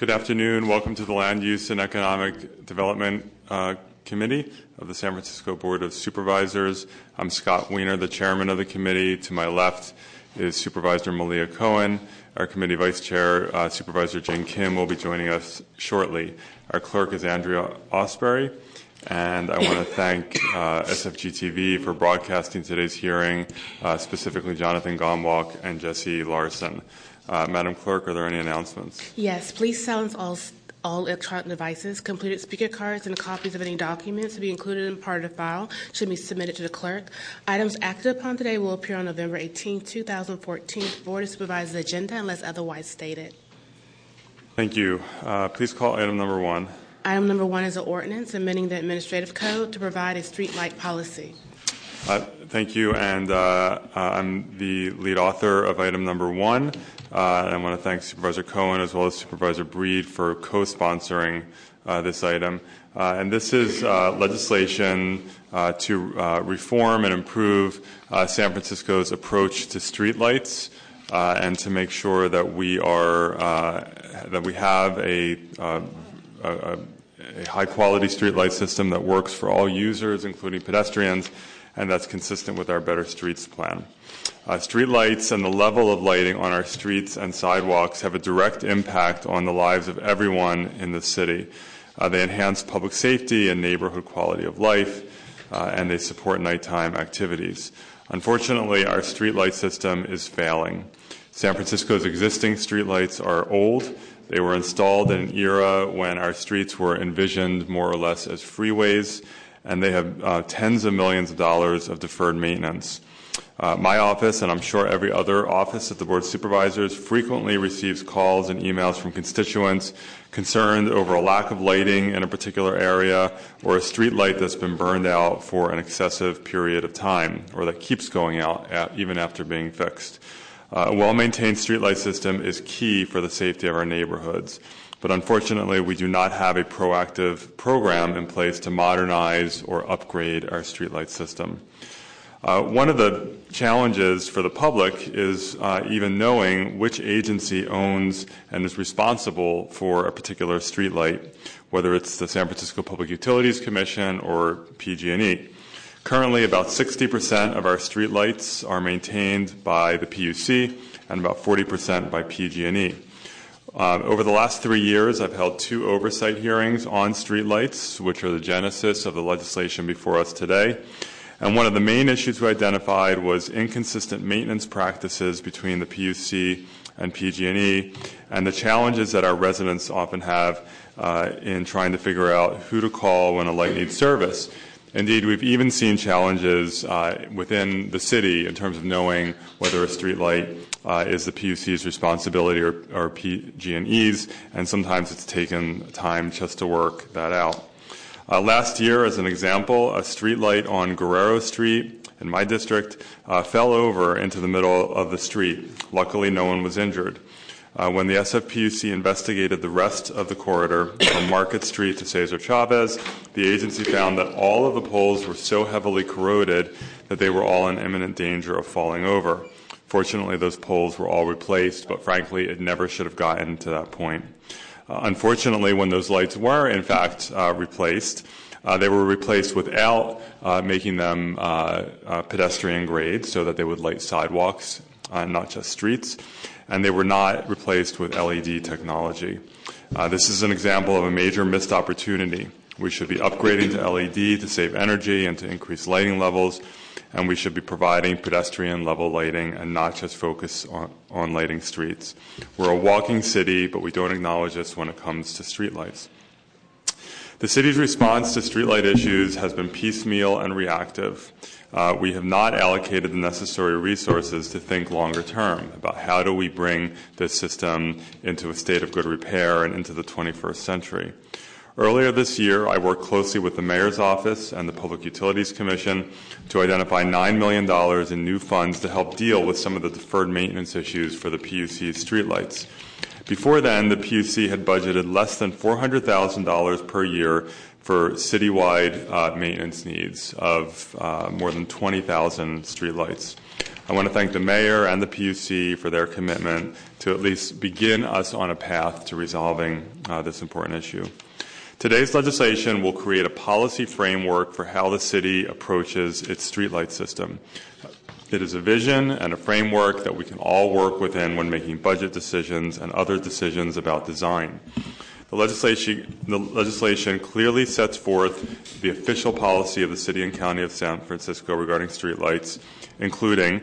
Good afternoon. Welcome to the Land Use and Economic Development uh, Committee of the San Francisco Board of Supervisors. I'm Scott Wiener, the chairman of the committee. To my left is Supervisor Malia Cohen. Our committee vice chair, uh, Supervisor Jane Kim, will be joining us shortly. Our clerk is Andrea Ausberry. And I want to thank uh, SFG TV for broadcasting today's hearing, uh, specifically Jonathan Gomwalk and Jesse Larson. Uh, Madam Clerk, are there any announcements? Yes, please silence all all electronic devices, completed speaker cards, and copies of any documents to be included in part of the file should be submitted to the clerk. Items acted upon today will appear on November 18, 2014, Board of Supervisors agenda unless otherwise stated. Thank you. Uh, please call item number one. Item number one is an ordinance amending the administrative code to provide a streetlight policy. Uh, thank you, and uh, uh, I'm the lead author of item number one. Uh, I want to thank Supervisor Cohen as well as Supervisor Breed for co-sponsoring uh, this item. Uh, and this is legislation to reform and improve San Francisco's approach to streetlights. and to make sure that we are that we have a a, a high quality streetlight system that works for all users, including pedestrians, and that's consistent with our Better Streets plan. Uh, streetlights and the level of lighting on our streets and sidewalks have a direct impact on the lives of everyone in the city. Uh, they enhance public safety and neighborhood quality of life, uh, and they support nighttime activities. Unfortunately, our streetlight system is failing. San Francisco's existing streetlights are old they were installed in an era when our streets were envisioned more or less as freeways, and they have uh, tens of millions of dollars of deferred maintenance. Uh, my office, and I'm sure every other office at the Board of Supervisors, frequently receives calls and emails from constituents concerned over a lack of lighting in a particular area or a street light that's been burned out for an excessive period of time or that keeps going out even after being fixed. Uh, a well-maintained streetlight system is key for the safety of our neighborhoods. But unfortunately, we do not have a proactive program in place to modernize or upgrade our streetlight system. Uh, one of the challenges for the public is uh, even knowing which agency owns and is responsible for a particular streetlight, whether it's the San Francisco Public Utilities Commission or PG&E. Currently, about 60% of our streetlights are maintained by the PUC and about 40% by PG&E. Uh, over the last three years, I've held two oversight hearings on streetlights, which are the genesis of the legislation before us today. And one of the main issues we identified was inconsistent maintenance practices between the PUC and PG&E, and the challenges that our residents often have uh, in trying to figure out who to call when a light needs service. Indeed, we've even seen challenges uh, within the city in terms of knowing whether a streetlight is the PUC's responsibility or, PG&E's, and sometimes it's taken time just to work that out. Uh, last year, as an example, a streetlight on Guerrero Street in my district uh, fell over into the middle of the street. Luckily, no one was injured. Uh, when the SFPUC investigated the rest of the corridor from Market Street to Cesar Chavez, the agency found that all of the poles were so heavily corroded that they were all in imminent danger of falling over. Fortunately, those poles were all replaced, but frankly, it never should have gotten to that point. Uh, unfortunately, when those lights were in fact uh, replaced, uh, they were replaced without uh, making them uh, uh, pedestrian grade so that they would light sidewalks, not just streets and they were not replaced with LED technology. This is an example of a major missed opportunity. We should be upgrading to LED to save energy and to increase lighting levels, and we should be providing pedestrian level lighting and not just focus on, on lighting streets. We're a walking city, but we don't acknowledge this when it comes to streetlights. The city's response to streetlight issues has been piecemeal and reactive. Uh, we have not allocated the necessary resources to think longer term about how do we bring this system into a state of good repair and into the 21st century. Earlier this year, I worked closely with the Mayor's Office and the Public Utilities Commission to identify $9 million in new funds to help deal with some of the deferred maintenance issues for the PUC's streetlights. Before then, the PUC had budgeted less than $400,000 per year for citywide uh, maintenance needs of uh, more than 20,000 streetlights. I want to thank the mayor and the PUC for their commitment to at least begin us on a path to resolving uh, this important issue. Today's legislation will create a policy framework for how the city approaches its streetlight system. It is a vision and a framework that we can all work within when making budget decisions and other decisions about design. The legislation, the legislation clearly sets forth the official policy of the City and County of San Francisco regarding streetlights, including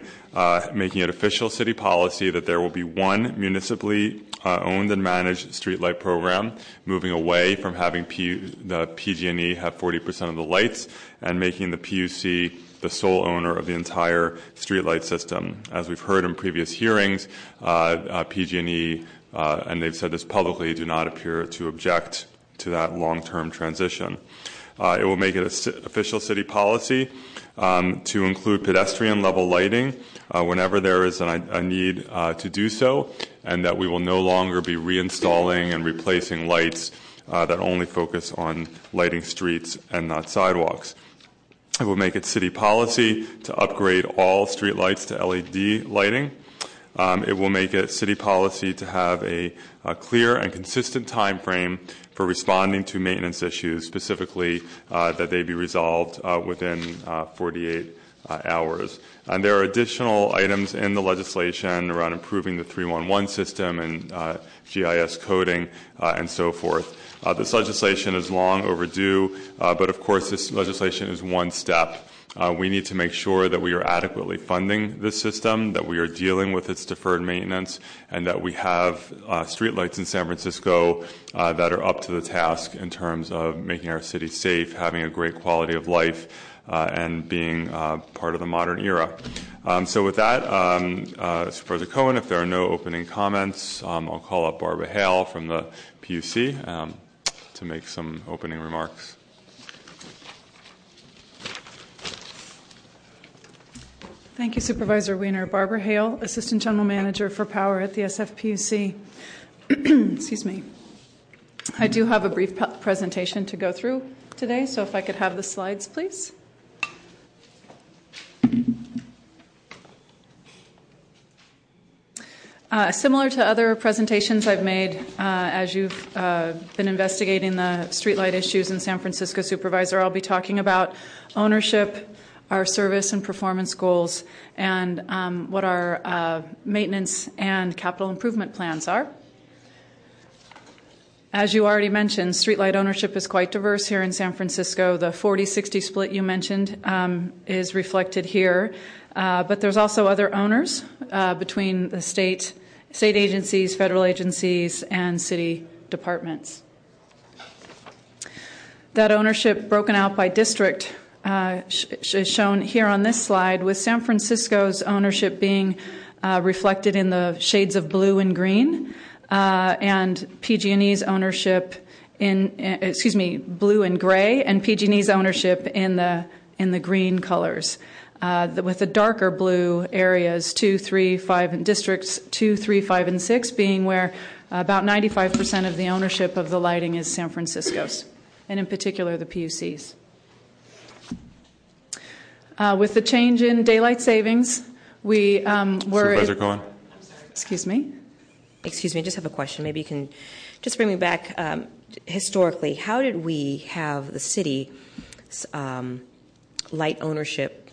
making it official city policy that there will be one municipally uh, owned and managed streetlight program, moving away from having P- the PG&E have 40% of the lights and making the PUC the sole owner of the entire streetlight system. As we've heard in previous hearings, uh, uh, PG&E, uh, and they've said this publicly, do not appear to object to that long-term transition. Uh, it will make it an official city policy um, to include pedestrian level lighting uh, whenever there is a need uh, to do so, and that we will no longer be reinstalling and replacing lights uh, that only focus on lighting streets and not sidewalks. It will make it city policy to upgrade all streetlights to LED lighting. Um, it will make it city policy to have a, a, clear and consistent time frame for responding to maintenance issues, specifically uh, that they be resolved uh, within uh, 48 uh, hours. And there are additional items in the legislation around improving the 311 system and uh, GIS coding uh, and so forth. Uh, this legislation is long overdue, uh, but of course, this legislation is one step. Uh, we need to make sure that we are adequately funding this system, that we are dealing with its deferred maintenance, and that we have uh, streetlights in San Francisco uh, that are up to the task in terms of making our city safe, having a great quality of life, uh, and being uh, part of the modern era. Um, so with that, um, uh, Supervisor Cohen, if there are no opening comments, um, I'll call up Barbara Hale from the PUC to make some opening remarks. Thank you, Supervisor Wiener. Barbara Hale, Assistant General Manager for Power at the SFPUC. Excuse me. I do have a brief presentation to go through today, so if I could have the slides, please. Similar to other presentations I've made uh, as you've uh, been investigating the streetlight issues in San Francisco, Supervisor, I'll be talking about ownership, our service and performance goals, and um, what our uh, maintenance and capital improvement plans are. As you already mentioned, streetlight ownership is quite diverse here in San Francisco. The 40 60 split you mentioned um, is reflected here. Uh, but there's also other owners uh, between the state, state agencies, federal agencies, and city departments. That ownership broken out by district uh, is shown here on this slide, with San Francisco's ownership being reflected in the shades of blue and green, and PG&E's ownership in excuse me blue and gray, and PG&E's ownership in the in the green colors with the darker blue areas, two, three, five, and districts two, three, five, and six being where about 95% of the ownership of the lighting is San Francisco's, and in particular the PUCs. Uh, with the change in daylight savings, we um, were. Supervisor Cohen? Excuse me? Excuse me, I just have a question. Maybe you can just bring me back um, historically. How did we have the city um, light ownership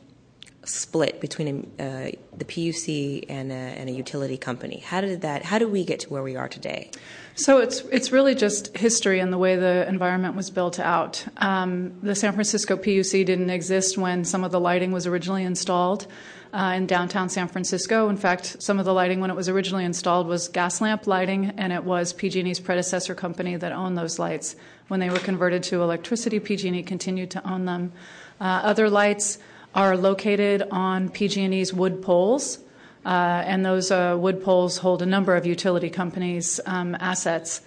split between uh, the PUC and a, and a, utility company. How did that? How do we get to where we are today? So it's it's really just history and the way the environment was built out. Um, the San Francisco PUC didn't exist when some of the lighting was originally installed. Uh, in downtown San Francisco. In fact, some of the lighting when it was originally installed was gas lamp lighting, and it was PG&E's predecessor company that owned those lights. When they were converted to electricity, PG&E continued to own them. Uh, other lights are located on PG&E's wood poles, uh, and those uh, wood poles hold a number of utility companies' um, assets.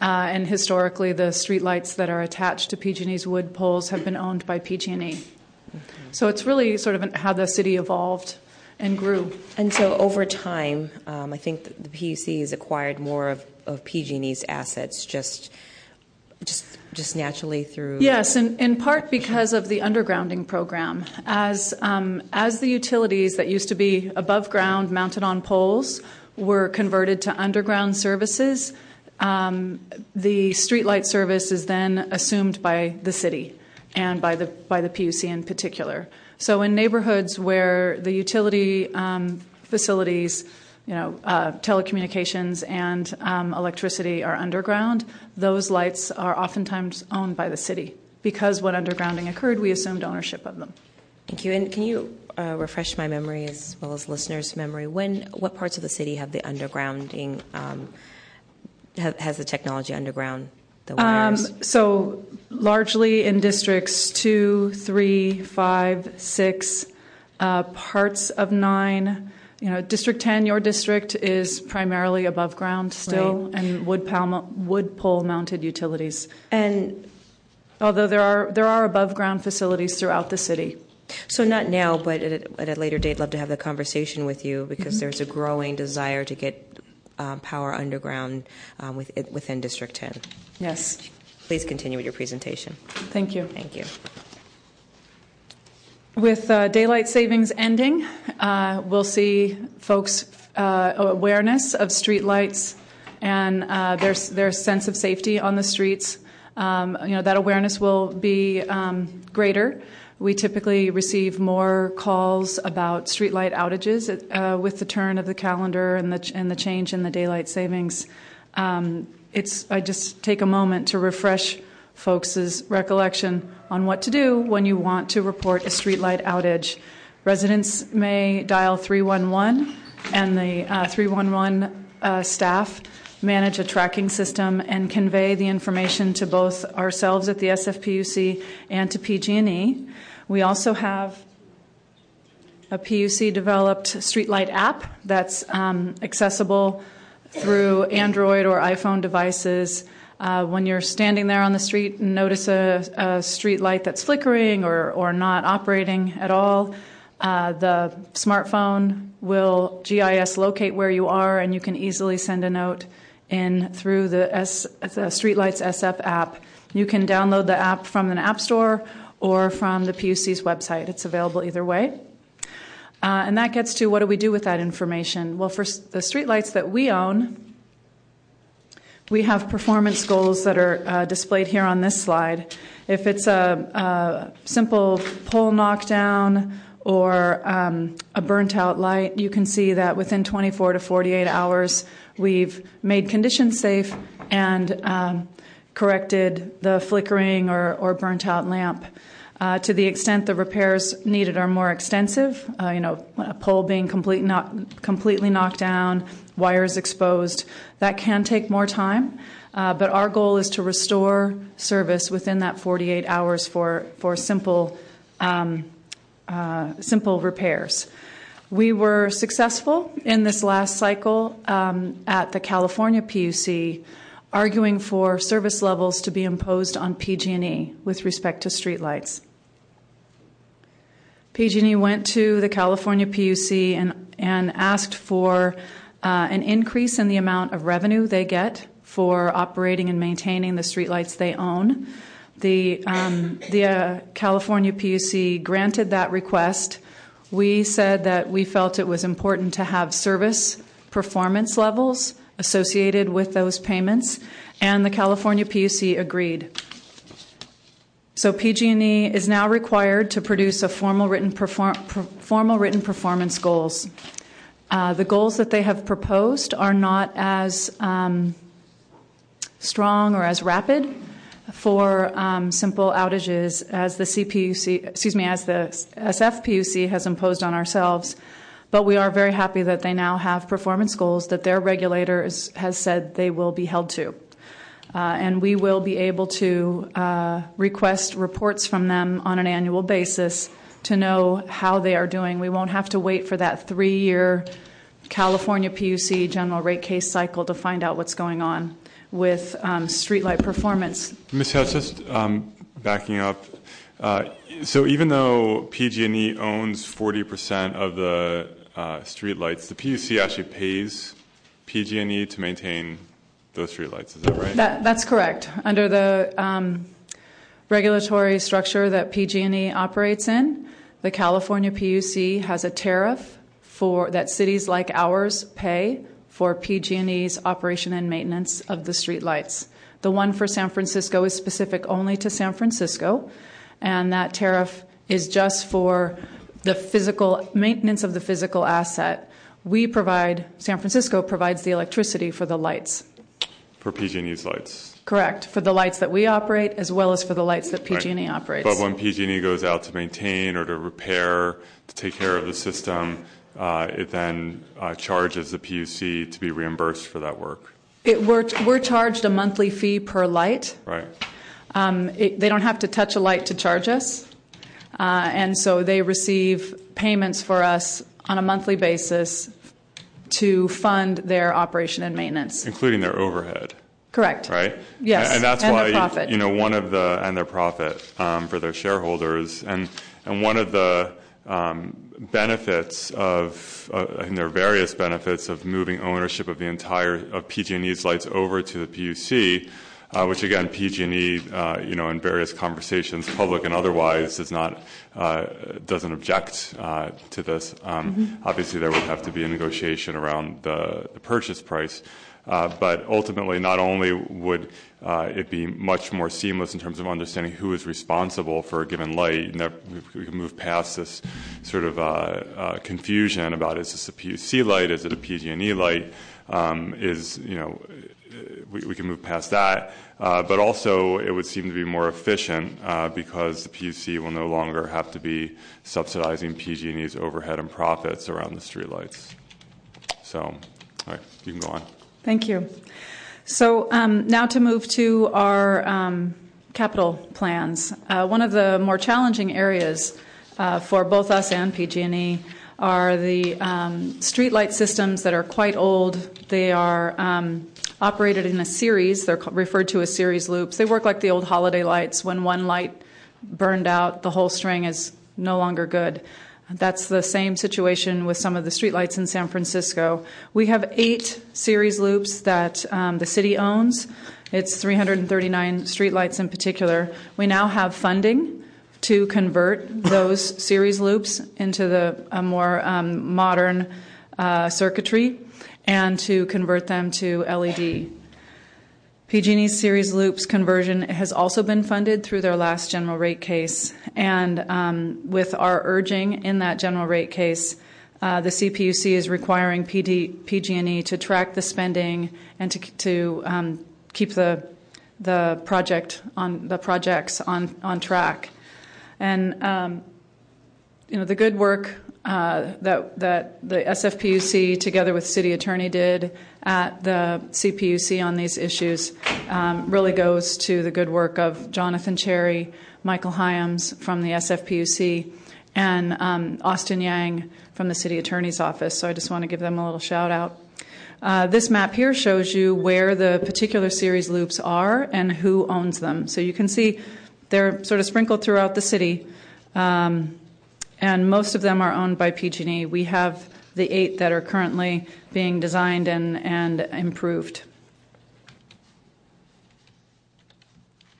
Uh, and historically, the streetlights that are attached to PG&E's wood poles have been owned by PG&E. Mm-hmm. So it's really sort of how the city evolved and grew. And so over time, um, I think the PUC has acquired more of, of PG&E's assets just just just naturally through? Yes, in, in part because of the undergrounding program. As, um, as the utilities that used to be above ground, mounted on poles, were converted to underground services, um, the streetlight service is then assumed by the city and by the, by the PUC in particular. So in neighborhoods where the utility um, facilities you know, uh, telecommunications and um, electricity are underground, those lights are oftentimes owned by the city because when undergrounding occurred, we assumed ownership of them. Thank you. And can you uh, refresh my memory as well as listeners' memory? When, what parts of the city have the undergrounding? Um, has the technology underground the wires? Um, so largely in districts two, three, five, six, uh, parts of nine you know, District 10, your district is primarily above ground still, Right. and wood, pole, wood pole mounted utilities. and Although there are there are above ground facilities throughout the city. so not now, but at a, at a later date, love to have the conversation with you because there's a growing desire to get um, power underground um, with, within District 10. Yes, Please continue with your presentation. thank you. Thank you. With uh, daylight savings ending, uh, we'll see folks' uh, awareness of streetlights and their their sense of safety on the streets. Um, you know that awareness will be um, greater. We typically receive more calls about streetlight outages uh, with the turn of the calendar and the and the change in the daylight savings. Um, it's I just take a moment to refresh folks' recollection on what to do when you want to report a streetlight outage. Residents may dial 311, and the uh, 311 uh, staff manage a tracking system and convey the information to both ourselves at the SFPUC and to PG&E. We also have a PUC developed streetlight app that's um, accessible through Android or iPhone devices. Uh, when you're standing there on the street and notice a, a street light that's flickering or, or not operating at all, uh, the smartphone will GIS locate where you are, and you can easily send a note in through the, S, the Streetlights SF app. You can download the app from an app store or from the PUC's website. It's available either way. Uh, and that gets to what do we do with that information? Well, for the streetlights that we own, we have performance goals that are uh, displayed here on this slide. If it's a, a simple pole knockdown or um, a burnt out light, you can see that within 24 to 48 hours, we've made conditions safe and um, corrected the flickering or, or burnt out lamp. Uh, to the extent the repairs needed are more extensive, uh, you know, a pole being complete knock, completely knocked down, wires exposed, that can take more time. Uh, but our goal is to restore service within that 48 hours for, for simple, um, uh, simple repairs. We were successful in this last cycle um, at the California PUC arguing for service levels to be imposed on PG&E with respect to streetlights. PG&E went to the California PUC and, asked for uh, an increase in the amount of revenue they get for operating and maintaining the streetlights they own. The, um, uh, California PUC granted that request. We said that we felt it was important to have service performance levels associated with those payments, and the California PUC agreed. So PG&E is now required to produce a formal written, formal written performance goals. Uh, the goals that they have proposed are not as um, strong or as rapid for um, simple outages as the CPUC, excuse me, as the SFPUC has imposed on ourselves. But we are very happy that they now have performance goals that their regulator has said they will be held to. Uh, and we will be able to uh, request reports from them on an annual basis to know how they are doing. We won't have to wait for that three year California PUC general rate case cycle to find out what's going on with um, streetlight performance. Ms. House, just um, backing up. Uh, so even though PG&E owns 40% of the streetlights, the PUC actually pays PG&E to maintain those streetlights. Is that right? That, that's correct. Under the um, regulatory structure that PG&E operates in, the California PUC has a tariff for that cities like ours pay for PG&E's operation and maintenance of the streetlights. The one for San Francisco is specific only to San Francisco, and that tariff is just for the physical maintenance of the physical asset. We provide, San Francisco provides the electricity for the lights. For PG&E's lights. Correct, for the lights that we operate as well as for the lights that PG&E operates. But when PG&E goes out to maintain or to repair, to take care of the system, uh, it then uh, charges the PUC to be reimbursed for that work, we're, we're charged a monthly fee per light. right? Um, they don't have to touch a light to charge us. Uh, and so they receive payments for us on a monthly basis to fund their operation and maintenance. Including their overhead, Correct. right? Yes, And that's why, you know, one of the, and their profit um, for their shareholders. And, and one of the um, benefits of, uh, I think there are various benefits of moving ownership of the entire, of PG&E's lights over to the PUC, which again, PG&E, uh, you know, in various conversations, public and otherwise, does not, uh, doesn't object uh, to this. Um, Mm-hmm. Obviously, there would have to be a negotiation around the, purchase price. Uh, but ultimately, not only would uh, it be much more seamless in terms of understanding who is responsible for a given light, we can move past this sort of uh, uh, confusion about is this a PUC light, is it a PG&E light, um, is you know we, can move past that. Uh, but also, it would seem to be more efficient uh, because the PUC will no longer have to be subsidizing PG&E's overhead and profits around the streetlights. So, all right, you can go on. Thank you. So um, now to move to our um, capital plans. Uh, one of the more challenging areas uh, for both us and PG&E are the um, streetlight systems that are quite old. They are um, operated in a series. They're referred to as series loops. They work like the old holiday lights. When one light burned out, the whole string is no longer good. That's the same situation with some of the streetlights in San Francisco. We have eight series loops that um, the city owns. It's 339 streetlights in particular. We now have funding to convert those series loops into the a more um, modern uh, circuitry and to convert them to LED. PG&E's series loops conversion has also been funded through their last general rate case, and um, with our urging in that general rate case, uh, the CPUC is requiring PD, PG&E to track the spending and to, to um, keep the the project on the projects on on track, and um, you know the good work that that the SFPUC together with City Attorney did at the CPUC on these issues um, really goes to the good work of Jonathan Cherry, Michael Hyams from the SFPUC, and um, Austin Yang from the City Attorney's Office. So I just want to give them a little shout out. Uh, this map here shows you where the particular series loops are and who owns them. So you can see they're sort of sprinkled throughout the city. Um, and most of them are owned by PG&E. We have the eight that are currently being designed and, and improved.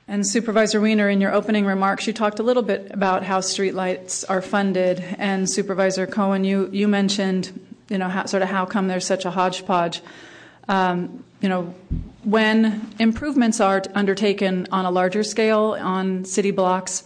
And Supervisor Wiener, in your opening remarks, you talked a little bit about how streetlights are funded. And Supervisor Cohen, you, you mentioned, you know, how, sort of how come there's such a hodgepodge. Um, you know, when improvements are undertaken on a larger scale on city blocks,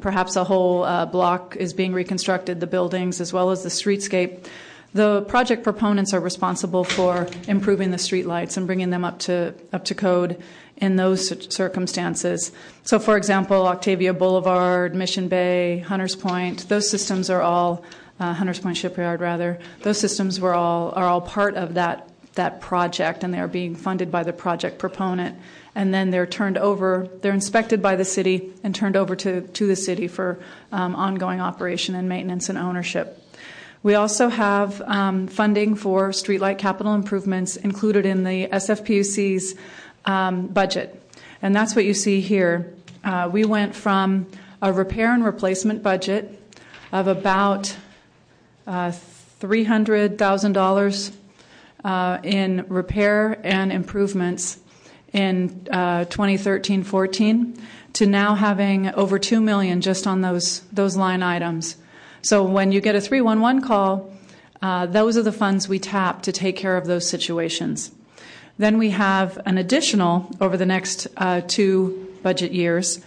perhaps a whole uh, block is being reconstructed, the buildings as well as the streetscape. The project proponents are responsible for improving the streetlights and bringing them up to up to code in those circumstances. So, for example, Octavia Boulevard, Mission Bay, Hunters Point, those systems are all uh, Hunters Point Shipyard, rather. Those systems were all are all part of that that project, and they are being funded by the project proponent and then they're turned over, they're inspected by the city and turned over to, to the city for um, ongoing operation and maintenance and ownership. We also have um, funding for streetlight capital improvements included in the SFPUC's um, budget. And that's what you see here. Uh, we went from a repair and replacement budget of about uh, $300,000 uh, in repair and improvements in uh, 2013-14 to now having over 2 million just on those those line items. So when you get a 311 call, uh, those are the funds we tap to take care of those situations. Then we have an additional over the next uh, two budget years,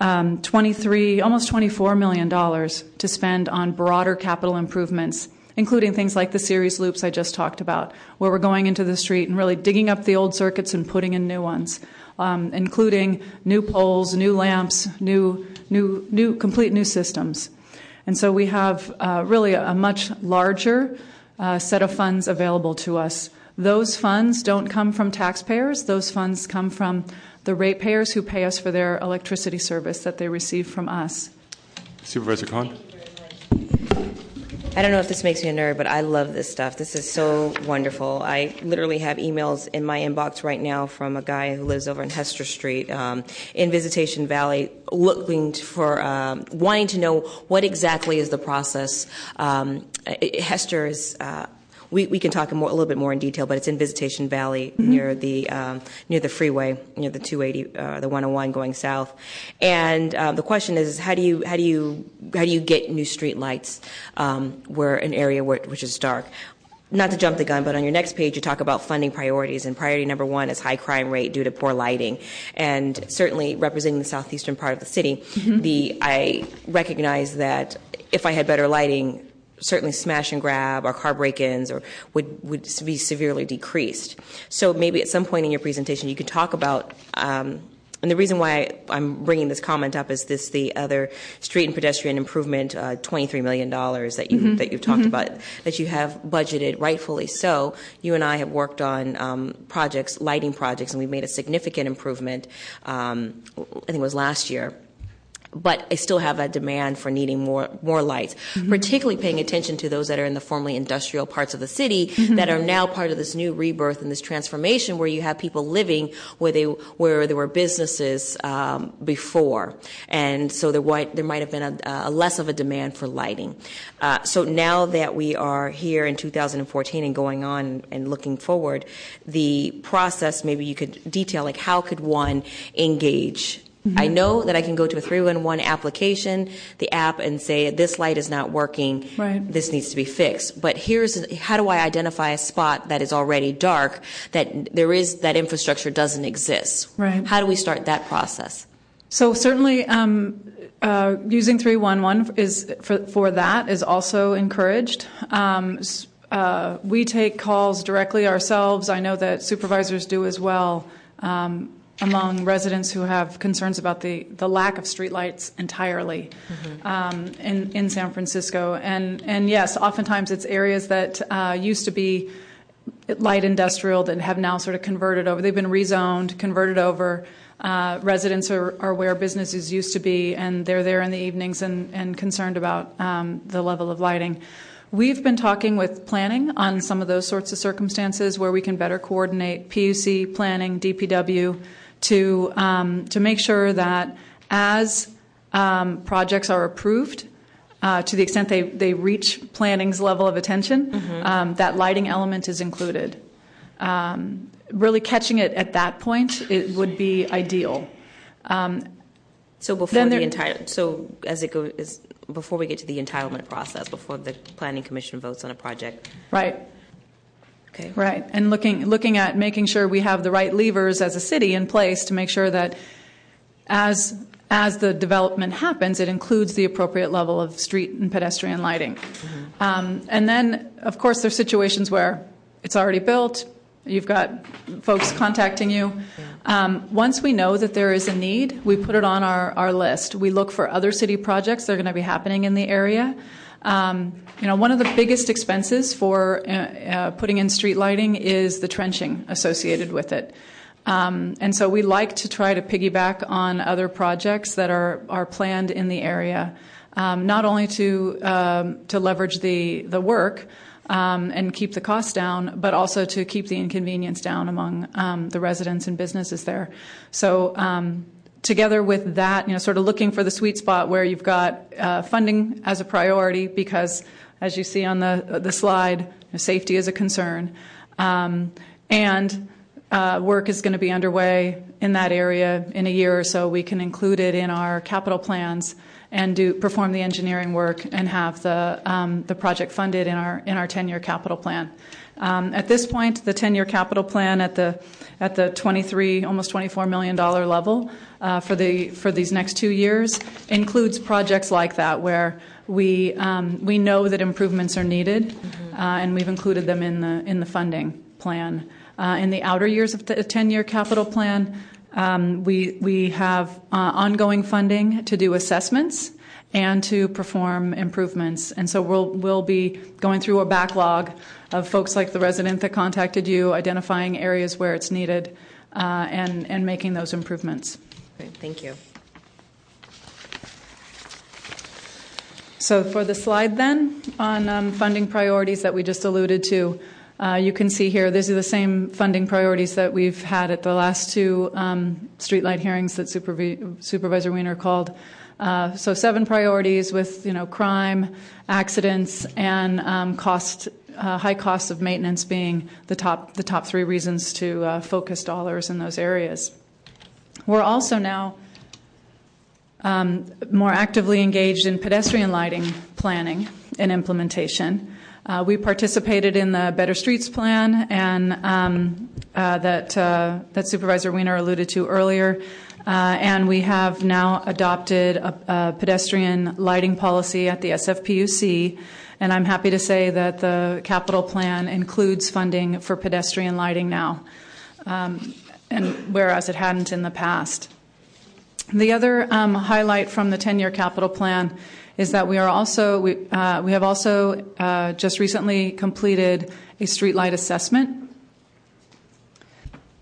um, 23, almost 24 million dollars to spend on broader capital improvements including things like the series loops I just talked about, where we're going into the street and really digging up the old circuits and putting in new ones, um, including new poles, new lamps, new, new, new, complete new systems. And so we have uh, really a, much larger uh, set of funds available to us. Those funds don't come from taxpayers, those funds come from the ratepayers who pay us for their electricity service that they receive from us. Supervisor Cohen? I don't know if this makes me a nerd, but I love this stuff. This is so wonderful. I literally have emails in my inbox right now from a guy who lives over in Hester Street um, in Visitation Valley, looking for, um, wanting to know what exactly is the process. Um, Hester is. Uh, we, we can talk a little bit more in detail, but it's in Visitation Valley mm-hmm. near the um, near the freeway, near the 280, uh, the 101 going south. And um, the question is, how do you how do you how do you get new street lights um, where an area which is dark? not to jump the gun, but on your next page, you talk about funding priorities, and priority number one is high crime rate due to poor lighting. And certainly representing the southeastern part of the city, mm-hmm. the I recognize that if I had better lighting, certainly smash and grab or car break-ins or would, would be severely decreased. So maybe at some point in your presentation you could talk about um, and the reason why I'm bringing this comment up is this the other street and pedestrian improvement, uh, $23 million that, you, mm-hmm. that you've talked mm-hmm. about, that you have budgeted, rightfully so. You and I have worked on um, projects, lighting projects, and we've made a significant improvement, um, I think it was last year but I still have a demand for needing more more lights, mm-hmm. particularly paying attention to those that are in the formerly industrial parts of the city mm-hmm. that are now part of this new rebirth and this transformation where you have people living where they where there were businesses um, before, and so there might there might have been a, a less of a demand for lighting. Uh, so now that we are here in 2014 and going on and looking forward, the process maybe you could detail like how could one engage. I know that I can go to a 311 application, the app, and say, this light is not working. Right. This needs to be fixed. But here's how do I identify a spot that is already dark, that there is, that infrastructure doesn't exist? Right. How do we start that process? So certainly, um, uh, using 311 is for, for that is also encouraged. Um, uh, we take calls directly ourselves. I know that supervisors do as well. Um, among residents who have concerns about the, the lack of streetlights entirely mm-hmm. um, in, in San Francisco. And, and yes, oftentimes it's areas that uh, used to be light industrial that have now sort of converted over. They've been rezoned, converted over. Uh, residents are, are, where businesses used to be, and they're there in the evenings and, and concerned about um, the level of lighting. We've been talking with planning on some of those sorts of circumstances where we can better coordinate PUC, planning, DPW, to um, to make sure that as um, projects are approved, uh, to the extent they, they reach planning's level of attention, mm-hmm. um, that lighting element is included. Um, really catching it at that point it would be ideal. Um, so before the entire so as it goes before we get to the entitlement process, before the planning commission votes on a project, right? Okay. Right, and looking looking at making sure we have the right levers as a city in place to make sure that as as the development happens, it includes the appropriate level of street and pedestrian lighting. Mm-hmm. Um, and then, of course, there's situations where it's already built. You've got folks contacting you. Um, once we know that there is a need, we put it on our, our list. We look for other city projects that are going to be happening in the area. Um, you know, one of the biggest expenses for uh, uh, putting in street lighting is the trenching associated with it. Um, and so we like to try to piggyback on other projects that are, planned in the area, um, not only to, to leverage the, the work and keep the costs down, but also to keep the inconvenience down among the residents and businesses there. So together with that, you know, sort of looking for the sweet spot where you've got uh, funding as a priority because, as you see on the the slide, you know, safety is a concern. Um, and uh, work is going to be underway in that area in a year or so. We can include it in our capital plans and do perform the engineering work and have the um, the project funded in our in our 10-year capital plan. Um, at this point, the 10-year capital plan at the at the 23 almost 24 million dollar level uh, for the for these next two years includes projects like that where we um, we know that improvements are needed, mm-hmm. uh, and we've included them in the in the funding plan. Uh, in the outer years of the 10-year capital plan, um, we we have uh, ongoing funding to do assessments and to perform improvements. And so we'll we'll be going through a backlog of folks like the resident that contacted you, identifying areas where it's needed, uh, and and making those improvements. Great, thank you. So for the slide then on um, funding priorities that we just alluded to. Uh, you can see here, these are the same funding priorities that we've had at the last two um, streetlight hearings that Supervi- Supervisor Wiener called. Uh, so seven priorities with you know crime, accidents, and um, cost, uh, high costs of maintenance being the top the top three reasons to uh, focus dollars in those areas. We're also now um, more actively engaged in pedestrian lighting planning and implementation. Uh, we participated in the Better Streets Plan, and um, uh, that uh, that Supervisor Wiener alluded to earlier. Uh, and we have now adopted a, pedestrian lighting policy at the SFPUC. And I'm happy to say that the capital plan includes funding for pedestrian lighting now, um, and whereas it hadn't in the past. The other um, highlight from the 10-year capital plan is that we are also we, uh, we have also uh, just recently completed a streetlight assessment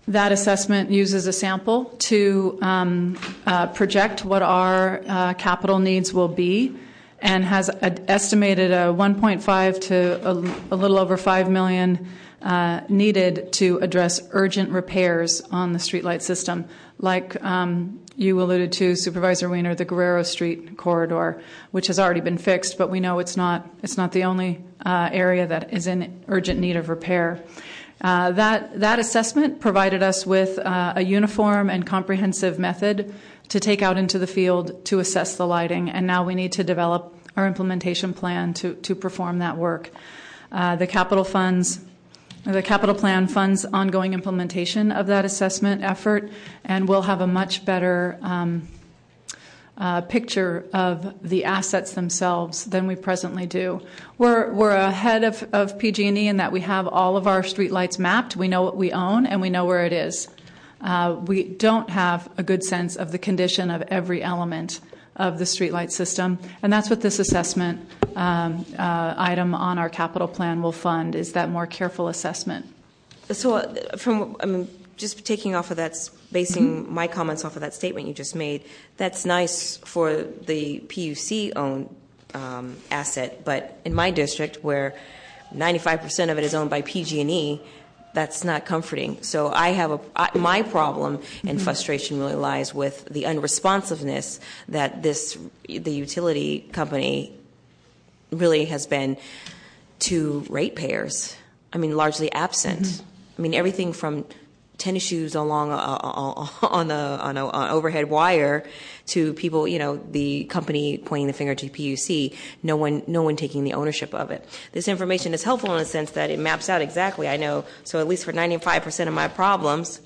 that assessment uses a sample to um, uh, project what our uh, capital needs will be and has estimated a 1.5 to a, little over 5 million uh, needed to address urgent repairs on the streetlight system, like um, you alluded to, Supervisor Wiener, the Guerrero Street corridor, which has already been fixed, but we know it's not it's not the only area that is in urgent need of repair. Uh, that, assessment provided us with uh, a uniform and comprehensive method to take out into the field to assess the lighting, and now we need to develop our implementation plan to, to perform that work. Uh, the capital funds the capital plan funds ongoing implementation of that assessment effort, and we'll have a much better um, uh, picture of the assets themselves than we presently do. We're, we're ahead of, of PG&E in that we have all of our streetlights mapped. We know what we own and we know where it is. Uh, we don't have a good sense of the condition of every element of the streetlight system, and that's what this assessment um, uh, item on our capital plan will fund: is that more careful assessment. So, uh, from I mean, just taking off of that, basing mm-hmm. my comments off of that statement you just made, that's nice for the PUC owned um, asset, but in my district where 95% of it is owned by PG&E, that's not comforting. So I have a I, my problem and mm-hmm. frustration really lies with the unresponsiveness that this the utility company really has been to ratepayers. I mean, largely absent. Mm-hmm. I mean, everything from tennis shoes along a, a, on a on a on overhead wire to people, you know, the company pointing the finger to PUC, no one no one taking the ownership of it. This information is helpful in the sense that it maps out exactly. I know so at least for 95% of my problems,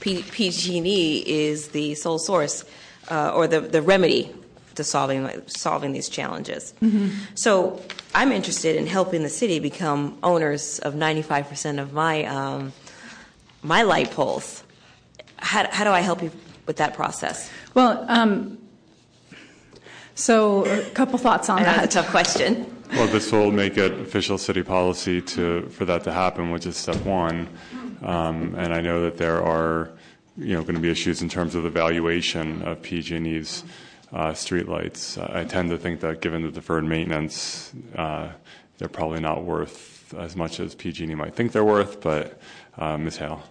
PG&E is the sole source uh, or the the remedy to solving solving these challenges. Mm-hmm. So I'm interested in helping the city become owners of 95% of my um, my light poles. How, how do I help you with that process? Well, um, so a couple thoughts on that. That's a tough question. Well, this will make it official city policy to for that to happen, which is step one. Um, and I know that there are, you know, going to be issues in terms of the valuation of PG&E's uh, streetlights. I tend to think that given the deferred maintenance, uh, they're probably not worth as much as PG&E might think they're worth. But uh, Ms. Hale.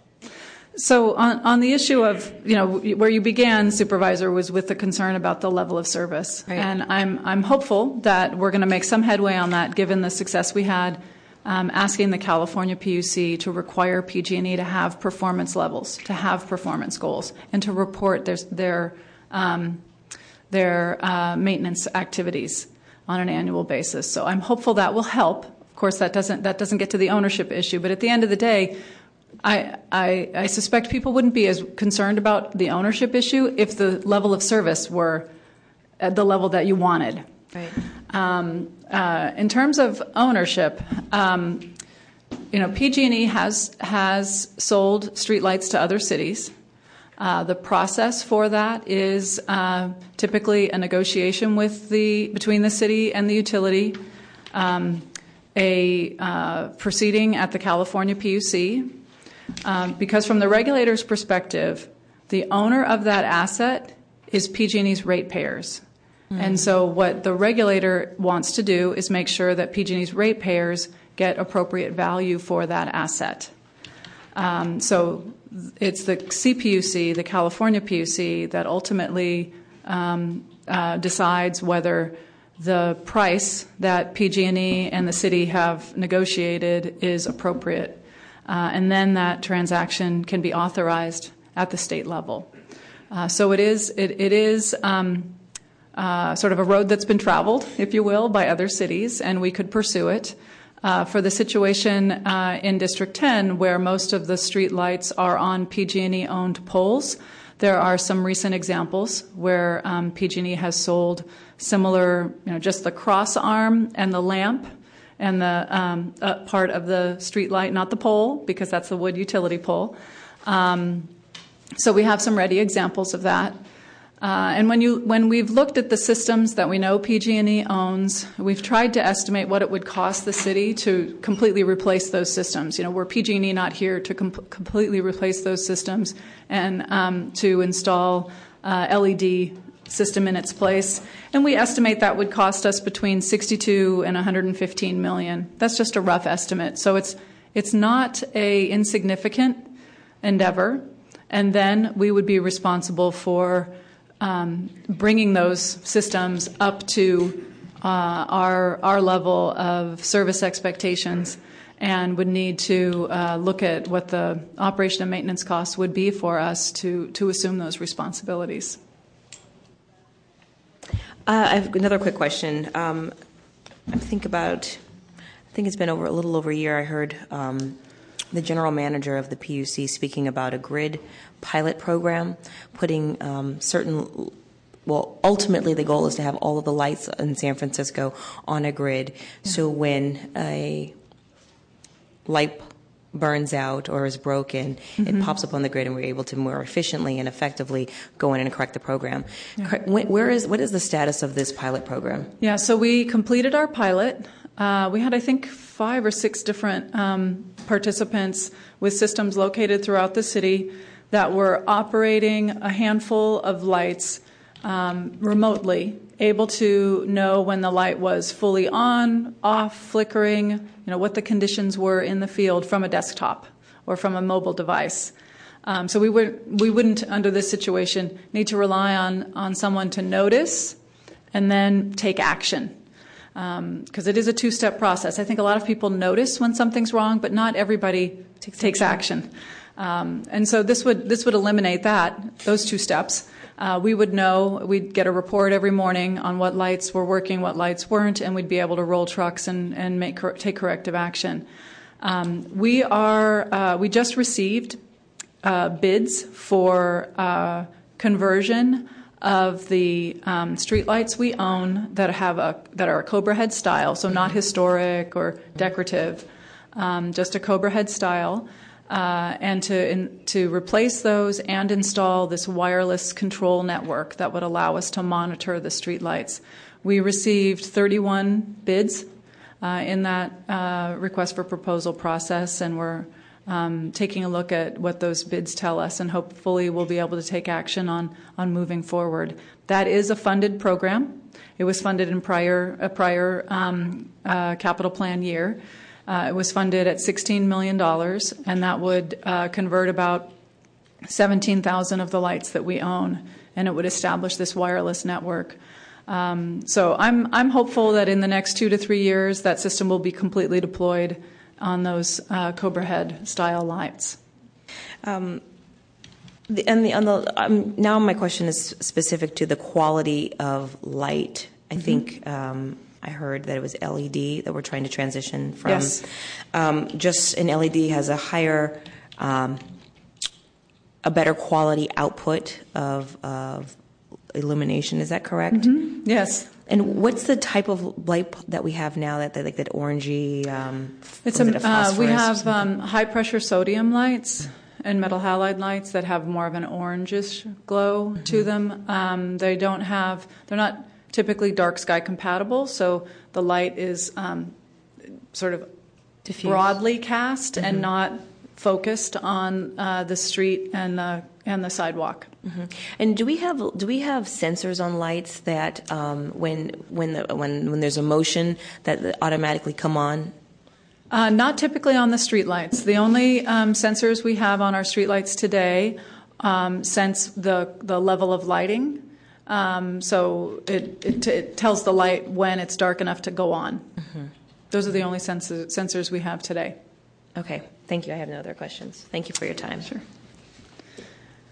So on, on the issue of you know where you began, supervisor, was with the concern about the level of service, right. and I'm I'm hopeful that we're going to make some headway on that, given the success we had um, asking the California PUC to require PG&E to have performance levels, to have performance goals, and to report their their, um, their uh, maintenance activities on an annual basis. So I'm hopeful that will help. Of course, that doesn't that doesn't get to the ownership issue, but at the end of the day. I, I, I suspect people wouldn't be as concerned about the ownership issue if the level of service were at the level that you wanted. Right. Um, uh, in terms of ownership, um, you know, PG&E has has sold streetlights to other cities. Uh, the process for that is uh, typically a negotiation with the between the city and the utility, um, a uh, proceeding at the California PUC, um, because from the regulator's perspective, the owner of that asset is PG&E's ratepayers. And so, what the regulator wants to do is make sure that PG&E's ratepayers get appropriate value for that asset. Um, so, it's the CPUC, the California PUC, that ultimately um, uh, decides whether the price that PG&E and the city have negotiated is appropriate, uh, and then that transaction can be authorized at the state level. Uh, so it is it, it is. Um, sort of a road that's been traveled, if you will, by other cities, and we could pursue it. Uh, for the situation uh, in District 10, where most of the street lights are on PG&E owned poles, there are some recent examples where um, PG&E has sold similar, you know, just the cross arm and the lamp and the um, uh, part of the street light, not the pole, because that's the wood utility pole. Um, so we have some ready examples of that. Uh, and when we've looked at the systems that we know PG&E owns, we've tried to estimate what it would cost the city to completely replace those systems. You know, were PG&E not here to com- completely replace those systems and um, to install uh, LED system in its place, and we estimate that would cost us between 62 and 115 million. That's just a rough estimate. So it's it's not a insignificant endeavor, and then we would be responsible for bringing those systems up to uh, our our level of service expectations, and would need to uh, look at what the operation and maintenance costs would be for us to to assume those responsibilities. Uh, I have another quick question. Um, I think about, I think it's been over a little over a year. I heard um, the general manager of the PUC speaking about a grid pilot program, putting um, certain. Well, ultimately, the goal is to have all of the lights in San Francisco on a grid. So when a light burns out or is broken, mm-hmm. it pops up on the grid, and we're able to more efficiently and effectively go in and correct the program. Yeah. Where is what is the status of this pilot program? Yeah, so we completed our pilot. Uh, we had, I think, five or six different um, participants with systems located throughout the city that were operating a handful of lights um, remotely, able to know when the light was fully on, off, flickering, you know, what the conditions were in the field from a desktop or from a mobile device. Um, so we would we wouldn't under this situation need to rely on on someone to notice and then take action because um, it is a two-step process. I think a lot of people notice when something's wrong, but not everybody takes, takes action. Um, and so this would this would eliminate that those two steps uh, we would know, we'd get a report every morning on what lights were working, what lights weren't, and we'd be able to roll trucks and, and make, take corrective action. Um, we are, uh, we just received uh, bids for uh, conversion of the um, streetlights we own that have a that are a Cobra head style, so not historic or decorative, um, just a Cobra head style uh, and to in, to replace those and install this wireless control network that would allow us to monitor the streetlights. We received 31 bids uh, in that uh, request for proposal process, and we're um, taking a look at what those bids tell us, and hopefully we'll be able to take action on on moving forward. That is a funded program. It was funded in prior a prior um, uh, capital plan year. Uh, it was funded at $16 million, and that would uh, convert about 17,000 of the lights that we own, and it would establish this wireless network. Um, so I'm I'm hopeful that in the next two to three years that system will be completely deployed on those uh, Cobra Head style lights. Um, the, and the, on the um, now my question is specific to the quality of light. I mm-hmm. think um, I heard that it was LED that we're trying to transition from. Yes. Um, just an LED has a higher, um, a better quality output of, of illumination. Is that correct? Mm-hmm. Yes. And what's the type of light that we have now? That like that orangey. Um, it's a, it a uh, we have um, high pressure sodium lights and metal halide lights that have more of an orangish glow mm-hmm. to them. Um, they don't have. They're not typically dark sky compatible, so the light is um, sort of Diffused. broadly cast mm-hmm. and not focused on uh, the street and the and the sidewalk. Mm-hmm. And do we have do we have sensors on lights that um, when when the, when when there's a motion that automatically come on? Uh, not typically on the street lights. The only um, sensors we have on our street lights today um, sense the the level of lighting. Um, so it, it, it, tells the light when it's dark enough to go on. Mm-hmm. Those are the only sensors, sensors we have today. Okay, thank you. I have no other questions. Thank you for your time. Sure.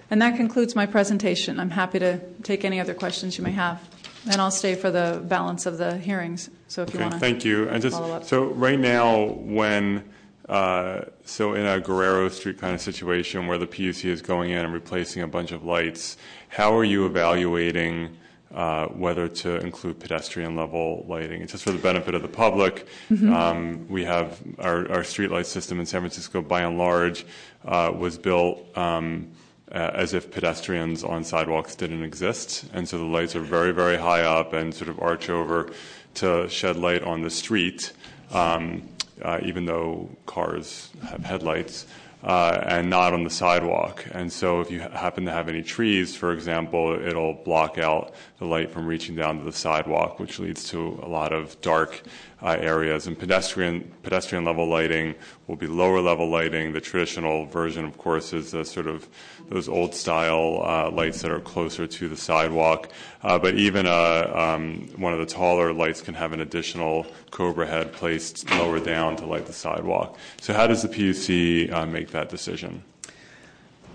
And that concludes my presentation. I'm happy to take any other questions you may have. And I'll stay for the balance of the hearings. So if you want to. Thank you. And just so right now, when uh, so in a Guerrero Street kind of situation where the PUC is going in and replacing a bunch of lights, how are you evaluating uh, whether to include pedestrian level lighting? It's just for the benefit of the public. Mm-hmm. Um, we have our, our street light system in San Francisco, by and large, uh, was built. Um, as if pedestrians on sidewalks didn't exist. And so the lights are very, very high up and sort of arch over to shed light on the street, um, uh, even though cars have headlights uh, and not on the sidewalk. And so if you happen to have any trees, for example, it'll block out the light from reaching down to the sidewalk, which leads to a lot of dark uh, areas. And pedestrian pedestrian level lighting will be lower level lighting. The traditional version, of course, is the sort of those old style uh, lights that are closer to the sidewalk. Uh, but even uh, um, one of the taller lights can have an additional cobra head placed lower down to light the sidewalk. So how does the PUC uh, make that decision?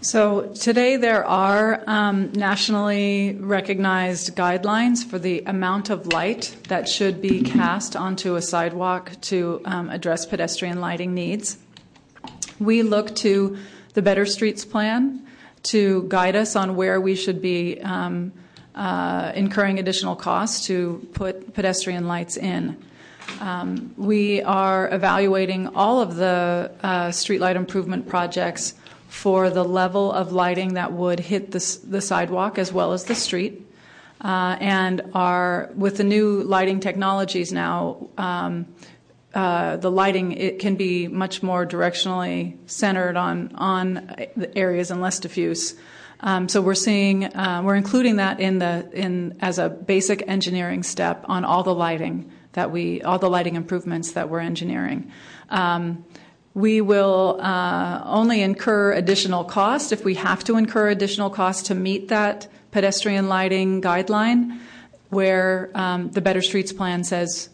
So today there are um, nationally recognized guidelines for the amount of light that should be cast onto a sidewalk to um, address pedestrian lighting needs. We look to the Better Streets Plan to guide us on where we should be um, uh, incurring additional costs to put pedestrian lights in. Um, we are evaluating all of the uh, streetlight improvement projects for the level of lighting that would hit the, the sidewalk as well as the street. Uh, and are with the new lighting technologies now, um, the lighting it can be much more directionally centered on areas and less diffuse. Um, so we're seeing uh, we're including that in the in as a basic engineering step on all the lighting that we all the lighting improvements that we're engineering. Um, we will uh, only incur additional cost if we have to incur additional cost to meet that pedestrian lighting guideline, where um, the Better Streets Plan says uh,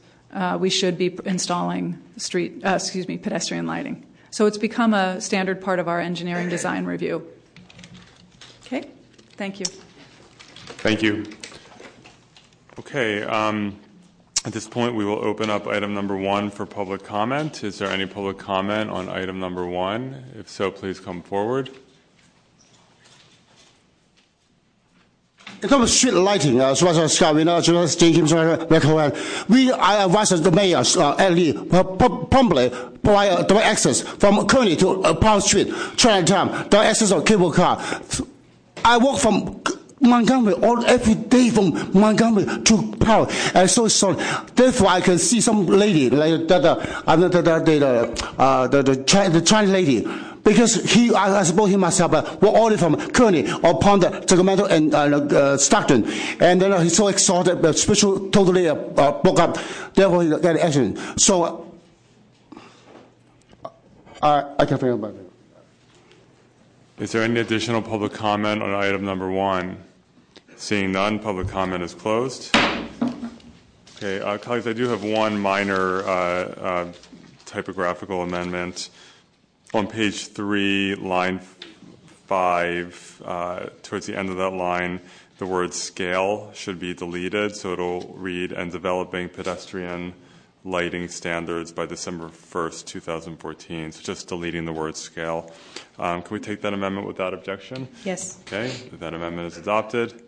we should be installing street, uh, excuse me, pedestrian lighting. So it's become a standard part of our engineering design review. Okay, thank you. Thank you. Okay. Um, at this point, we will open up item number one for public comment. Is there any public comment on item number one? If so, please come forward. In terms street lighting, uh, Supervisor Scott, we know James recommend we I advise the mayor uh, at least promptly provide uh, direct access from Kearny to uh, Pound Street, Chinatown, direct access of cable car. I walk from Montgomery all every day from Montgomery to Powell. And so sorry. Therefore, I can see some lady like that, uh, the the the uh, the, the, the Chinese lady. Because he, I, I suppose he must have uh, all from Kearny upon the Sacramento and uh, uh, Stockton, and then uh, he's so exhausted, the spiritual totally uh, uh, broke up. Therefore, he got an accident. So, uh, I, I can't think about it. Is there any additional public comment on item number one? Seeing none, public comment is closed. Okay, uh, colleagues, I do have one minor uh, uh, typographical amendment. On page three, line five, uh, towards the end of that line, the word scale should be deleted, so it'll read, and developing pedestrian lighting standards by December 1st, 2014. So just deleting the word scale. Um, Can we take that amendment without objection? Yes. Okay, that amendment is adopted.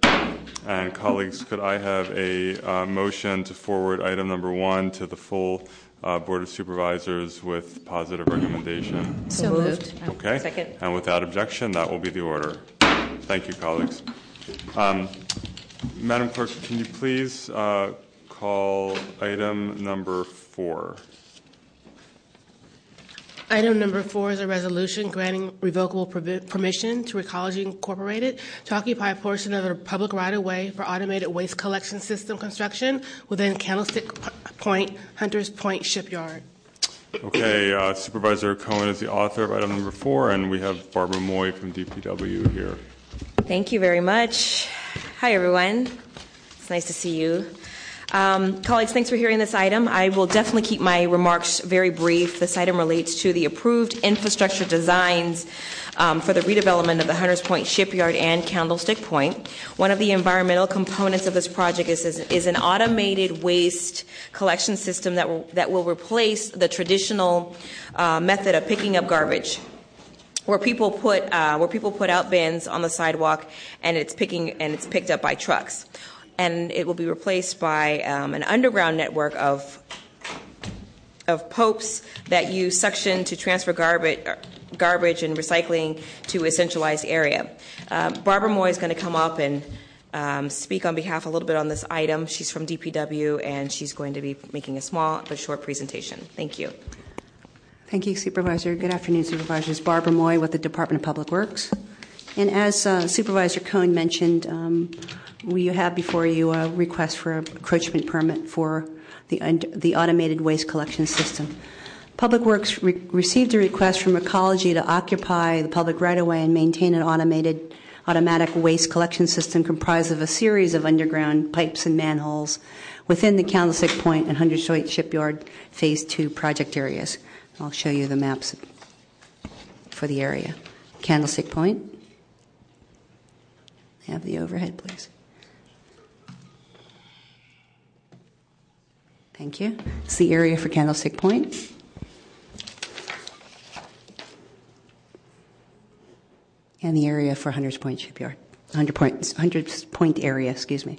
And colleagues, could I have a uh, motion to forward item number one to the full uh, Board of Supervisors with positive recommendation? So moved. Okay? Second. And without objection, that will be the order. Thank you, colleagues. Um, Madam Clerk, can you please uh, call item number four? Item number four is a resolution granting revocable permission to Recology Incorporated to occupy a portion of a public right-of-way for automated waste collection system construction within Candlestick Point, Hunters Point Shipyard. Okay, uh, Supervisor Cohen is the author of item number four, and we have Barbara Moy from DPW here. Thank you very much. Hi, everyone. It's nice to see you. Um, colleagues, thanks for hearing this item. I will definitely keep my remarks very brief. This item relates to the approved infrastructure designs um, for the redevelopment of the Hunters Point Shipyard and Candlestick Point. One of the environmental components of this project is, is, is an automated waste collection system that will, that will replace the traditional uh, method of picking up garbage where people put uh, where people put out bins on the sidewalk and it's picking and it's picked up by trucks and it will be replaced by um, an underground network of of popes that use suction to transfer garbage garbage and recycling to a centralized area. Uh, Barbara Moy is going to come up and um, speak on behalf a little bit on this item. She's from DPW and she's going to be making a small but short presentation. Thank you. Thank you, Supervisor. Good afternoon, Supervisors. Barbara Moy with the Department of Public Works. And as uh, Supervisor Cohen mentioned, um, we have before you a request for a encroachment permit for the, the automated waste collection system. Public Works re- received a request from Recology to occupy the public right-of-way and maintain an automated automatic waste collection system comprised of a series of underground pipes and manholes within the Candlestick Point and Hundred Point Shipyard Phase 2 project areas. I'll show you the maps for the area. Candlestick Point. Have the overhead, please. Thank you. It's the area for Candlestick Point. And the area for Hunters Point Shipyard. Hundred Point, Hunters Point area, excuse me.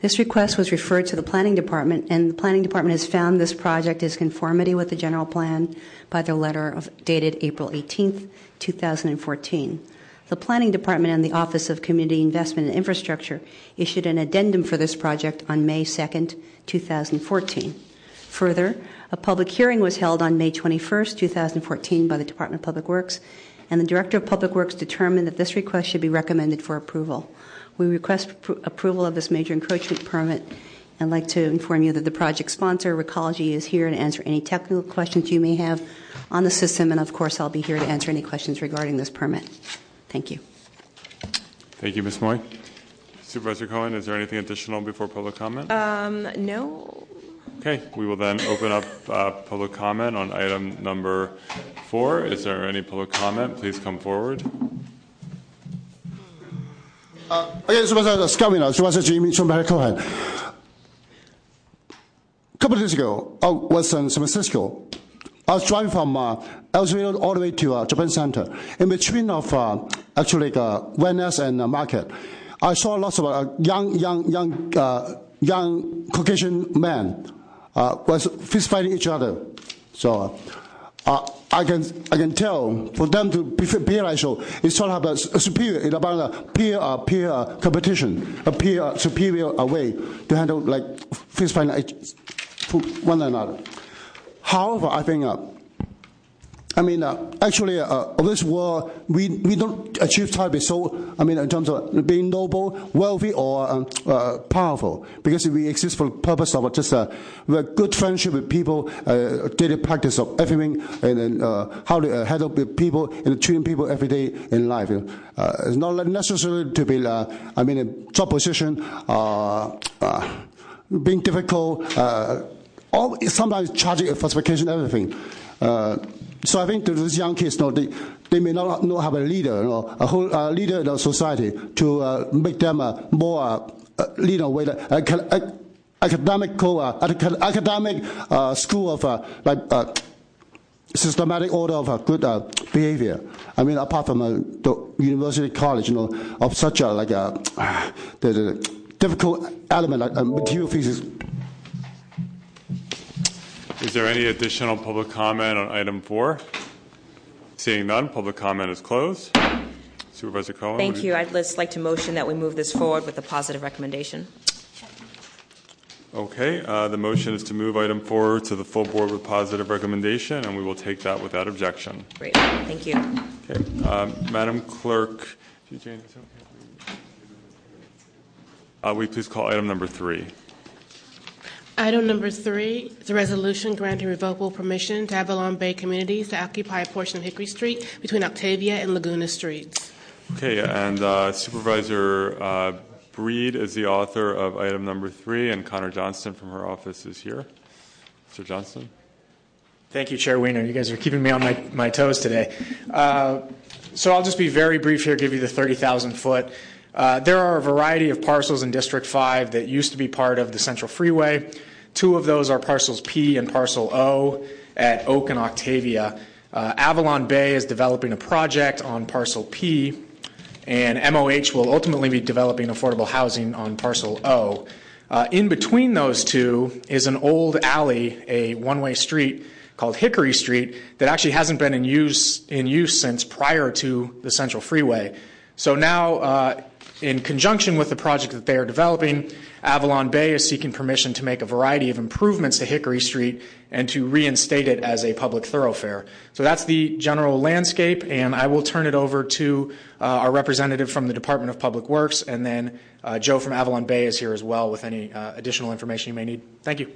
This request was referred to the Planning Department, and the Planning Department has found this project is conformity with the general plan by their letter of, dated April 18, 2014. The Planning Department and the Office of Community Investment and Infrastructure issued an addendum for this project on May 2, 2014. Further, a public hearing was held on May 21, 2014 by the Department of Public Works, and the Director of Public Works determined that this request should be recommended for approval. We request pr- approval of this major encroachment permit and like to inform you that the project sponsor, Recology, is here to answer any technical questions you may have on the system, and of course, I'll be here to answer any questions regarding this permit. Thank you. Thank you, Ms. Moy. Supervisor Cohen, is there anything additional before public comment? Um, no. Okay, we will then open up uh, public comment on item number four. Is there any public comment? Please come forward. Okay, Supervisor Scott Wiener, Supervisor Jimmy, Supervisor Cohen. A couple of days ago, I was in San Francisco. I was driving from uh, Elsville all the way to uh, Japan Center. In between of uh, actually uh, Van Ness and uh, Market, I saw lots of uh, young, young, young, uh, young Caucasian men uh, was fist fighting each other. So uh, I can I can tell for them to be so. It's sort of a superior. It's about a peer uh, peer uh, competition, a peer uh, superior uh, way to handle like fist fighting one another. However, I think uh, I mean, uh, actually, uh, this war, we, we don't achieve target so, I mean, in terms of being noble, wealthy, or um, uh, powerful, because we exist for the purpose of just uh, a good friendship with people, uh, daily practice of everything, and uh, how to handle people and treat people every day in life. It's not necessarily to be, I mean, a job position, being difficult, all, sometimes charging falsification, everything. Uh, so I think to these young kids, you know, they, they may not know have a leader, you know, a whole uh, leader in the society to uh, make them uh, more uh, lead a way, uh, academical, uh, acad- academic uh, school of uh, like systematic order of good behavior. I mean, apart from the university college, you know, of such a like a the, the difficult element like material physics. Is there any additional public comment on item four? Seeing none, public comment is closed. Supervisor Cohen? Thank you. I'd just like to motion that we move this forward with a positive recommendation. Okay, uh, the motion is to move item four to the full board with positive recommendation, and we will take that without objection. Great. Thank you. Okay, um, Madam Clerk, Jane, is it okay? Uh, you please call item number three? Item number three is a resolution granting revocable permission to Avalon Bay Communities to occupy a portion of Hickory Street between Octavia and Laguna Streets. Okay, and uh, Supervisor uh, Breed is the author of item number three, and Connor Johnston from her office is here. Mr. Johnston? Thank you, Chair Wiener. You guys are keeping me on my, my toes today. Uh, so I'll just be very brief here, give you the 30,000 foot. Uh, there are a variety of parcels in District 5 that used to be part of the Central Freeway. Two of those are parcels P and parcel O at Oak and Octavia. Uh, Avalon Bay is developing a project on parcel P, and MOH will ultimately be developing affordable housing on parcel O. Uh, in between those two is an old alley, a one way street called Hickory Street, that actually hasn't been in use, in use since prior to the Central Freeway. So now, uh, in conjunction with the project that they are developing, Avalon Bay is seeking permission to make a variety of improvements to Hickory Street and to reinstate it as a public thoroughfare. So that's the general landscape, and I will turn it over to uh, our representative from the Department of Public Works, and then uh, Joe from Avalon Bay is here as well with any uh, additional information you may need. Thank you.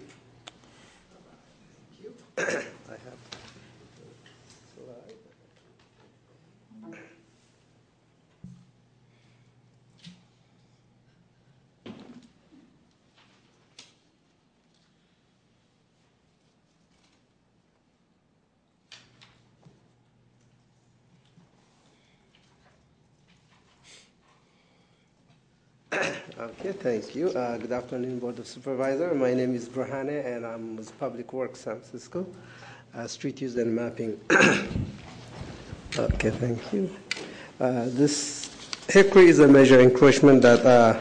Okay, thank you. Uh, good afternoon, Board of Supervisor. My name is Brahane, and I'm with Public Works San Francisco, uh, Street Use and Mapping. okay, thank you. Uh, this Hickory is a major encroachment that uh,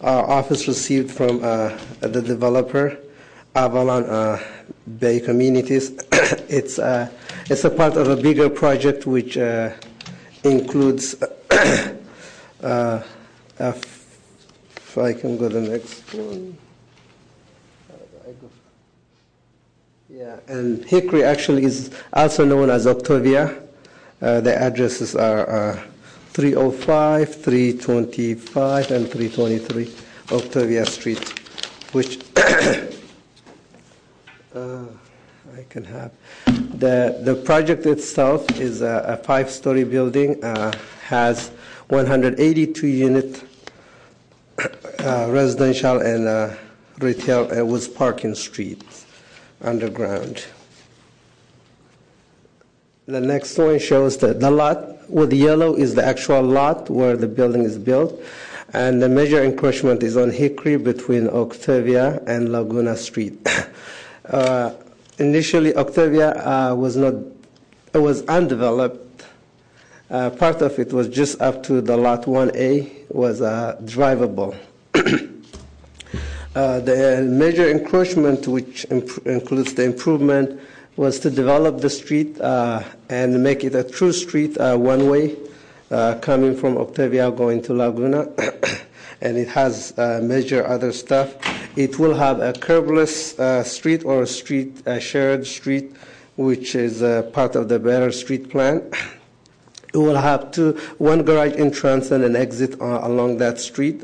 our office received from uh, the developer, Avalon uh, Bay Communities. it's, it's a part of a bigger project which includes a if I can go to the next one. Yeah, and Hickory actually is also known as Octavia. Uh, the addresses are uh, 305, 325, and 323 Octavia Street, which uh, I can have. The, the project itself is a, a five story building, uh, has 182 units residential and uh, retail uh, with parking streets underground. The next one shows the, the lot with yellow is the actual lot where the building is built, and the major encroachment is on Hickory between Octavia and Laguna Street. uh, initially, Octavia uh, was not it was undeveloped. Uh, part of it was just up to the lot 1A was uh, drivable. Uh, the major encroachment, which includes the improvement, was to develop the street uh, and make it a true street, uh, one way, uh, coming from Octavia going to Laguna. and it has uh, major other stuff. It will have a curbless uh, street or a street, a shared street which is uh, part of the Better Street Plan. It will have two, one garage entrance and an exit uh, along that street.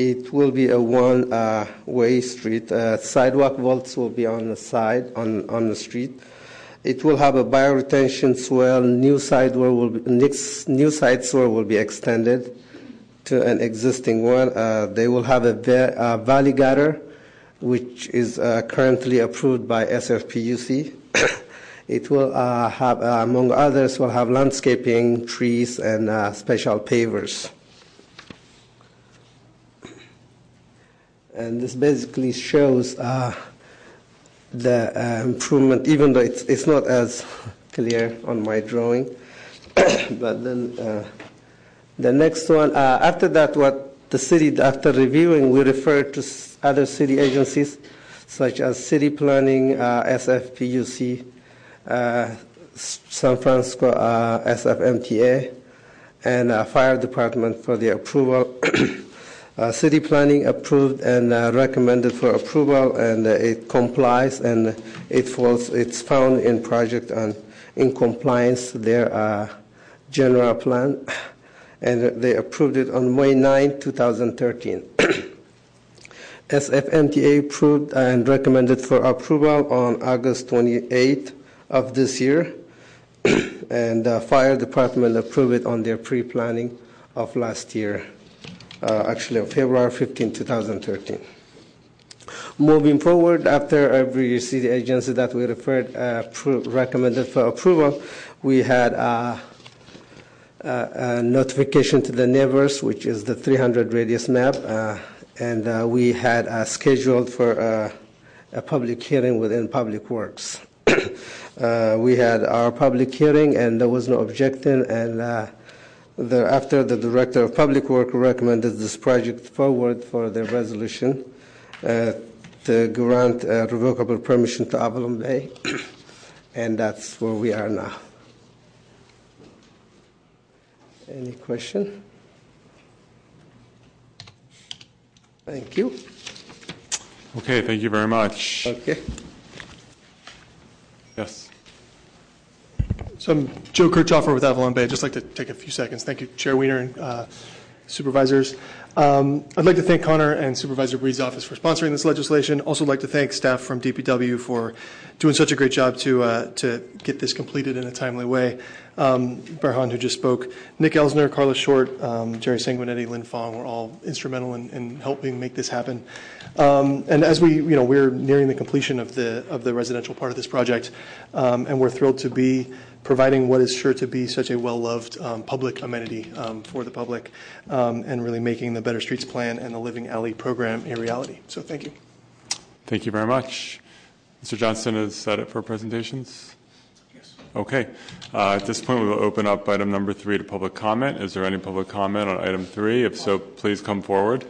Uh, it will be a one-way street. Uh, sidewalk vaults will be on the side on on the street. It will have a bioretention swale. New side swale will be, next, new side swale will be extended to an existing one. Uh, they will have a va- uh, valley gutter, which is uh, currently approved by SFPUC. It will uh, have, uh, among others, will have landscaping, trees, and uh, special pavers. And this basically shows uh, the uh, improvement, even though it's, it's not as clear on my drawing. but then uh, the next one, after that, what the city, after reviewing, we referred to other city agencies such as city planning, SFPUC, uh, San Francisco uh, SFMTA, and uh, fire department for the approval. Uh, city planning approved and uh, recommended for approval, and uh, it complies, and it falls. It's found in project on in compliance their general plan, and they approved it on May 9, 2013. SFMTA approved and recommended for approval on August 28 of this year, and the fire department approved it on their pre-planning of last year, uh, actually February 15, 2013. Moving forward, after every city agency that we referred uh, recommended for approval, we had uh, a notification to the neighbors, which is the 300 radius map, uh, and uh, we had uh, scheduled for a public hearing within Public Works. Uh, we had our public hearing and there was no objection and uh, after the director of public work recommended this project forward for the resolution uh, to grant a revocable permission to Avalon Bay and that's where we are now. Any question? Thank you. Okay, thank you very much. Okay. Yes. So I'm Joe Kirchhoffer with Avalon Bay. I'd just like to take a few seconds. Thank you, Chair Wiener and uh, supervisors. Um, I'd like to thank Connor and Supervisor Breed's office for sponsoring this legislation. Also like to thank staff from DPW for doing such a great job to uh, to get this completed in a timely way. Um, Berhan, who just spoke, Nick Elsner, Carla Short, um, Jerry Sanguinetti, Lynn Fong were all instrumental in, in helping make this happen. Um, and as we, you know, we're nearing the completion of the of the residential part of this project, and we're thrilled to be providing what is sure to be such a well-loved public amenity for the public and really making the Better Streets Plan and the Living Alley program a reality. So thank you. Thank you very much. Mr. Johnston, is that it for presentations? Okay. Uh, at this point, we will open up item number three to public comment. Is there any public comment on item three? If so, please come forward.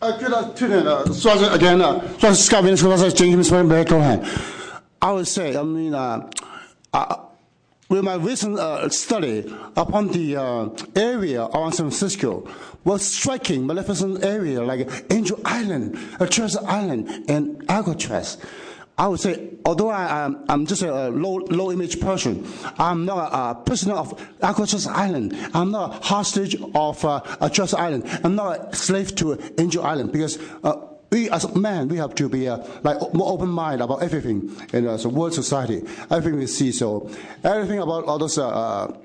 Uh, good afternoon. Uh, so again, uh, Scott Vince, James Go ahead. I would say, I mean, with my recent study upon the area around San Francisco, was striking, magnificent area like Angel Island, Treasure Island, and Alcatraz. I would say, although I, am I'm just a low, low image person, I'm not a, a prisoner of Alcatraz Island. I'm not a hostage of uh, Island. I'm not a slave to Angel Island because uh, we as men, we have to be uh, like more open minded about everything in uh, the world society, everything we see. So everything about all those. Uh,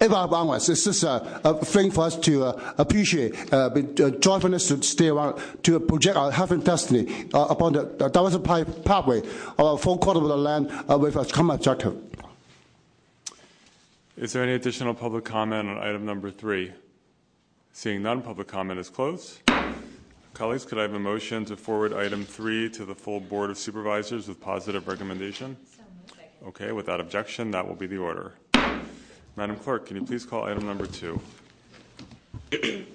uh about us, it's just a, a, thing for us to uh, appreciate, uh, uh, joyfulness to stay around, to project our heaven destiny uh, upon the, the diversified pathway of a full quarter of the land uh, with a common objective. Is there any additional public comment on item number three? Seeing none, public comment is closed. Colleagues, could I have a motion to forward item three to the full Board of Supervisors with positive recommendation? Okay, without objection, that will be the order. Madam Clerk, can you please call item number two?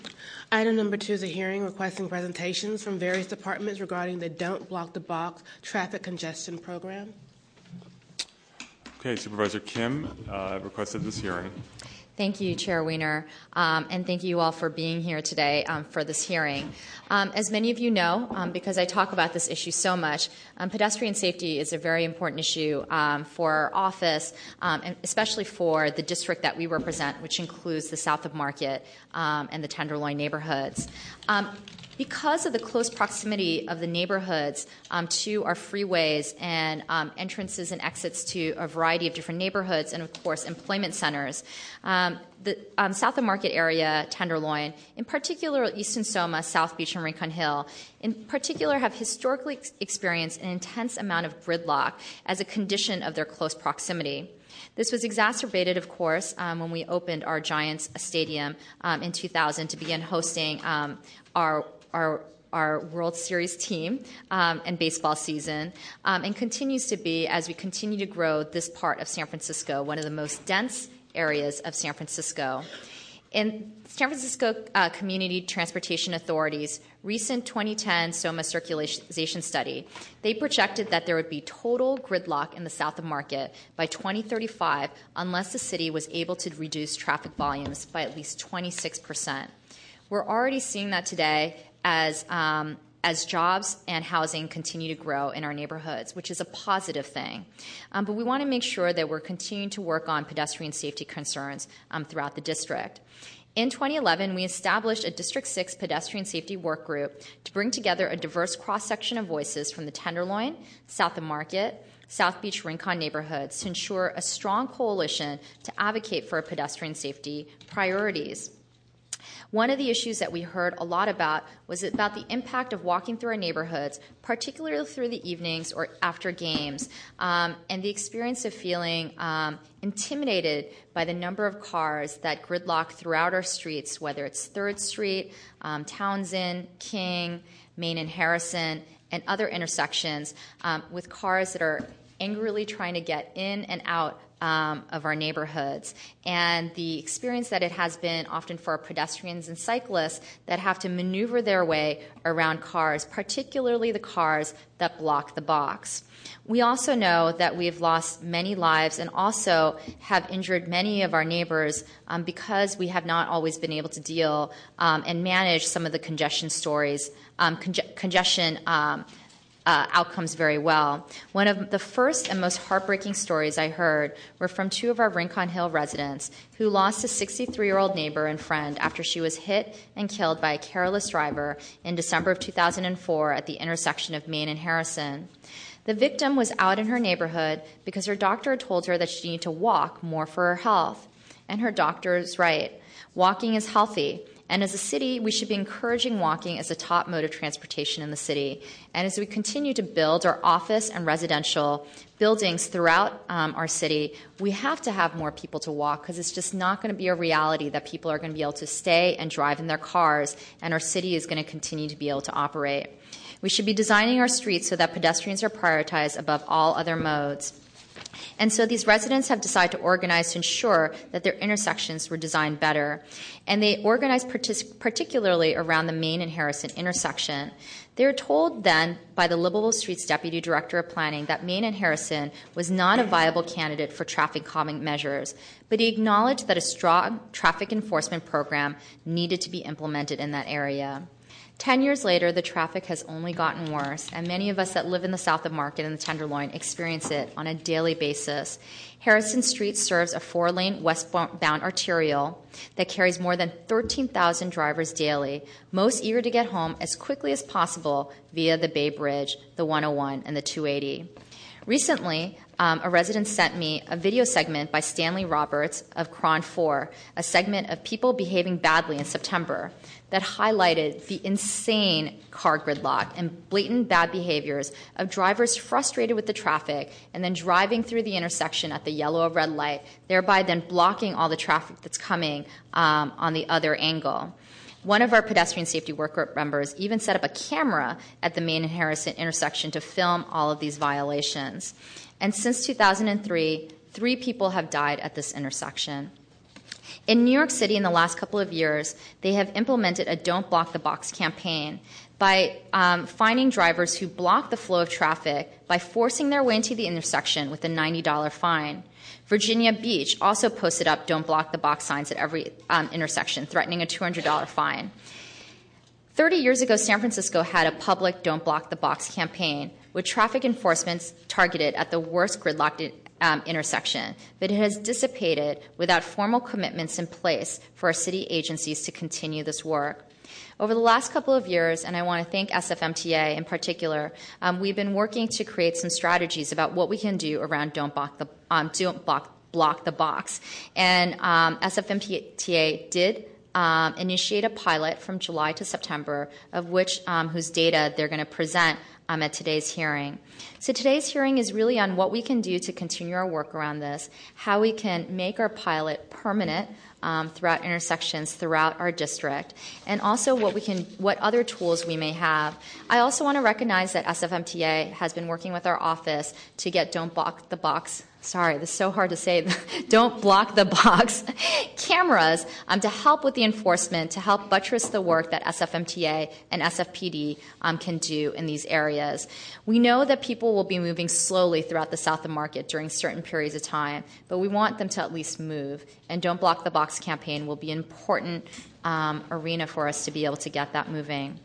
Item number two is a hearing requesting presentations from various departments regarding the Don't Block the Box traffic congestion program. Okay, Supervisor Kim uh, I've requested this hearing. Thank you, Chair Wiener, um, and thank you all for being here today um, for this hearing. Um, as many of you know, um, because I talk about this issue so much, um, pedestrian safety is a very important issue um, for our office, and especially for the district that we represent, which includes the South of Market and the Tenderloin neighborhoods because of the close proximity of the neighborhoods um, to our freeways and um, entrances and exits to a variety of different neighborhoods, and of course, employment centers, um, the um, South of Market area, Tenderloin, in particular Easton Soma, South Beach, and Rincon Hill, in particular have historically ex- experienced an intense amount of gridlock as a condition of their close proximity. This was exacerbated, of course, um, when we opened our Giants Stadium um, in 2000 to begin hosting um, our our our World Series team um, and baseball season, um, and continues to be as we continue to grow this part of San Francisco, one of the most dense areas of San Francisco. In San Francisco uh, Community Transportation Authority's recent 2010 SOMA circulation study, they projected that there would be total gridlock in the south of Market by 2035 unless the city was able to reduce traffic volumes by at least 26 percent. We're already seeing that today as um, as jobs and housing continue to grow in our neighborhoods, which is a positive thing. Um, but we want to make sure that we're continuing to work on pedestrian safety concerns um, throughout the district. In 2011, we established a District 6 pedestrian safety work group to bring together a diverse cross section of voices from the Tenderloin, South of Market, South Beach, Rincon neighborhoods to ensure a strong coalition to advocate for pedestrian safety priorities. One of the issues that we heard a lot about was about the impact of walking through our neighborhoods, particularly through the evenings or after games, um, and the experience of feeling um, intimidated by the number of cars that gridlock throughout our streets, whether it's 3rd Street, um, Townsend, King, Main and Harrison, and other intersections um, with cars that are angrily trying to get in and out um, of our neighborhoods and the experience that it has been often for pedestrians and cyclists that have to maneuver their way around cars, particularly the cars that block the box. We also know that we've lost many lives and also have injured many of our neighbors um, because we have not always been able to deal um, and manage some of the congestion stories, um, conge- congestion um, uh, outcomes very well. One of the first and most heartbreaking stories I heard were from two of our Rincon Hill residents who lost a 63 year old neighbor and friend after she was hit and killed by a careless driver in December of 2004 at the intersection of Main and Harrison. The victim was out in her neighborhood because her doctor had told her that she needed to walk more for her health. And her doctor is right. Walking is healthy. And as a city, we should be encouraging walking as a top mode of transportation in the city. And as we continue to build our office and residential buildings throughout um, our city, we have to have more people to walk because it's just not going to be a reality that people are going to be able to stay and drive in their cars, and our city is going to continue to be able to operate. We should be designing our streets so that pedestrians are prioritized above all other modes. And so these residents have decided to organize to ensure that their intersections were designed better. And they organized partic- particularly around the Main and Harrison intersection. They were told then by the Livable Streets Deputy Director of Planning that Main and Harrison was not a viable candidate for traffic calming measures, but he acknowledged that a strong traffic enforcement program needed to be implemented in that area. Ten years later, the traffic has only gotten worse, and many of us that live in the south of Market and the Tenderloin experience it on a daily basis. Harrison Street serves a four lane westbound arterial that carries more than 13,000 drivers daily, most eager to get home as quickly as possible via the Bay Bridge, the 101, and the 280. Recently, um, a resident sent me a video segment by Stanley Roberts of KRON 4, a segment of people behaving badly in September that highlighted the insane car gridlock and blatant bad behaviors of drivers frustrated with the traffic and then driving through the intersection at the yellow or red light, thereby then blocking all the traffic that's coming um, on the other angle. One of our pedestrian safety work group members even set up a camera at the Main and Harrison intersection to film all of these violations. And since 2003, three people have died at this intersection. In New York City, in the last couple of years, they have implemented a Don't Block the Box campaign by um, finding drivers who block the flow of traffic by forcing their way into the intersection with a $90 fine. Virginia Beach also posted up don't block the box signs at every um, intersection, threatening a $200 fine. 30 years ago, San Francisco had a public Don't Block the Box campaign with traffic enforcement targeted at the worst gridlocked intersection, but it has dissipated without formal commitments in place for our city agencies to continue this work. Over the last couple of years, and I want to thank SFMTA in particular, um, we've been working to create some strategies about what we can do around Don't Block the, um, don't block, block the Box. And um, SFMTA did um, initiate a pilot from July to September, of which um, whose data they're going to present um, at today's hearing. So today's hearing is really on what we can do to continue our work around this, how we can make our pilot permanent. Um, throughout intersections throughout our district, and also what we can, what other tools we may have. I also want to recognize that SFMTA has been working with our office to get "Don't Block the Box" sorry, this is so hard to say, don't block the box, cameras um, to help with the enforcement, to help buttress the work that SFMTA and SFPD um, can do in these areas. We know that people will be moving slowly throughout the South of Market during certain periods of time, but we want them to at least move. And Don't Block the Box campaign will be an important um, arena for us to be able to get that moving.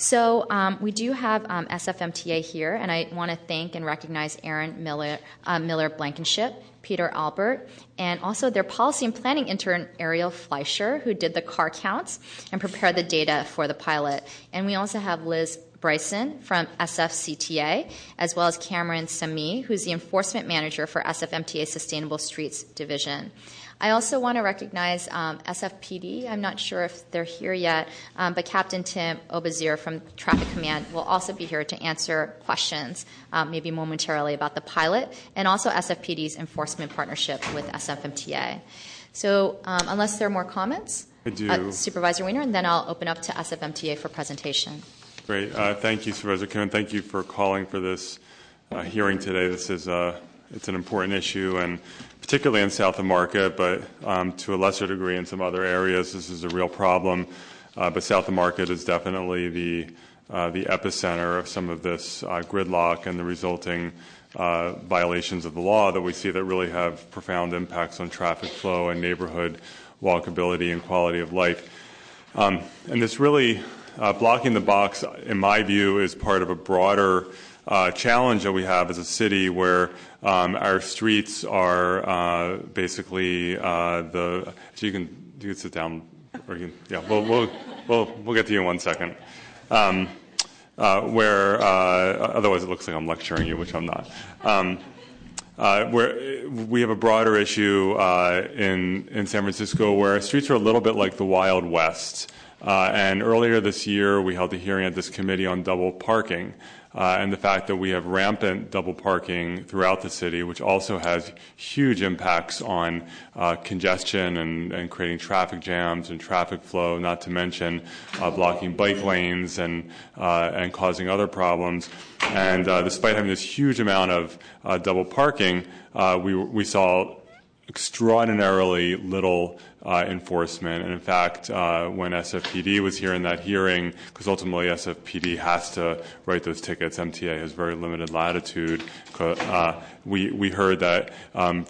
So um, we do have um, SFMTA here, and I want to thank and recognize Erin Miller, uh, Miller Blankenship, Peter Albert, and also their policy and planning intern Ariel Fleischer, who did the car counts and prepared the data for the pilot. And we also have Liz Brisson from SFCTA, as well as Cameron Sami, who's the enforcement manager for SFMTA Sustainable Streets Division. I also want to recognize um, SFPD. I'm not sure if they're here yet, um, but Captain Tim Obazir from Traffic Command will also be here to answer questions, um, maybe momentarily, about the pilot and also SFPD's enforcement partnership with SFMTA. So, um, unless there are more comments, I do. Uh, Supervisor Wiener, and then I'll open up to SFMTA for presentation. Great. Uh, thank you, Supervisor Cohen. Thank you for calling for this uh, hearing today. This is uh, it's an important issue, and particularly in South of Market, but um, to a lesser degree in some other areas, this is a real problem. Uh, but South of Market is definitely the uh, the epicenter of some of this uh, gridlock and the resulting uh, violations of the law that we see that really have profound impacts on traffic flow and neighborhood walkability and quality of life. Um, and this really uh, blocking the box, in my view, is part of a broader challenge that we have as a city where um, our streets are uh, basically uh, the. So you can you can sit down, or you yeah. We'll we'll we'll we'll get to you in one second. Um, uh, where uh, otherwise it looks like I'm lecturing you, which I'm not. Um, uh, where we have a broader issue uh, in in San Francisco where streets are a little bit like the Wild West. Uh, and earlier this year, we held a hearing at this committee on double parking uh, and the fact that we have rampant double parking throughout the city, which also has huge impacts on uh, congestion and, creating traffic jams and traffic flow, not to mention uh, blocking bike lanes and, uh, and causing other problems. And uh, despite having this huge amount of uh, double parking, we, we saw extraordinarily little uh, enforcement. And in fact, uh, when SFPD was here in that hearing, because ultimately SFPD has to write those tickets, MTA has very limited latitude. Uh, we heard that. Um,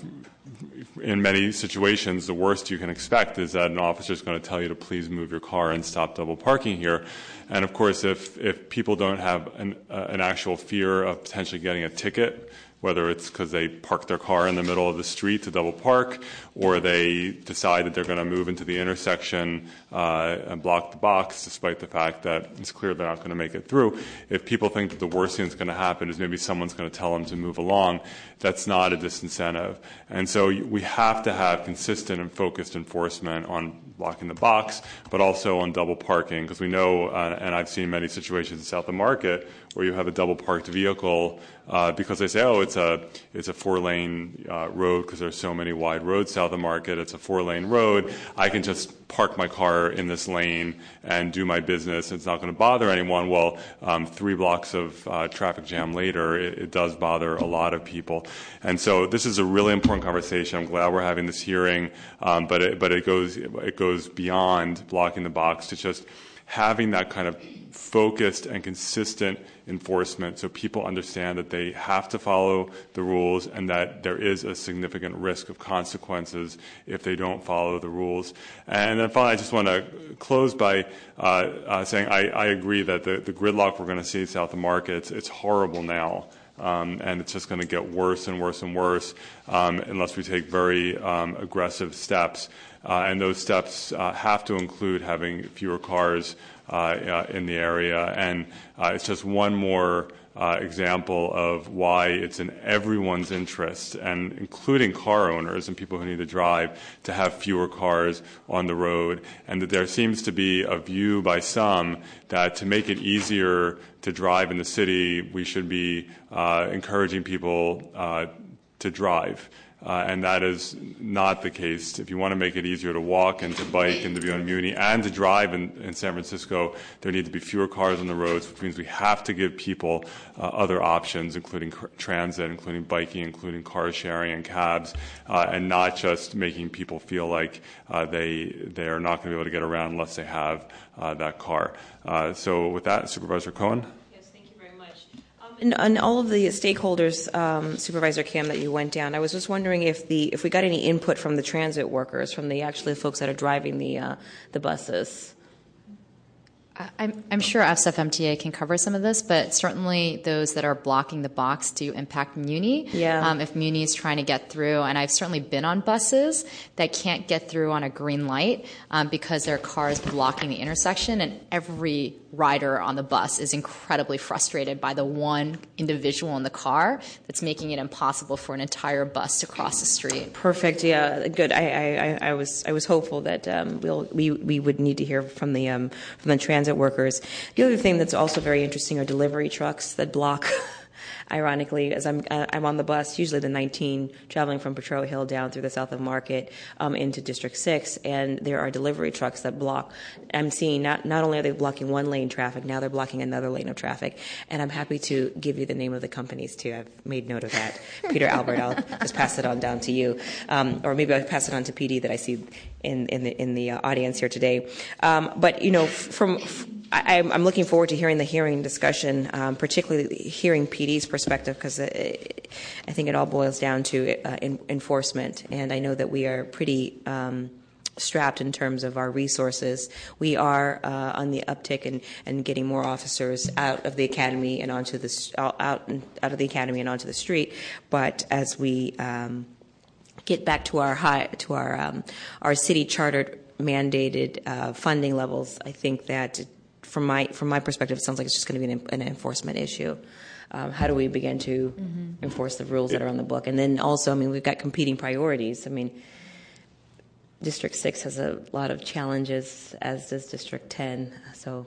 in many situations, the worst you can expect is that an officer is going to tell you to please move your car and stop double parking here. And of course, if, if people don't have an, an actual fear of potentially getting a ticket whether it's because they park their car in the middle of the street to double park, or they decide that they're going to move into the intersection uh, and block the box, despite the fact that it's clear they're not going to make it through. If people think that the worst thing that's going to happen is maybe someone's going to tell them to move along, that's not a disincentive. And so we have to have consistent and focused enforcement on blocking the box, but also on double parking, because we know, uh, and I've seen many situations in South of Market where you have a double parked vehicle uh, because they say, oh, it's a it's a four lane uh, road because there's so many wide roads south of Market. It's a four lane road. I can just park my car in this lane and do my business. It's not going to bother anyone. Well, um, three blocks of uh, traffic jam later, it, it, does bother a lot of people. And so this is a really important conversation. I'm glad we're having this hearing, um, but it, but it goes it goes beyond blocking the box to just having that kind of focused and consistent enforcement so people understand that they have to follow the rules and that there is a significant risk of consequences if they don't follow the rules. And then finally, I just want to close by uh, uh, saying I, I, agree that the, the, gridlock we're going to see south of Market, it's, it's horrible now. Um, and it's just going to get worse and worse and worse um, unless we take very um, aggressive steps. Uh, and those steps uh, have to include having fewer cars uh, in the area. And it's just one more Uh, example of why it's in everyone's interest, and including car owners and people who need to drive, to have fewer cars on the road. And that there seems to be a view by some that to make it easier to drive in the city, we should be uh, encouraging people uh, to drive. Uh, and that is not the case. If you want to make it easier to walk and to bike and to be on Muni and to drive in, San Francisco, there need to be fewer cars on the roads, which means we have to give people uh, other options, including transit, including biking, including car sharing and cabs, uh, and not just making people feel like uh, they they are not going to be able to get around unless they have uh, that car. Uh, so, with that, Supervisor Cohen and, all of the stakeholders, um, Supervisor Cam, that you went down, I was just wondering if the if we got any input from the transit workers, from the actually folks that are driving the uh, the buses. I'm, I'm, sure FSF-MTA can cover some of this, but certainly those that are blocking the box do impact Muni. Yeah. Um, if Muni is trying to get through, and I've certainly been on buses that can't get through on a green light um, because their car is blocking the intersection, and every rider on the bus is incredibly frustrated by the one individual in the car that's making it impossible for an entire bus to cross the street. Perfect. Yeah. Good. I, I, I was I was hopeful that um, we'll, we we would need to hear from the um, from the transit workers. The other thing that's also very interesting are delivery trucks that block ironically, as I'm uh, I'm on the bus, usually the 19, traveling from Potrero Hill down through the south of Market um, into District 6, and there are delivery trucks that block. I'm seeing not not only are they blocking one lane traffic, now they're blocking another lane of traffic, and I'm happy to give you the name of the companies too. I've made note of that. Peter Albert, I'll just pass it on down to you, um, or maybe I'll pass it on to PD that I see in in the in the uh, audience here today. Um, but you know, from I, am looking forward to hearing the hearing discussion, um, particularly hearing PD's perspective, because I think it all boils down to uh, in, enforcement. And I know that we are pretty um, strapped in terms of our resources. We are uh, on the uptick and, and getting more officers out of the academy and onto the out out of the academy and onto the street. But as we um, get back to our high to our um, our city chartered mandated uh, funding levels, I think that from my from my perspective, it sounds like it's just going to be an, an enforcement issue. Um, how do we begin to mm-hmm. enforce the rules that are on the book? And then also, I mean, we've got competing priorities. I mean, District Six has a lot of challenges, as does District Ten. So,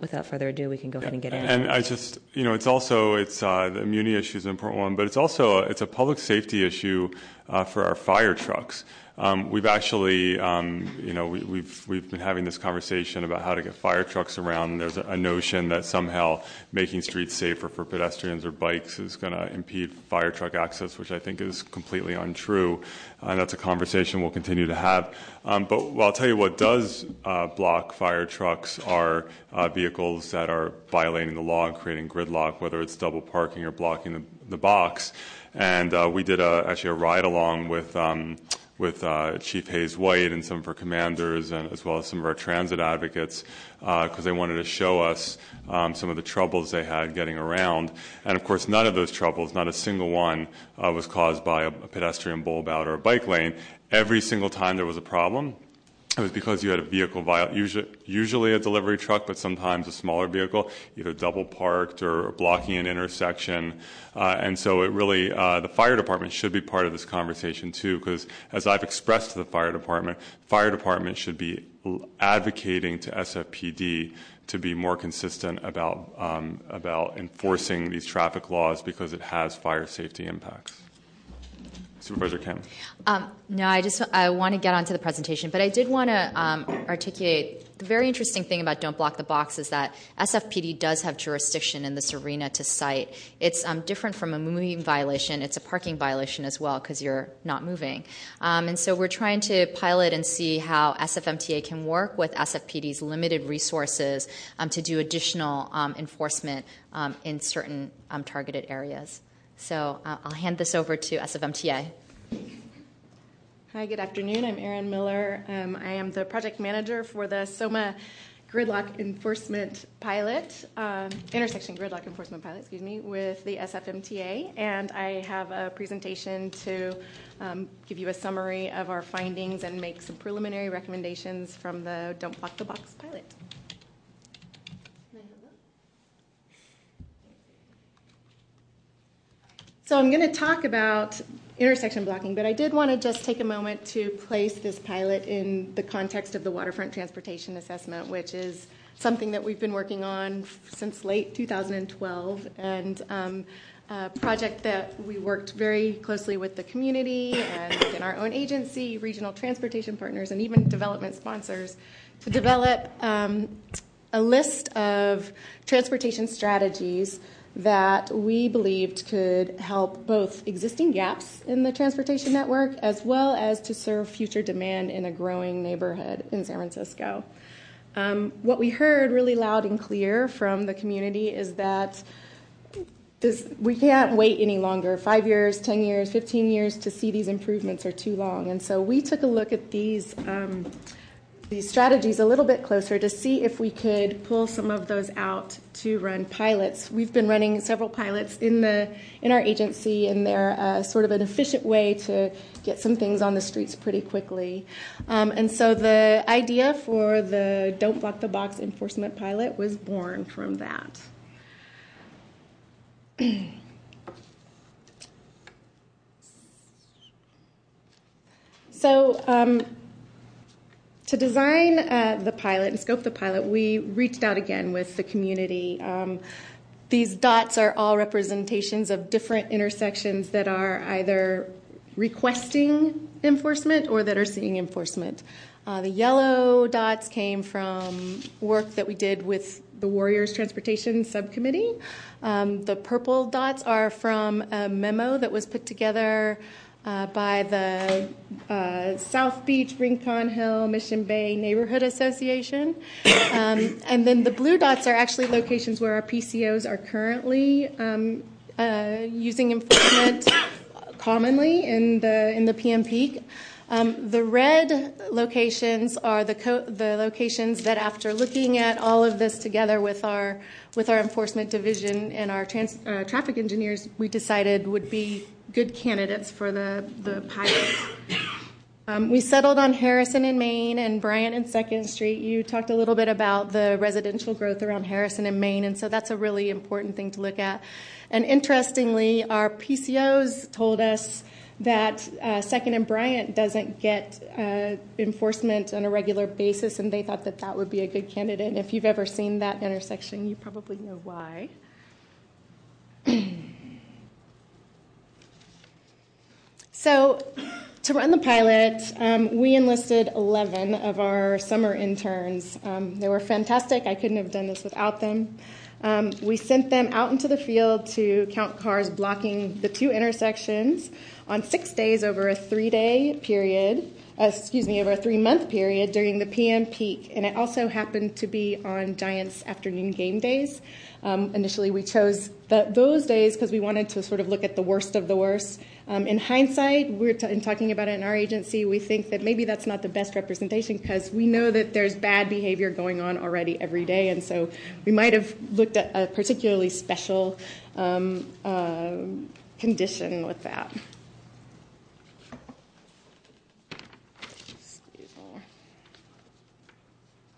without further ado, we can go ahead and get in. And I just, you know, it's also it's uh, the immunity issue is an important one, but it's also it's a public safety issue uh, for our fire trucks. Um, we've actually, um, you know, we, we've we've been having this conversation about how to get fire trucks around. There's a, a notion that somehow making streets safer for pedestrians or bikes is going to impede fire truck access, which I think is completely untrue. And that's a conversation we'll continue to have. Um, but well, I'll tell you what does uh, block fire trucks are uh, vehicles that are violating the law and creating gridlock, whether it's double parking or blocking the, the box. And uh, we did a, actually a ride along with um, with uh, Chief Hayes White and some of our commanders, and as well as some of our transit advocates, because uh, they wanted to show us um, some of the troubles they had getting around. And of course, none of those troubles, not a single one, uh, was caused by a, a pedestrian bulb out or a bike lane. Every single time there was a problem, it was because you had a vehicle, usually, a delivery truck, but sometimes a smaller vehicle, either double parked or blocking an intersection. Uh, and so it really, uh, the fire department should be part of this conversation too, because as I've expressed to the fire department, fire department should be advocating to SFPD to be more consistent about um, about enforcing these traffic laws because it has fire safety impacts. Supervisor Kim. Um, no, I just I want to get onto the presentation, but I did want to um, articulate the very interesting thing about Don't Block the Box is that SFPD does have jurisdiction in this arena to cite. It's um, different from a moving violation. It's a parking violation as well because you're not moving. And so we're trying to pilot and see how SFMTA can work with SFPD's limited resources to do additional enforcement in certain targeted areas. So uh, I'll hand this over to SFMTA. Hi, good afternoon. I'm Erin Miller. Um, I am the project manager for the SOMA gridlock enforcement pilot, um, intersection gridlock enforcement pilot, excuse me, with the SFMTA. And I have a presentation to um, give you a summary of our findings and make some preliminary recommendations from the Don't Block the Box pilot. So I'm going to talk about intersection blocking, but I did want to just take a moment to place this pilot in the context of the waterfront transportation assessment, which is something that we've been working on since late 2012 and um, a project that we worked very closely with the community and within our own agency, regional transportation partners, and even development sponsors to develop um, a list of transportation strategies that we believed could help both existing gaps in the transportation network as well as to serve future demand in a growing neighborhood in San Francisco. Um, what we heard really loud and clear from the community is that this, we can't wait any longer. Five years, 10 years, 15 years to see these improvements are too long. And so we took a look at these um, these strategies a little bit closer to see if we could pull some of those out to run pilots. We've been running several pilots in the in our agency, and they're uh, sort of an efficient way to get some things on the streets pretty quickly. Um, and so the idea for the Don't Block the Box enforcement pilot was born from that. so. Um, to design uh, the pilot and scope the pilot, we reached out again with the community. Um, these dots are all representations of different intersections that are either requesting enforcement or that are seeing enforcement. Uh, the yellow dots came from work that we did with the Warriors Transportation Subcommittee. Um, the purple dots are from a memo that was put together uh, by the uh, South Beach, Rincon Hill, Mission Bay Neighborhood Association. Um, and then the blue dots are actually locations where our PCOs are currently um, uh, using enforcement commonly in the in the PM peak. Um, the red locations are the co- the locations that, after looking at all of this together with our with our enforcement division and our trans- uh, traffic engineers, we decided would be good candidates for the, the pilot. Um, we settled on Harrison and Main and Bryant and Second Street. You talked a little bit about the residential growth around Harrison and Main, and so that's a really important thing to look at. And interestingly, our PCOs told us that uh, Second and Bryant doesn't get uh, enforcement on a regular basis, and they thought that that would be a good candidate. And if you've ever seen that intersection, you probably know why. So, to run the pilot, um, we enlisted 11 of our summer interns. Um, they were fantastic. I couldn't have done this without them. Um, we sent them out into the field to count cars blocking the two intersections on six days over a three day period, uh, excuse me, over a three month period during the PM peak. And it also happened to be on Giants afternoon game days. Um, initially, we chose the, those days because we wanted to sort of look at the worst of the worst. Um, in hindsight, we're talking about it in our agency, we think that maybe that's not the best representation because we know that there's bad behavior going on already every day, and so we might have looked at a particularly special um, uh, condition with that.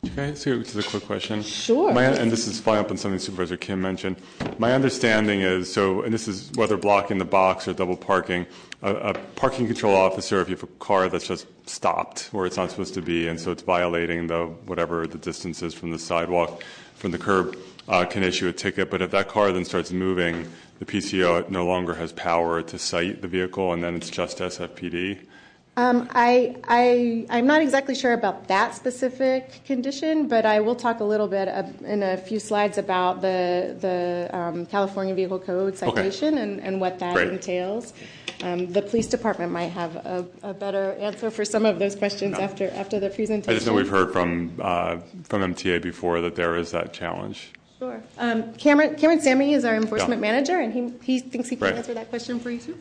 Can I ask you just a quick question? Sure. My, and this is following up on something Supervisor Kim mentioned. My understanding is so, and this is whether blocking the box or double parking. A, a parking control officer, if you have a car that's just stopped where it's not supposed to be, and so it's violating the whatever the distance is from the sidewalk, from the curb, uh, can issue a ticket. But if that car then starts moving, the PCO no longer has power to cite the vehicle, and then it's just SFPD. Um, I, I, I'm not exactly sure about that specific condition, but I will talk a little bit in a few slides about the, the um, California Vehicle Code citation and, and what that entails. Um, the police department might have a, a, better answer for some of those questions after, after the presentation. I just know we've heard from, uh, from MTA before that there is that challenge. Sure. Um, Cameron, Cameron Sammy is our enforcement manager, and he, he thinks he can answer that question for you too.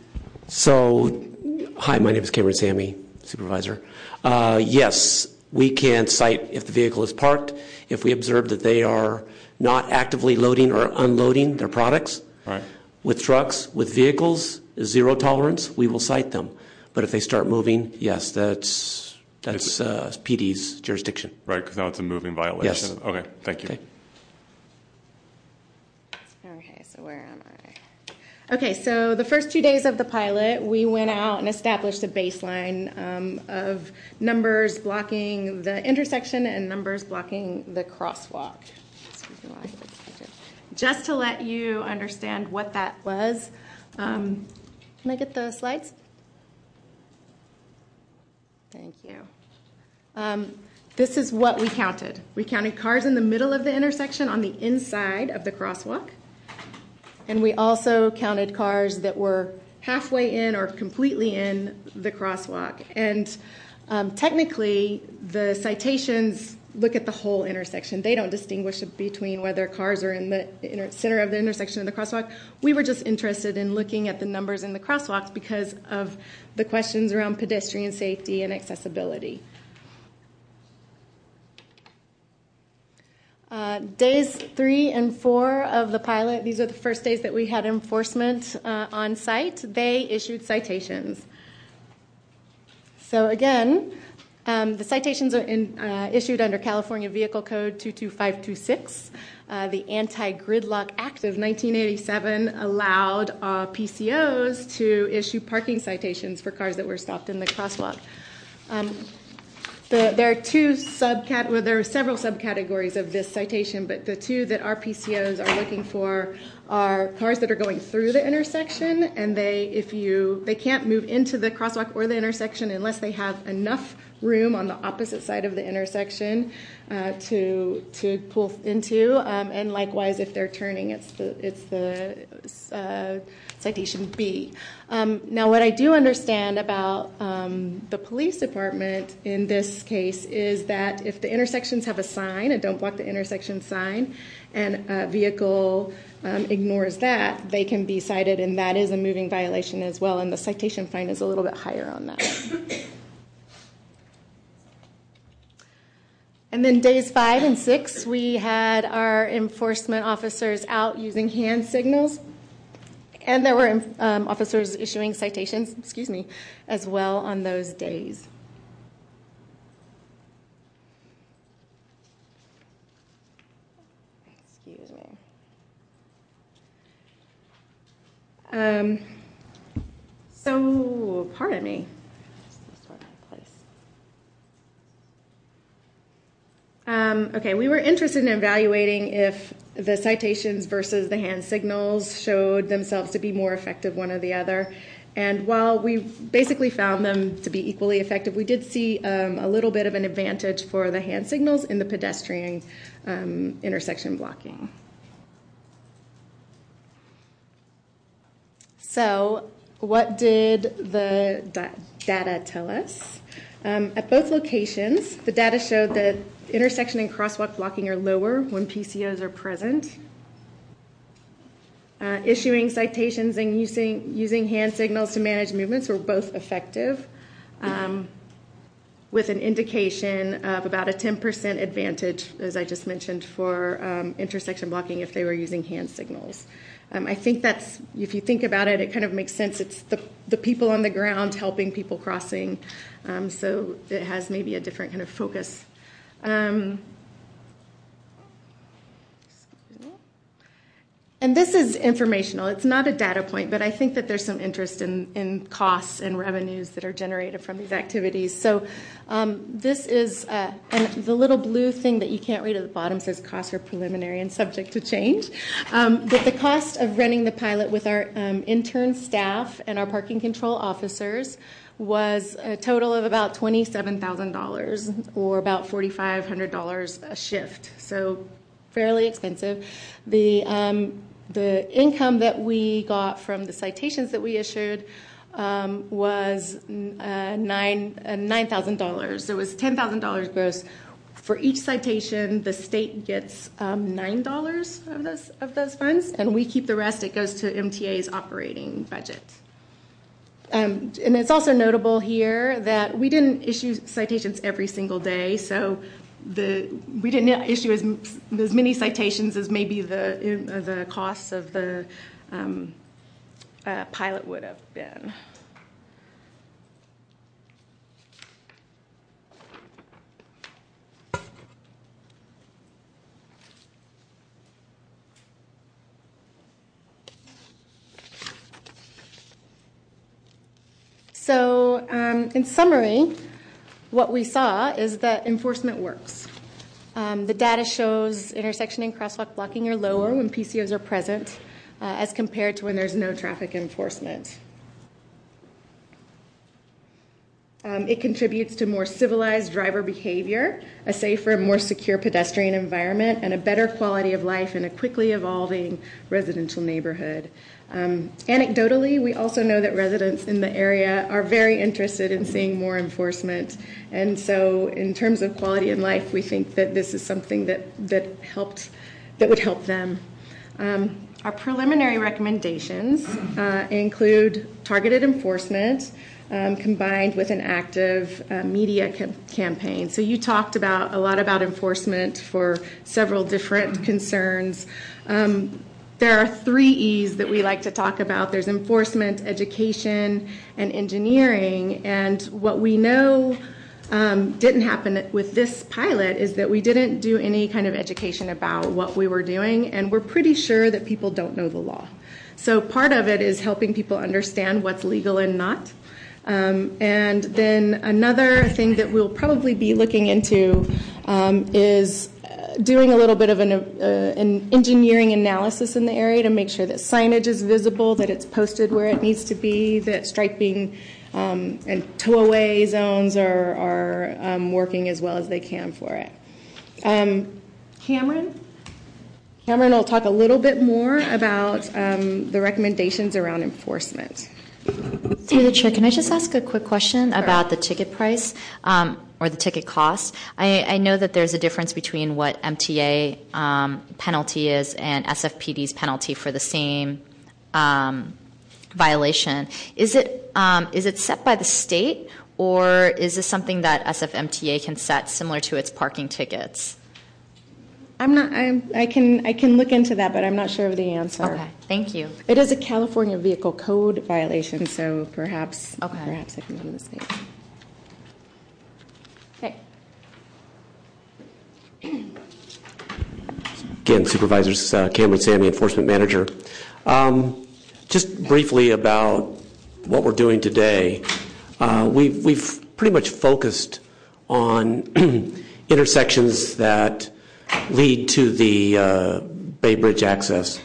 So Hi, my name is Cameron Sammy, supervisor. Uh, yes, we can cite if the vehicle is parked, if we observe that they are not actively loading or unloading their products. With trucks, with vehicles, zero tolerance, we will cite them. But if they start moving, yes, that's that's uh, PD's jurisdiction. Right, because now it's a moving violation. Yes. Okay, thank you. Okay. Okay, so where am I? Okay, so the first two days of the pilot, we went out and established a baseline um, of numbers blocking the intersection and numbers blocking the crosswalk. Just to let you understand what that was, um, can I get the slides? Thank you. Um, this is what we counted. We counted cars in the middle of the intersection on the inside of the crosswalk. And we also counted cars that were halfway in or completely in the crosswalk. And um, technically, the citations look at the whole intersection. They don't distinguish between whether cars are in the center of the intersection and the crosswalk. We were just interested in looking at the numbers in the crosswalks because of the questions around pedestrian safety and accessibility. Days three and four of the pilot, these are the first days that we had enforcement uh, on site, they issued citations. So again, um, the citations are uh, issued under California Vehicle Code 22526. Uh, the Anti Gridlock Act of 1987 allowed uh, PCOs to issue parking citations for cars that were stopped in the crosswalk. The, there are two subcat, well, there are several subcategories of this citation, but the two that our PCOs are looking for are cars that are going through the intersection, and they, if you, they can't move into the crosswalk or the intersection unless they have enough room on the opposite side of the intersection uh, to to pull into, um, and likewise if they're turning, it's the it's the uh, citation B. Um, now, what I do understand about um, the police department in this case is that if the intersections have a sign, a don't block the intersection sign, and a vehicle um, ignores that, they can be cited, and that is a moving violation as well, and the citation fine is a little bit higher on that. And then days five and six, we had our enforcement officers out using hand signals and there were um, officers issuing citations, excuse me, as well on those days. Excuse me. Um, so, pardon me. Um, okay, we were interested in evaluating if the citations versus the hand signals showed themselves to be more effective one or the other. And while we basically found them to be equally effective, we did see um, a little bit of an advantage for the hand signals in the pedestrian um, intersection blocking. So, what did the data tell us? Um, at both locations, the data showed that intersection and crosswalk blocking are lower when PCOs are present. Uh, issuing citations and using, using hand signals to manage movements were both effective, um, with an indication of about a 10% advantage, as I just mentioned, for um, intersection blocking if they were using hand signals. Um, I think that's, if you think about it, it kind of makes sense. It's the, the people on the ground helping people crossing, um, so it has maybe a different kind of focus um, and this is informational. It's not a data point, but I think that there's some interest in, in costs and revenues that are generated from these activities. So um, this is, uh, and the little blue thing that you can't read at the bottom says costs are preliminary and subject to change. Um, but the cost of running the pilot with our um, intern staff and our parking control officers was a total of about $27,000 or about $4,500 a shift. So fairly expensive. The, um, the income that we got from the citations that we issued um, was uh, nine uh, nine thousand dollars. It was ten thousand dollars gross. For each citation, the state gets um, nine dollars of those of those funds, and we keep the rest. It goes to MTA's operating budget. Um, and it's also notable here that we didn't issue citations every single day, so we didn't issue as, many citations as maybe the uh, costs of the um, uh, pilot would have been. So, um, in summary, what we saw is that enforcement works. Um, the data shows intersection and crosswalk blocking are lower when PCOs are present uh, as compared to when there's no traffic enforcement. Um, it contributes to more civilized driver behavior, a safer and more secure pedestrian environment, and a better quality of life in a quickly evolving residential neighborhood. Um, anecdotally, we also know that residents in the area are very interested in seeing more enforcement. And so, in terms of quality of life, we think that this is something that, that helped, that would help them. Um, our preliminary recommendations uh, include targeted enforcement um, combined with an active uh, media cam- campaign. So you talked about a lot about enforcement for several different concerns. There are three E's that we like to talk about there's enforcement, education, and engineering. And what we know um, didn't happen with this pilot is that we didn't do any kind of education about what we were doing, and we're pretty sure that people don't know the law. So part of it is helping people understand what's legal and not. Um, and then another thing that we'll probably be looking into um, is doing a little bit of an, uh, an, engineering analysis in the area to make sure that signage is visible, that it's posted where it needs to be, that striping um, and tow-away zones are, um, working as well as they can for it. Um, Cameron? Cameron will talk a little bit more about the recommendations around enforcement. Through the chair, can I just ask a quick question about the ticket price? Um, or the ticket cost. I, I, know that there's a difference between what MTA um, penalty is and SFPD's penalty for the same um, violation. Is it um, is it set by the state, or is this something that SFMTA can set similar to its parking tickets? I'm not. I'm, I can. I can look into that, but I'm not sure of the answer. Okay. Thank you. It is a California Vehicle Code violation, so perhaps. Okay. Perhaps I can go to the state. Okay. Again, Supervisors uh, Cameron Sammy, Enforcement Manager. Um, just briefly about what we're doing today. Uh, we've, we've pretty much focused on intersections that lead to the uh, Bay Bridge access.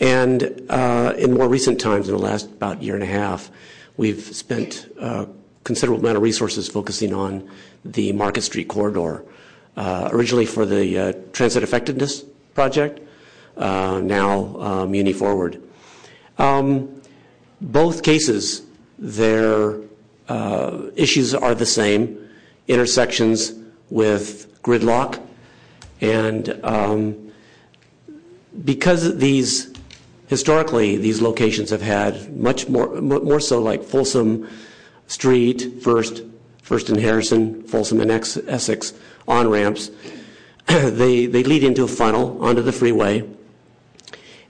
And uh, in more recent times, in the last about year and a half, we've spent a uh, considerable amount of resources focusing on the Market Street corridor originally for the transit effectiveness project, now Muni Forward. Um, both cases, their issues are the same intersections with gridlock. And um, because these, historically, these locations have had much more, more so like Folsom Street, First, and Harrison, Folsom and Essex, on ramps. they, lead into a funnel onto the freeway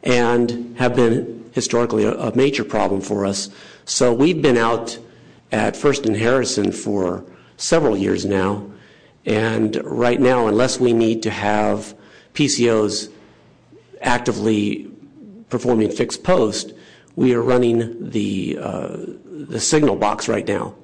and have been historically a major problem for us. So we've been out at First and Harrison for several years now. And right now, unless we need to have PCOs actively performing fixed post, we are running the, uh, the signal box right now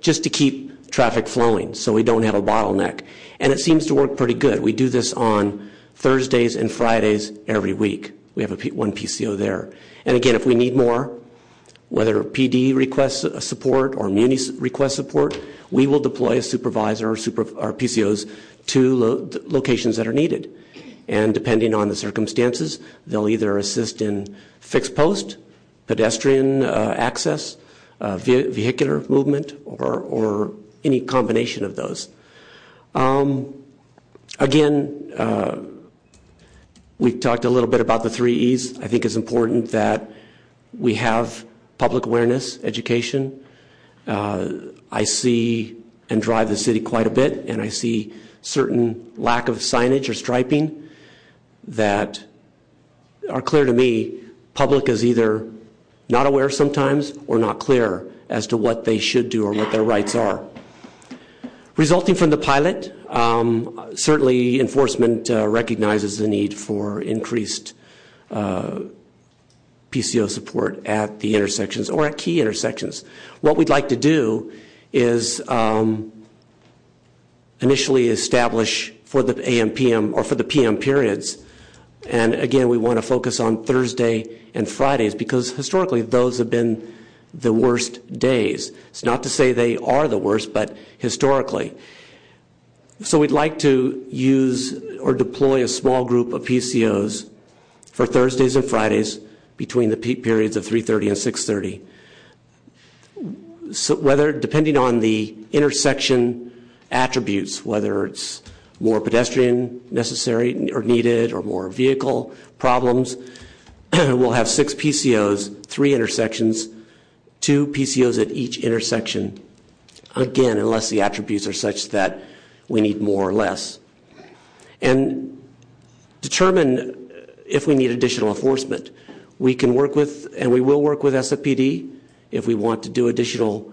just to keep traffic flowing so we don't have a bottleneck. And it seems to work pretty good. We do this on Thursdays and Fridays every week. We have one PCO there. And again, if we need more, whether PD requests support or Muni requests support, we will deploy a supervisor or, PCOs to locations that are needed. And depending on the circumstances, they'll either assist in fixed post, pedestrian uh, access, uh, vehicular movement, or, any combination of those. Um, again, uh, we've talked a little bit about the three E's. I think it's important that we have public awareness, education. Uh, I see and drive the city quite a bit, and I see certain lack of signage or striping that are clear to me. Public is either not aware sometimes or not clear as to what they should do or what their rights are. Resulting from the pilot, um, certainly enforcement uh, recognizes the need for increased uh, PCO support at the intersections or at key intersections. What we'd like to do is um, initially establish for the AM PM or for the PM periods. And again, we want to focus on Thursday and Fridays because historically those have been the worst days. It's not to say they are the worst, but historically. So we'd like to use or deploy a small group of PCOs for Thursdays and Fridays between the periods of 3:30 and 6:30. So whether depending on the intersection attributes, whether it's more pedestrian necessary or needed or more vehicle problems, we'll have six PCOs, three intersections, two PCOs at each intersection. Again, unless the attributes are such that we need more or less. And determine if we need additional enforcement. We can work with, and we will work with SFPD if we want to do additional,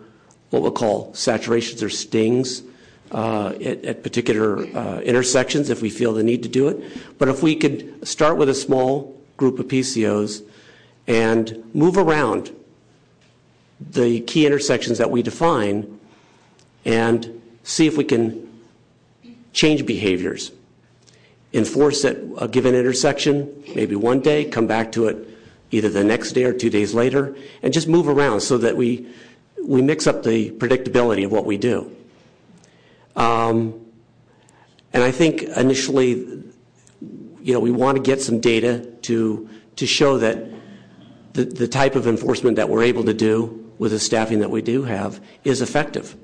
what we'll call saturations or stings uh, at, at, particular uh, intersections if we feel the need to do it. But if we could start with a small group of PCOs and move around the key intersections that we define and see if we can change behaviors. Enforce at a given intersection, maybe one day, come back to it either the next day or two days later, and just move around so that we, we mix up the predictability of what we do. Um, and I think initially, you know, we want to get some data to, to show that the, the type of enforcement that we're able to do with the staffing that we do have is effective.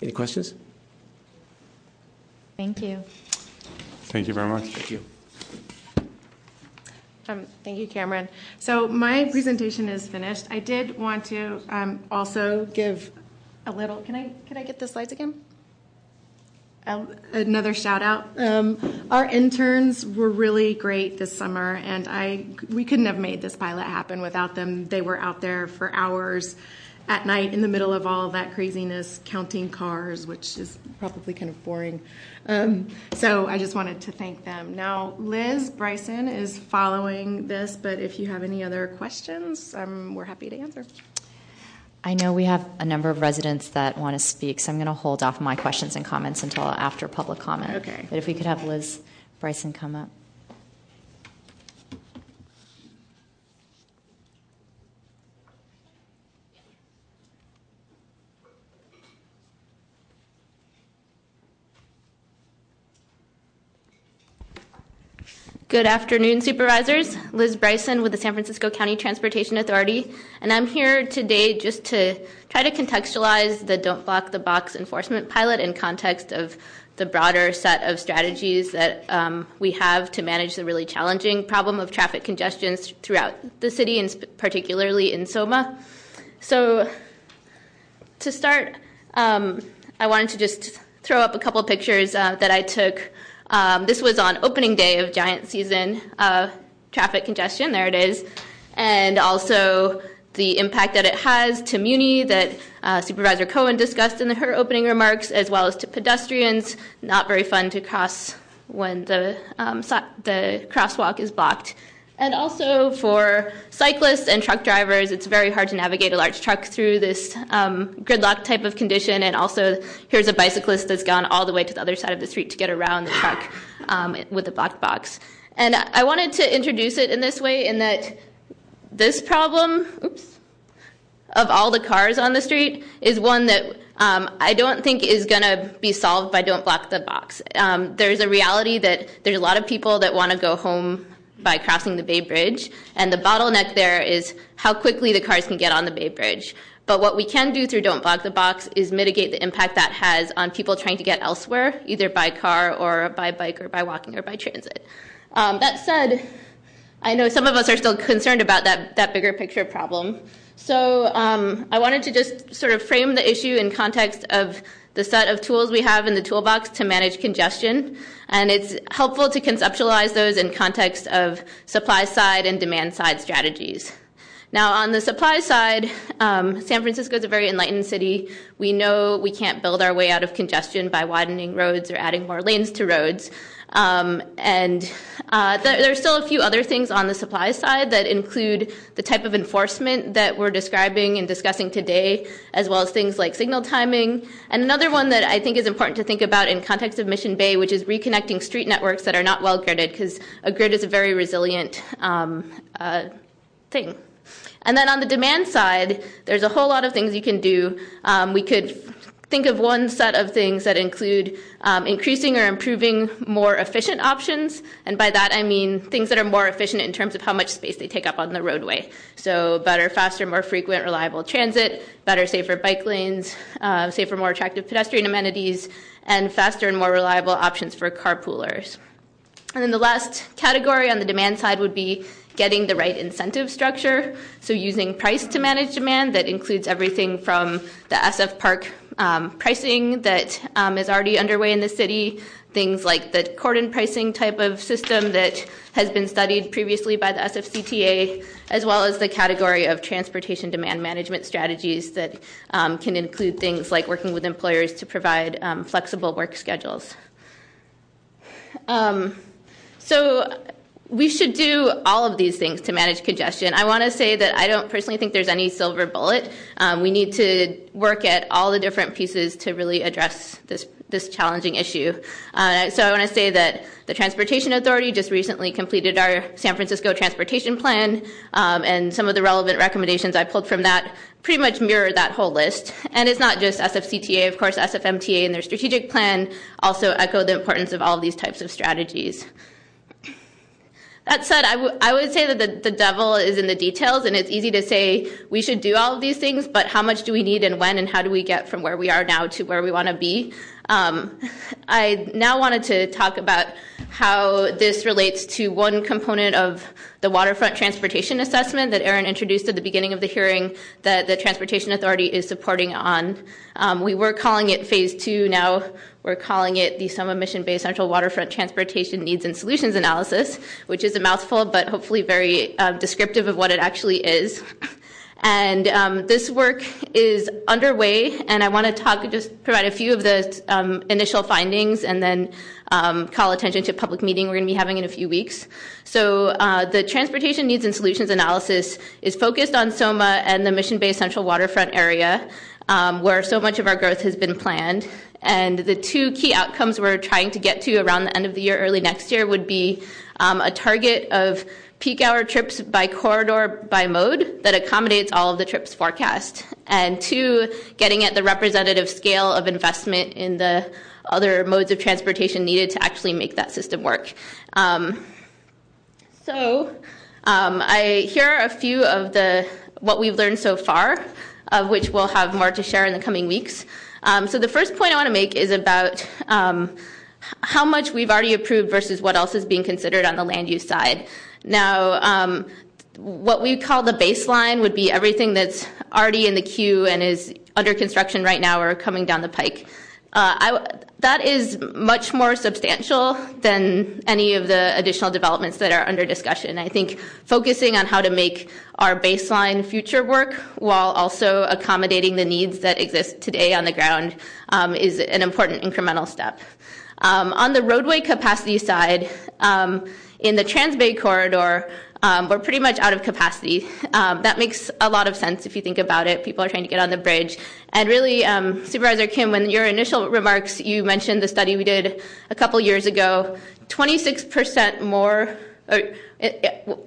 Any questions? Thank you. Thank you very much. Thank you. Um, thank you, Cameron. So my presentation is finished. I did want to um, also give a little. Can I can I get the slides again? Uh, another shout out. Um, our interns were really great this summer, and I we couldn't have made this pilot happen without them. They were out there for hours at night in the middle of all of that craziness, counting cars, which is probably kind of boring. Um, so I just wanted to thank them. Now, Liz Brisson is following this, but if you have any other questions, um, we're happy to answer. I know we have a number of residents that want to speak, so I'm going to hold off my questions and comments until after public comment. Okay. But if we could have Liz Brisson come up. Good afternoon, supervisors. Liz Brisson with the San Francisco County Transportation Authority, and I'm here today just to try to contextualize the Don't Block the Box enforcement pilot in context of the broader set of strategies that um, we have to manage the really challenging problem of traffic congestion throughout the city, and particularly in SOMA. So, to start, um, I wanted to just throw up a couple pictures uh, that I took this was on opening day of giant season uh, traffic congestion. There it is. And also the impact that it has to Muni that uh, Supervisor Cohen discussed in her opening remarks, as well as to pedestrians. Not very fun to cross when the um, the crosswalk is blocked. And also for cyclists and truck drivers, it's very hard to navigate a large truck through this um, gridlock type of condition. And also, here's a bicyclist that's gone all the way to the other side of the street to get around the truck um, with the blocked box. And I wanted to introduce it in this way in that this problem, oops, of all the cars on the street is one that um, I don't think is going to be solved by don't block the box. Um, there's a reality that there's a lot of people that want to go home by crossing the Bay Bridge, and the bottleneck there is how quickly the cars can get on the Bay Bridge. But what we can do through Don't Block the Box is mitigate the impact that has on people trying to get elsewhere, either by car or by bike or by walking or by transit. Um, that said, I know some of us are still concerned about that, that bigger picture problem. So um, I wanted to just sort of frame the issue in context of the set of tools we have in the toolbox to manage congestion. And it's helpful to conceptualize those in context of supply side and demand side strategies. Now, on the supply side, um, San Francisco is a very enlightened city. We know we can't build our way out of congestion by widening roads or adding more lanes to roads. Um, and uh, th- there's still a few other things on the supply side that include the type of enforcement that we're describing and discussing today, as well as things like signal timing. And another one that I think is important to think about in context of Mission Bay, which is reconnecting street networks that are not well gridded, because a grid is a very resilient um, uh, thing. And then on the demand side, there's a whole lot of things you can do. Um, we could think of one set of things that include um, increasing or improving more efficient options. And by that, I mean things that are more efficient in terms of how much space they take up on the roadway. So, better, faster, more frequent, reliable transit, better, safer bike lanes, uh, safer, more attractive pedestrian amenities, and faster and more reliable options for carpoolers. And then the last category on the demand side would be getting the right incentive structure. So, using price to manage demand that includes everything from the SF Park um, pricing that um, is already underway in the city, things like the cordon pricing type of system that has been studied previously by the SFCTA, as well as the category of transportation demand management strategies that um, can include things like working with employers to provide um, flexible work schedules. Um, so we should do all of these things to manage congestion. I want to say that I don't personally think there's any silver bullet. Um, we need to work at all the different pieces to really address this this challenging issue. Uh, so I want to say that the Transportation Authority just recently completed our San Francisco Transportation Plan, um, and some of the relevant recommendations I pulled from that pretty much mirror that whole list. And it's not just SFCTA, of course, SFMTA and their strategic plan also echo the importance of all these types of strategies. That said, I, would say that the devil is in the details, and it's easy to say we should do all of these things, but how much do we need and when, and how do we get from where we are now to where we want to be? Um, I now wanted to talk about how this relates to one component of the waterfront transportation assessment that Erin introduced at the beginning of the hearing that the Transportation Authority is supporting on. Um, we were calling it phase two. Now we're calling it the Soma Mission Bay Central Waterfront Transportation Needs and Solutions Analysis, which is a mouthful, but hopefully very um, descriptive of what it actually is. And um, this work is underway, and I want to talk, just provide a few of the um, initial findings and then um, call attention to a public meeting we're going to be having in a few weeks. So, uh, the Transportation Needs and Solutions Analysis is focused on SOMA and the Mission Bay Central Waterfront area, where so much of our growth has been planned. And the two key outcomes we're trying to get to around the end of the year, early next year, would be a target of peak hour trips by corridor by mode that accommodates all of the trips forecast. And two, getting at the representative scale of investment in the other modes of transportation needed to actually make that system work. Um, so, um, here are a few of the what we've learned so far, of which we'll have more to share in the coming weeks. Um, so the first point I want to make is about how much we've already approved versus what else is being considered on the land use side. Now, um, what we call the baseline would be everything that's already in the queue and is under construction right now or coming down the pike. Uh, that is much more substantial than any of the additional developments that are under discussion. I think focusing on how to make our baseline future work while also accommodating the needs that exist today on the ground um, is an important incremental step. Um, on the roadway capacity side, in the Transbay corridor, um, we're pretty much out of capacity. Um, that makes a lot of sense if you think about it. People are trying to get on the bridge. And really, um, Supervisor Kim, when your initial remarks, you mentioned the study we did a couple years ago 26% more.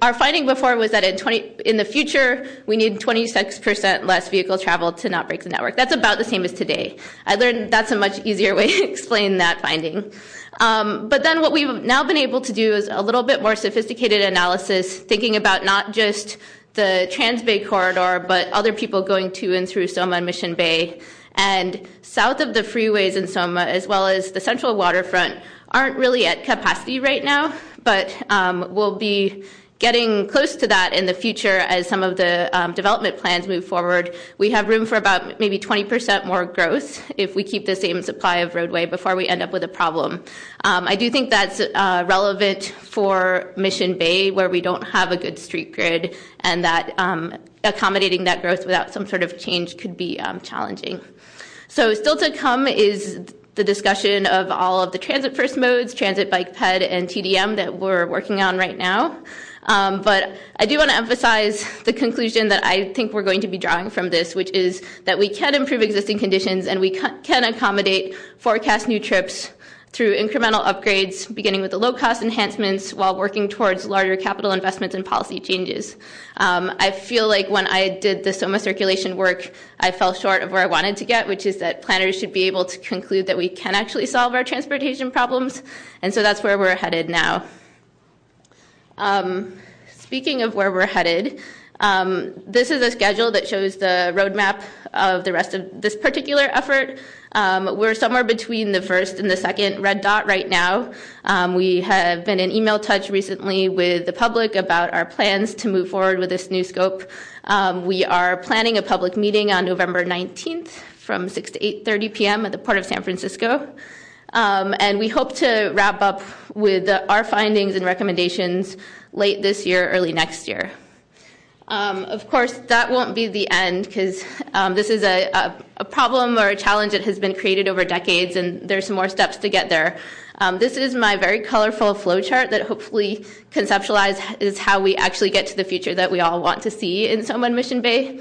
Our finding before was that in 20 in the future we need 26% less vehicle travel to not break the network. That's about the same as today. I learned that's a much easier way to explain that finding. Um, but then what we've now been able to do is a little bit more sophisticated analysis, thinking about not just the Transbay corridor, but other people going to and through Soma and Mission Bay. And south of the freeways in Soma, as well as the central waterfront, aren't really at capacity right now, but um, will be getting close to that in the future as some of the um, development plans move forward. We have room for about maybe 20% more growth if we keep the same supply of roadway before we end up with a problem. Um, I do think that's uh, relevant for Mission Bay, where we don't have a good street grid, and that um, accommodating that growth without some sort of change could be um, challenging. So, still to come is the discussion of all of the transit first modes, transit bike ped, and TDM that we're working on right now. Um, but I do want to emphasize the conclusion that I think we're going to be drawing from this, which is that we can improve existing conditions and we can accommodate forecast new trips through incremental upgrades, beginning with the low cost enhancements while working towards larger capital investments and policy changes. Um, I feel like when I did the SOMA circulation work, I fell short of where I wanted to get, which is that planners should be able to conclude that we can actually solve our transportation problems. And so that's where we're headed now. Um, speaking of where we're headed, um, this is a schedule that shows the roadmap of the rest of this particular effort. Um, we're somewhere between the first and the second red dot right now. We have been in email touch recently with the public about our plans to move forward with this new scope. We are planning a public meeting on November 19th from 6 to 8:30 p.m. at the Port of San Francisco. Um, and we hope to wrap up with our findings and recommendations late this year, early next year. Um, of course, that won't be the end because um, this is a, problem or a challenge that has been created over decades, and there's more steps to get there. This is my very colorful flowchart that hopefully conceptualizes how we actually get to the future that we all want to see in Soma and Mission Bay.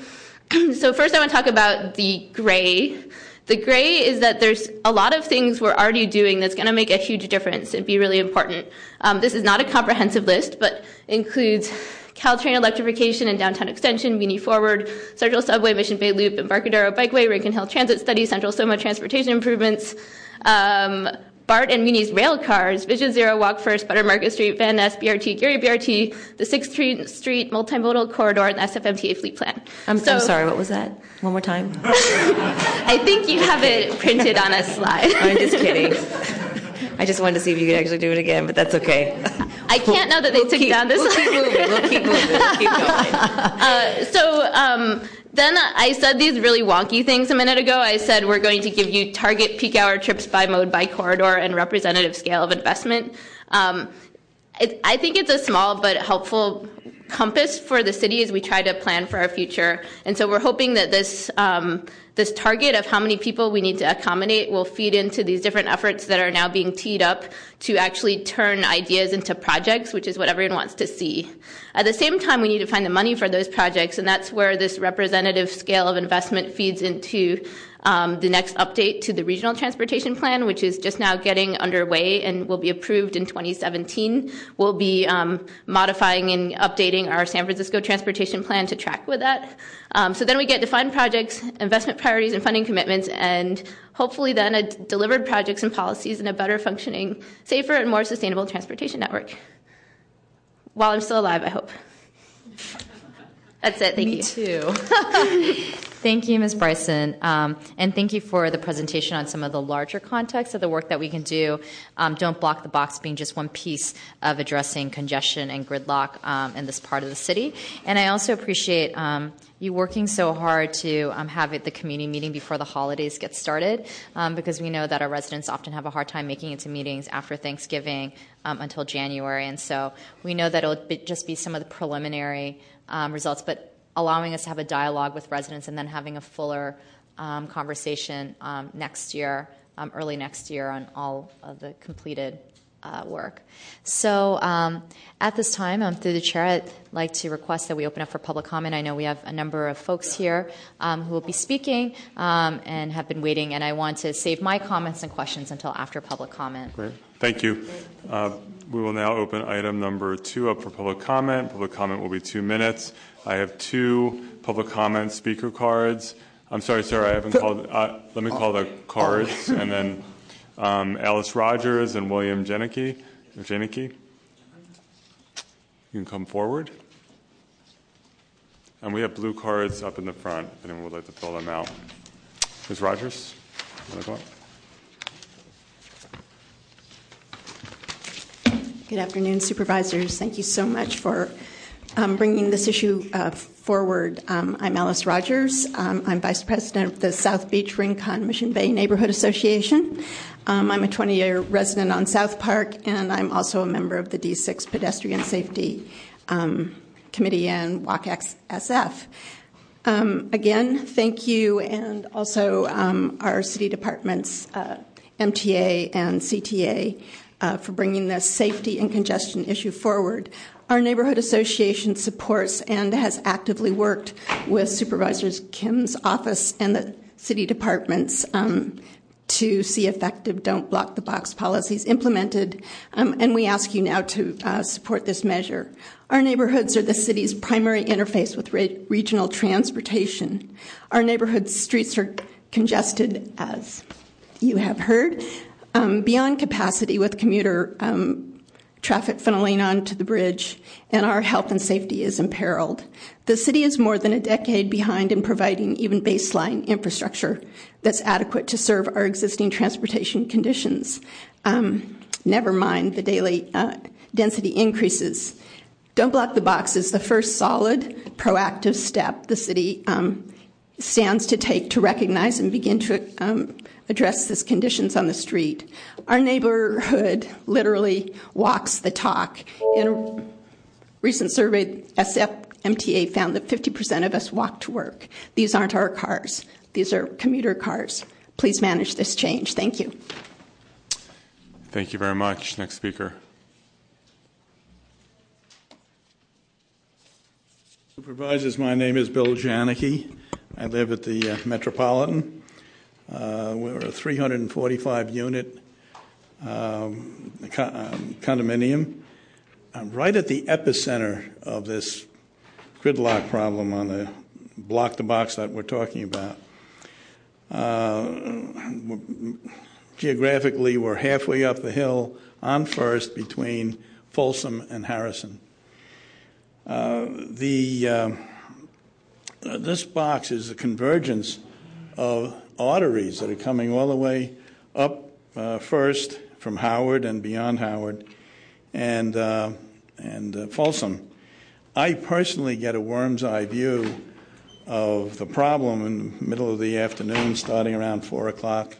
so first, I want to talk about the gray the gray is that there's a lot of things we're already doing that's going to make a huge difference and be really important. Um, this is not a comprehensive list, but includes Caltrain electrification and downtown extension, Muni Forward, Central Subway, Mission Bay Loop, Embarcadero Bikeway, Rincon Hill Transit Study, Central Soma transportation improvements, um, BART and Muni's rail cars, Vision Zero, Walk First, Better Market Street, Van Ness, BRT, Geary BRT, the 6th Street multimodal corridor, and the SFMTA fleet plan. I'm, so, sorry, what was that? One more time? I think you have it printed on a slide. I'm just kidding. I just wanted to see if you could actually do it again, but that's okay. I can't know that they took down this. We'll keep moving. We'll keep moving. We'll keep going. Uh, so um, then I said these really wonky things a minute ago. I said we're going to give you target peak hour trips by mode, by corridor, and representative scale of investment. Um, it, I think it's a small but helpful compass for the city as we try to plan for our future. And so we're hoping that this um, this target of how many people we need to accommodate will feed into these different efforts that are now being teed up to actually turn ideas into projects, which is what everyone wants to see. At the same time, we need to find the money for those projects, and that's where this representative scale of investment feeds into the next update to the regional transportation plan, which is just now getting underway and will be approved in 2017. We'll be um, modifying and updating our San Francisco transportation plan to track with that. Um, so then we get defined projects, investment priorities, and funding commitments, and hopefully then a delivered projects and policies and a better functioning, safer, and more sustainable transportation network. While I'm still alive, I hope. That's it. Thank Me you. too. thank you, Ms. Brisson. Um, and thank you for the presentation on some of the larger context of the work that we can do. Um, don't block the box being just one piece of addressing congestion and gridlock um, in this part of the city. And I also appreciate um, you working so hard to um, have it, the community meeting before the holidays get started um, because we know that our residents often have a hard time making it to meetings after Thanksgiving um, until January. And so we know that it'll be, just be some of the preliminary um, results, but allowing us to have a dialogue with residents and then having a fuller um, conversation um, next year, um, early next year, on all of the completed uh, work. So um, at this time, um, through the chair, I'd like to request that we open up for public comment. I know we have a number of folks here um, who will be speaking um, and have been waiting, and I want to save my comments and questions until after public comment. Great. Thank you. Uh, we will now open item number two up for public comment. Public comment will be two minutes. I have two public comment speaker cards. I'm sorry, sir, I haven't called. Uh, let me call the cards, and then um, Alice Rogers and William Janicki. Janicki. You can come forward. And we have blue cards up in the front anyone would like to fill them out. Ms. Rogers? Good afternoon, supervisors. Thank you so much for um, bringing this issue uh, forward. Um, I'm Alice Rogers. Um, I'm vice president of the South Beach Rincon Mission Bay Neighborhood Association. Um, I'm a 20 year resident on South Park, and I'm also a member of the D6 Pedestrian Safety um, Committee and Walk SF. Um, again, thank you, and also our city departments, uh, MTA and CTA uh, for bringing this safety and congestion issue forward. Our neighborhood association supports and has actively worked with Supervisors Kim's office and the city departments um, to see effective don't block the box policies implemented, um, and we ask you now to uh, support this measure. Our neighborhoods are the city's primary interface with re- regional transportation. Our neighborhood streets are congested, as you have heard, um, beyond capacity with commuter um, traffic funneling onto the bridge, and our health and safety is imperiled. The city is more than a decade behind in providing even baseline infrastructure that's adequate to serve our existing transportation conditions. Um, never mind the daily uh, density increases. Don't Block the Box is the first solid, proactive step the city um, stands to take to recognize and begin to um, address these conditions on the street. Our neighborhood literally walks the talk. In a recent survey, SFMTA found that 50% of us walk to work. These aren't our cars, these are commuter cars. Please manage this change. Thank you. Thank you very much. Next speaker. Supervisors, my name is Bill Janicki. I live at the uh, Metropolitan. Uh, we're a 345 unit um, um, condominium. I'm right at the epicenter of this gridlock problem on the block the box that we're talking about. Uh, geographically, we're halfway up the hill on First between Folsom and Harrison. Uh, the uh, this box is a convergence of arteries that are coming all the way up uh, first from Howard and beyond Howard and, uh, and uh, Folsom. I personally get a worm's eye view of the problem in the middle of the afternoon, starting around 4 o'clock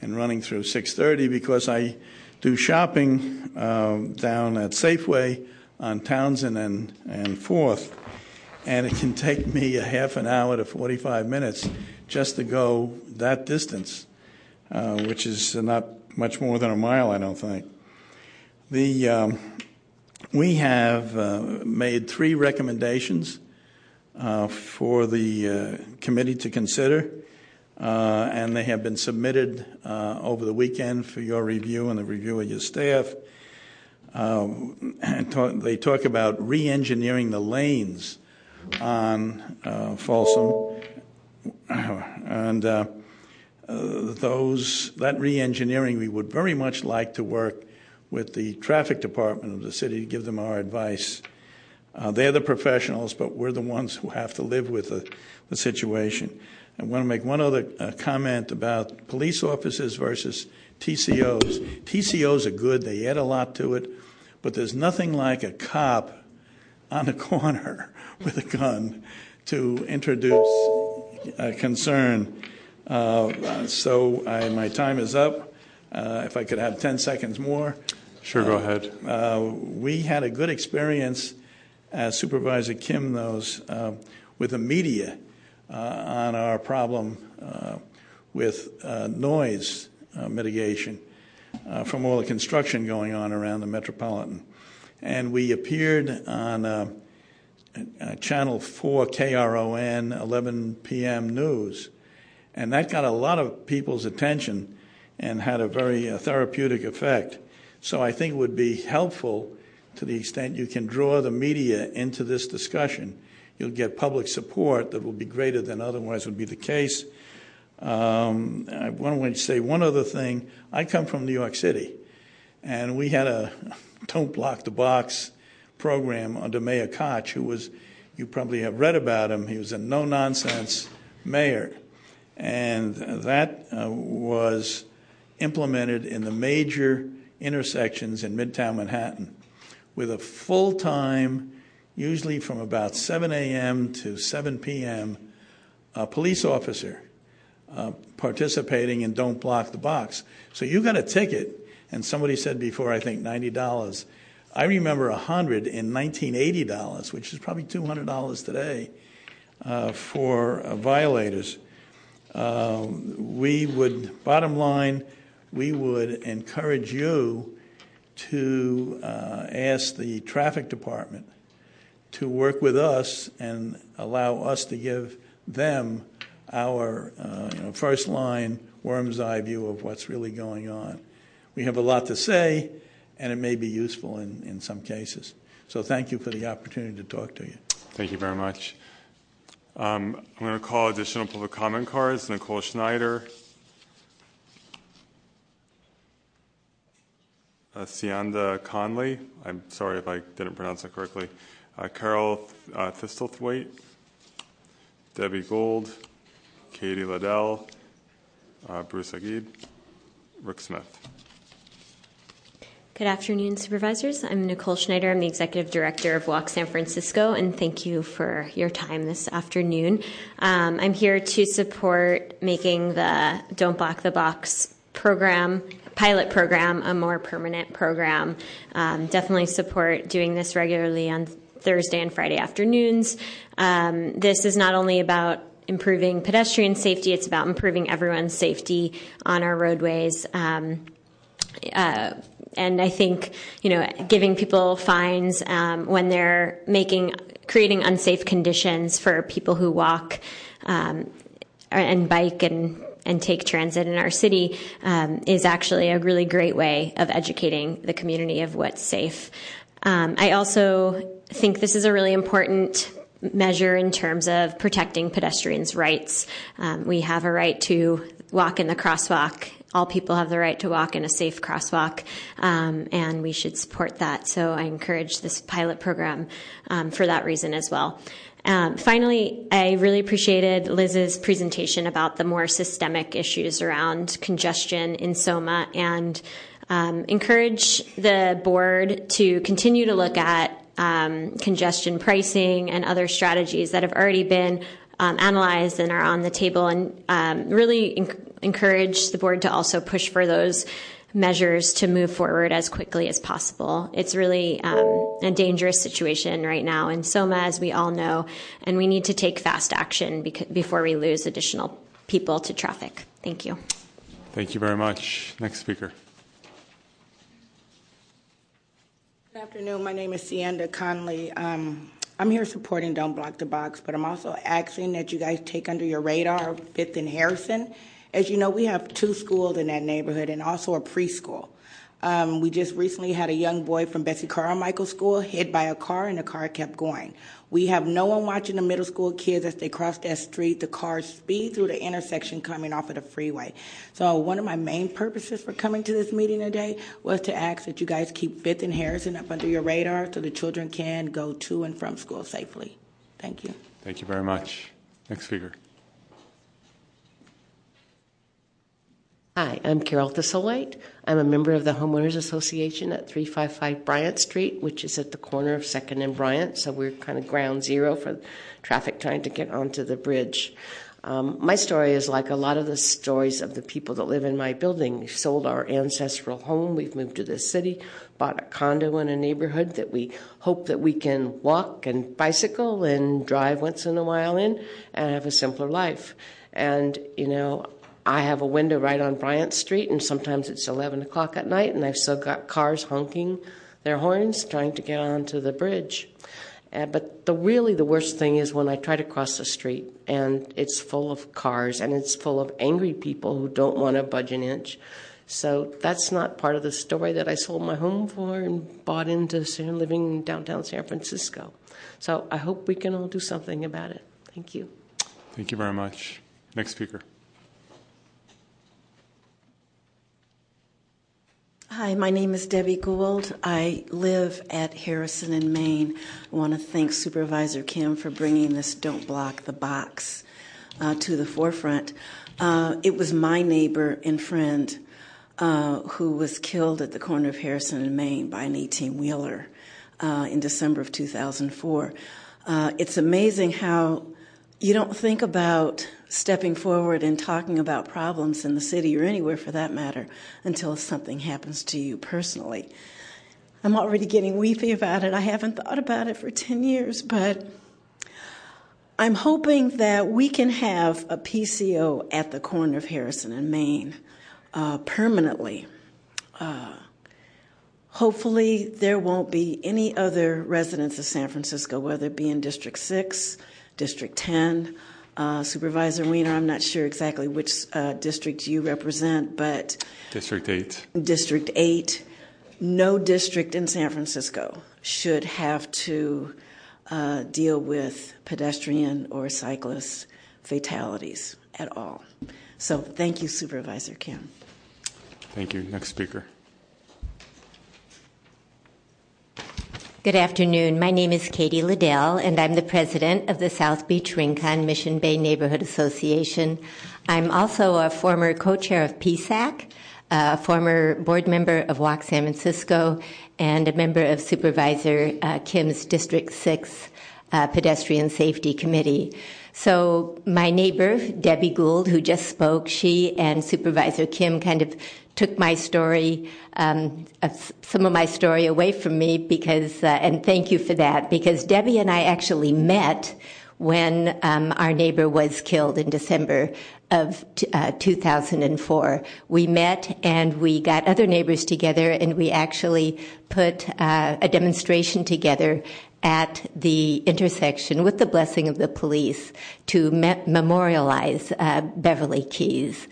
and running through 6.30 because I do shopping um, down at Safeway on Townsend and, and 4th, and it can take me a half an hour to 45 minutes just to go that distance, uh, which is not much more than a mile, I don't think. The, um, we have uh, made three recommendations uh, for the uh, committee to consider, uh, and they have been submitted uh, over the weekend for your review and the review of your staff. Um, talk, they talk about re engineering the lanes on Folsom and uh, uh, those that re-engineering, we would very much like to work with the traffic department of the city to give them our advice. Uh, they're the professionals, but we're the ones who have to live with the, the situation. I want to make one other uh, comment about police officers versus TCOs. TCOs are good, they add a lot to it, but there's nothing like a cop on a corner with a gun to introduce a concern. Uh, so I, my time is up. Uh, if I could have 10 seconds more. Sure, go ahead. Uh, we had a good experience, as Supervisor Kim knows, uh, with the media uh, on our problem uh, with noise mitigation from all the construction going on around the metropolitan. And we appeared on Channel 4 KRON 11 p.m. news. And that got a lot of people's attention and had a very uh, therapeutic effect. So I think it would be helpful to the extent you can draw the media into this discussion. You'll get public support that will be greater than otherwise would be the case. Um, I want to say one other thing. I come from New York City, and we had a Don't Block the Box program under Mayor Koch, who was, you probably have read about him. He was a no nonsense mayor. And that uh, was implemented in the major intersections in Midtown Manhattan with a full time, usually from about 7 a.m. to 7 p.m., police officer uh, participating in Don't Block the Box. So you got a ticket, and somebody said before, I think $90. I remember 100 in 1980 dollars, which is probably $200 today uh, for uh, violators. Uh, we would, bottom line, we would encourage you to uh, ask the traffic department to work with us and allow us to give them our uh, you know, first line worm's eye view of what's really going on. We have a lot to say, and it may be useful in, in some cases. So thank you for the opportunity to talk to you. Thank you very much. Um, I'm going to call additional public comment cards. Nicole Schneider. Uh, Sianda Conley. I'm sorry if I didn't pronounce that correctly. Uh, Carol uh, Thistlethwaite. Debbie Gold, Katie Liddell. Uh, Bruce Agid. Rick Smith. Good afternoon, supervisors. I'm Nicole Schneider. I'm the executive director of Walk San Francisco, and thank you for your time this afternoon. Um, I'm here to support making the Don't Block the Box program pilot program a more permanent program. Um, definitely support doing this regularly on Thursday and Friday afternoons. Um, this is not only about improving pedestrian safety, it's about improving everyone's safety on our roadways. Um, uh, and I think you know giving people fines um, when they're making creating unsafe conditions for people who walk um, and bike and and take transit in our city um, is actually a really great way of educating the community of what's safe. Um, I also think this is a really important measure in terms of protecting pedestrians' rights. Um, we have a right to walk in the crosswalk all people have the right to walk in a safe crosswalk, um, and we should support that. So I encourage this pilot program um, for that reason as well. Um, finally, I really appreciated Liz's presentation about the more systemic issues around congestion in SOMA and um, encourage the board to continue to look at um, congestion pricing and other strategies that have already been um, analyzed and are on the table, and um, really enc- encourage the board to also push for those measures to move forward as quickly as possible. It's really um, a dangerous situation right now in SOMA, as we all know, and we need to take fast action beca- before we lose additional people to traffic. Thank you. Thank you very much. Next speaker. Good afternoon. My name is Sienda Conley. Um, I'm here supporting Don't Block the Box, but I'm also asking that you guys take under your radar Fifth and Harrison. As you know, we have two schools in that neighborhood and also a preschool. Um, we just recently had a young boy from Bessie Carmichael School hit by a car, and the car kept going. We have no one watching the middle school kids as they cross that street. The cars speed through the intersection coming off of the freeway. So, one of my main purposes for coming to this meeting today was to ask that you guys keep Fifth and Harrison up under your radar so the children can go to and from school safely. Thank you. Thank you very much. Next speaker. Hi, I'm Carol Thistlewhite. I'm a member of the Homeowners Association at 355 Bryant Street, which is at the corner of 2nd and Bryant. So we're kind of ground zero for traffic trying to get onto the bridge. Um, my story is like a lot of the stories of the people that live in my building. We sold our ancestral home. We've moved to the city, bought a condo in a neighborhood that we hope that we can walk and bicycle and drive once in a while in and have a simpler life. And, you know, I have a window right on Bryant Street, and sometimes it's 11 o'clock at night, and I've still got cars honking their horns trying to get onto the bridge. Uh, but the really the worst thing is when I try to cross the street and it's full of cars and it's full of angry people who don't want to budge an inch. So that's not part of the story that I sold my home for and bought into living in downtown San Francisco. So I hope we can all do something about it. Thank you. Thank you very much. Next speaker. Hi, my name is Debbie Gould. I live at Harrison in Main. I want to thank Supervisor Kim for bringing this Don't Block the Box uh, to the forefront. Uh, it was my neighbor and friend uh, who was killed at the corner of Harrison and Main by an 18 wheeler uh, in December of 2004. Uh, it's amazing how you don't think about stepping forward and talking about problems in the city or anywhere for that matter until something happens to you personally. I'm already getting weepy about it. I haven't thought about it for 10 years, but I'm hoping that we can have a PCO at the corner of Harrison and Main uh, permanently. Uh, hopefully, there won't be any other residents of San Francisco, whether it be in District 6, District 10, uh, Supervisor Wiener, I'm not sure exactly which uh, district you represent, but District 8. District 8, no district in San Francisco should have to uh, deal with pedestrian or cyclist fatalities at all. So thank you, Supervisor Kim. Thank you. Next speaker. Good afternoon. My name is Katie Liddell, and I'm the president of the South Beach Rincon Mission Bay Neighborhood Association. I'm also a former co chair of PSAC, a former board member of Walk San Francisco, and a member of Supervisor uh, Kim's District 6 uh, Pedestrian Safety Committee. So, my neighbor, Debbie Gould, who just spoke, she and Supervisor Kim kind of took my story, um, some of my story away from me because, uh, and thank you for that, because Debbie and I actually met when um, our neighbor was killed in December of uh, 2004. We met and we got other neighbors together and we actually put uh, a demonstration together at the intersection with the blessing of the police to me- memorialize uh, Beverly Keys.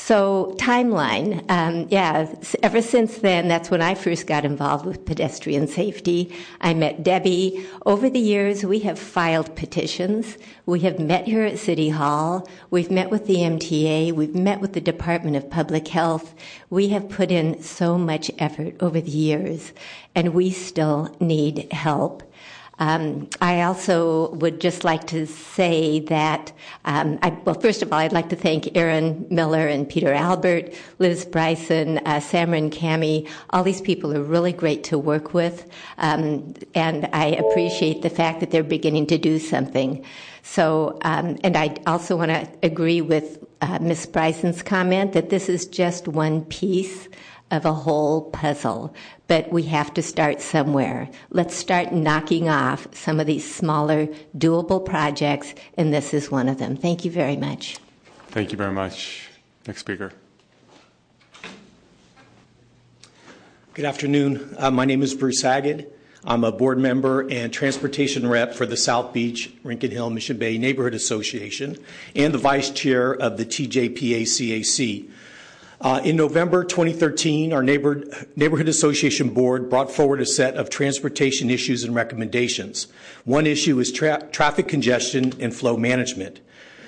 So, timeline. Um, yeah, ever since then, that's when I first got involved with pedestrian safety. I met Debbie. Over the years, we have filed petitions. We have met here at City Hall. We've met with the MTA. We've met with the Department of Public Health. We have put in so much effort over the years, and we still need help. Um, I also would just like to say that, um, I, well, first of all, I'd like to thank Erin Miller and Peter Albert, Liz Brisson, uh, Samron Cami. All these people are really great to work with, um, and I appreciate the fact that they're beginning to do something. So, um, and I also want to agree with uh, Ms. Brisson's comment that this is just one piece of a whole puzzle, but we have to start somewhere. Let's start knocking off some of these smaller, doable projects, and this is one of them. Thank you very much. Thank you very much. Next speaker. Good afternoon. Uh, my name is Bruce Agid. I'm a board member and transportation rep for the South Beach, Rincon Hill, Mission Bay Neighborhood Association and the vice chair of the TJPA CAC. Uh, in November 2013, our Neighborhood Association Board brought forward a set of transportation issues and recommendations. One issue is traffic congestion and flow management.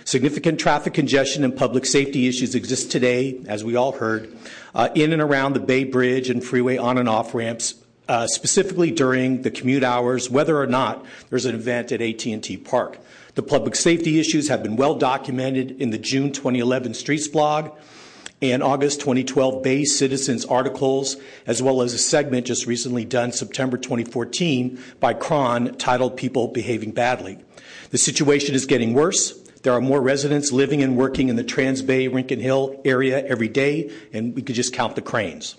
Significant traffic congestion and public safety issues exist today, as we all heard, uh, in and around the Bay Bridge and freeway on and off ramps, uh, specifically during the commute hours, whether or not there's an event at AT&T Park. The public safety issues have been well documented in the June 2011 Streetsblog and August 2012 Bay Citizens articles, as well as a segment just recently done September 2014 by KRON titled People Behaving Badly. The situation is getting worse. There are more residents living and working in the Trans Bay Rincon Hill area every day, and we could just count the cranes.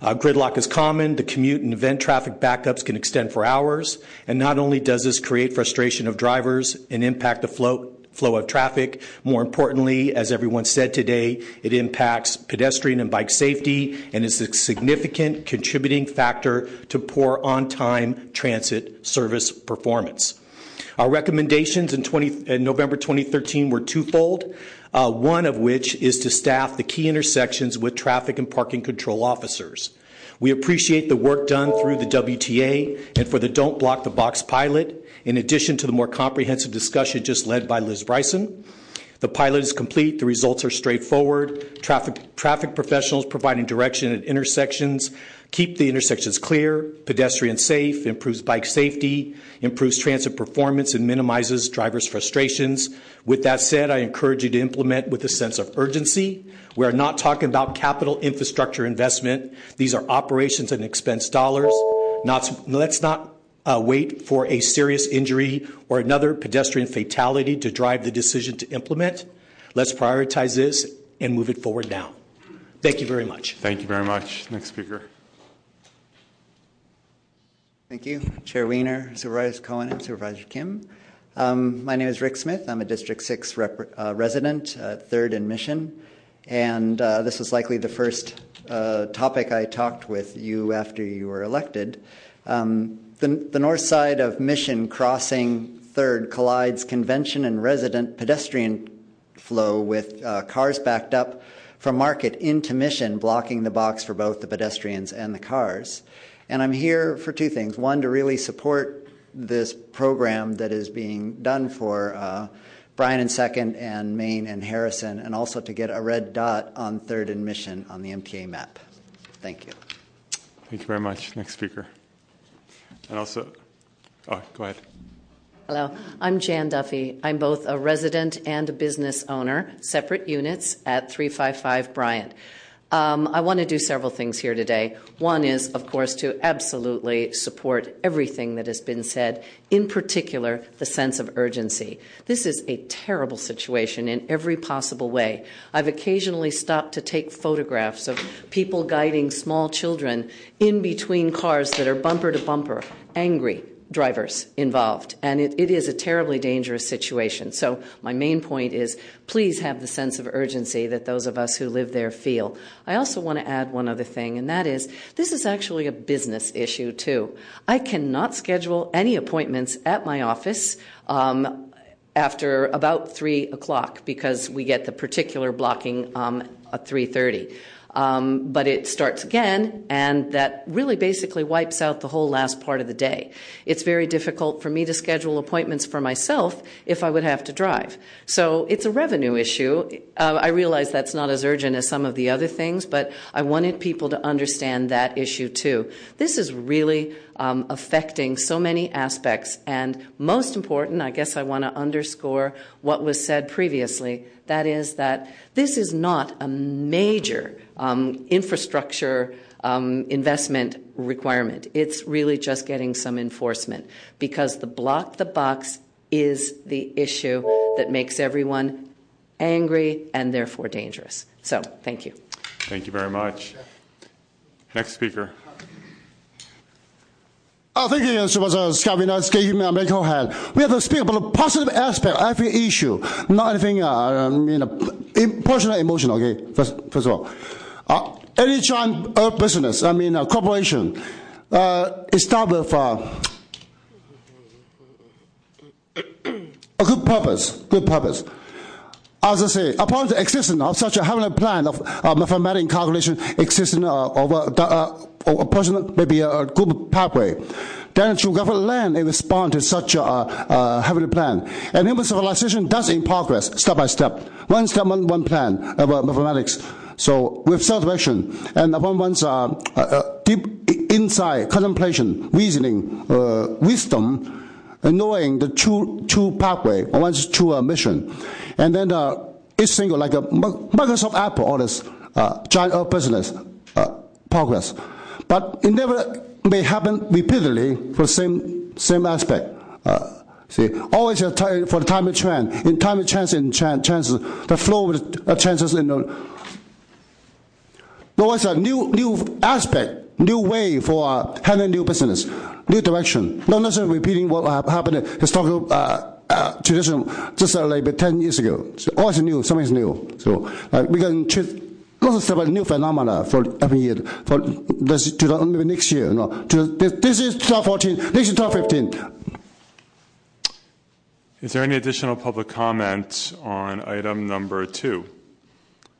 Uh, gridlock is common. The commute and event traffic backups can extend for hours. And not only does this create frustration of drivers and impact the flow, flow of traffic. More importantly, as everyone said today, it impacts pedestrian and bike safety and is a significant contributing factor to poor on time transit service performance. Our recommendations in, 20, in November 2013 were twofold. Uh, one of which is to staff the key intersections with traffic and parking control officers. We appreciate the work done through the WTA and for the Don't Block the Box pilot, in addition to the more comprehensive discussion just led by Liz Brisson. The pilot is complete. The results are straightforward. Traffic, professionals providing direction at intersections keep the intersections clear, pedestrian safe, improves bike safety, improves transit performance, and minimizes drivers' frustrations. With that said, I encourage you to implement with a sense of urgency. We are not talking about capital infrastructure investment. These are operations and expense dollars. Not, let's not uh, wait for a serious injury or another pedestrian fatality to drive the decision to implement. Let's prioritize this and move it forward now. Thank you very much. Thank you very much. Next speaker. Thank you, Chair Wiener, Supervisor Cohen, and Supervisor Kim. Um, my name is Rick Smith. I'm a District 6 rep- uh, resident, uh, third in Mission, and uh, this was likely the first uh, topic I talked with you after you were elected. Um, the, the north side of Mission crossing third collides convention and resident pedestrian flow with uh, cars backed up from Market into Mission, blocking the box for both the pedestrians and the cars. And I'm here for two things. One, to really support this program that is being done for uh, Bryant and Second and Main and Harrison, and also to get a red dot on Third and Mission on the MTA map. Thank you. Thank you very much. Next speaker. And also, oh, go ahead. Hello, I'm Jan Duffy. I'm both a resident and a business owner, separate units at 355 Bryant. Um, I want to do several things here today. One is, of course, to absolutely support everything that has been said, in particular, the sense of urgency. This is a terrible situation in every possible way. I've occasionally stopped to take photographs of people guiding small children in between cars that are bumper to bumper, angry, drivers involved. And it, it is a terribly dangerous situation. So, my main point is please have the sense of urgency that those of us who live there feel. I also want to add one other thing, and that is this is actually a business issue, too. I cannot schedule any appointments at my office. Um, after about three o'clock because we get the particular blocking um, at 3.30 um, but it starts again, and that really basically wipes out the whole last part of the day. It's very difficult for me to schedule appointments for myself if I would have to drive. So it's a revenue issue. Uh, I realize that's not as urgent as some of the other things, but I wanted people to understand that issue too. This is really um, affecting so many aspects, and most important, I guess I want to underscore what was said previously that is, that this is not a major um, infrastructure um, investment requirement. It's really just getting some enforcement because the block the box is the issue that makes everyone angry and therefore dangerous. So, thank you. Thank you very much. Next speaker. I think Supervisor Scott Wiener gave him a medical. We have to speak about the positive aspect of every issue, not anything, uh, um, you know, personal, emotional. Okay, first, first of all, any giant uh, business, I mean, a corporation, uh, it starts with uh, a good purpose. Good purpose. as I say, upon the existence of such a heavenly plan of uh, mathematical calculation existing uh, over the, uh, a person, maybe a, good pathway, then geographic land will respond to such a, a heavenly plan. And human civilization does in progress, step by step, one step, one, one plan of uh, mathematics. So with self-direction and upon one's uh, uh, uh deep insight, contemplation, reasoning, uh, wisdom, and knowing the true true pathway, one's true uh, mission, and then each single like a Microsoft, Apple, all this giant business progress, but it never may happen repeatedly for the same same aspect. See, always for the time and trend, in time and chance and chances, the flow of the chances in the always a new new aspect, new way for uh, handling new business, new direction. Not necessarily repeating what happened in historical uh, uh, tradition just uh, like 10 years ago. So always new, something's new. So uh, we can treat lots of stuff new phenomena for every year. For this, maybe next year. No, this, this is 2014. Next is 2015. Is there any additional public comment on item number two?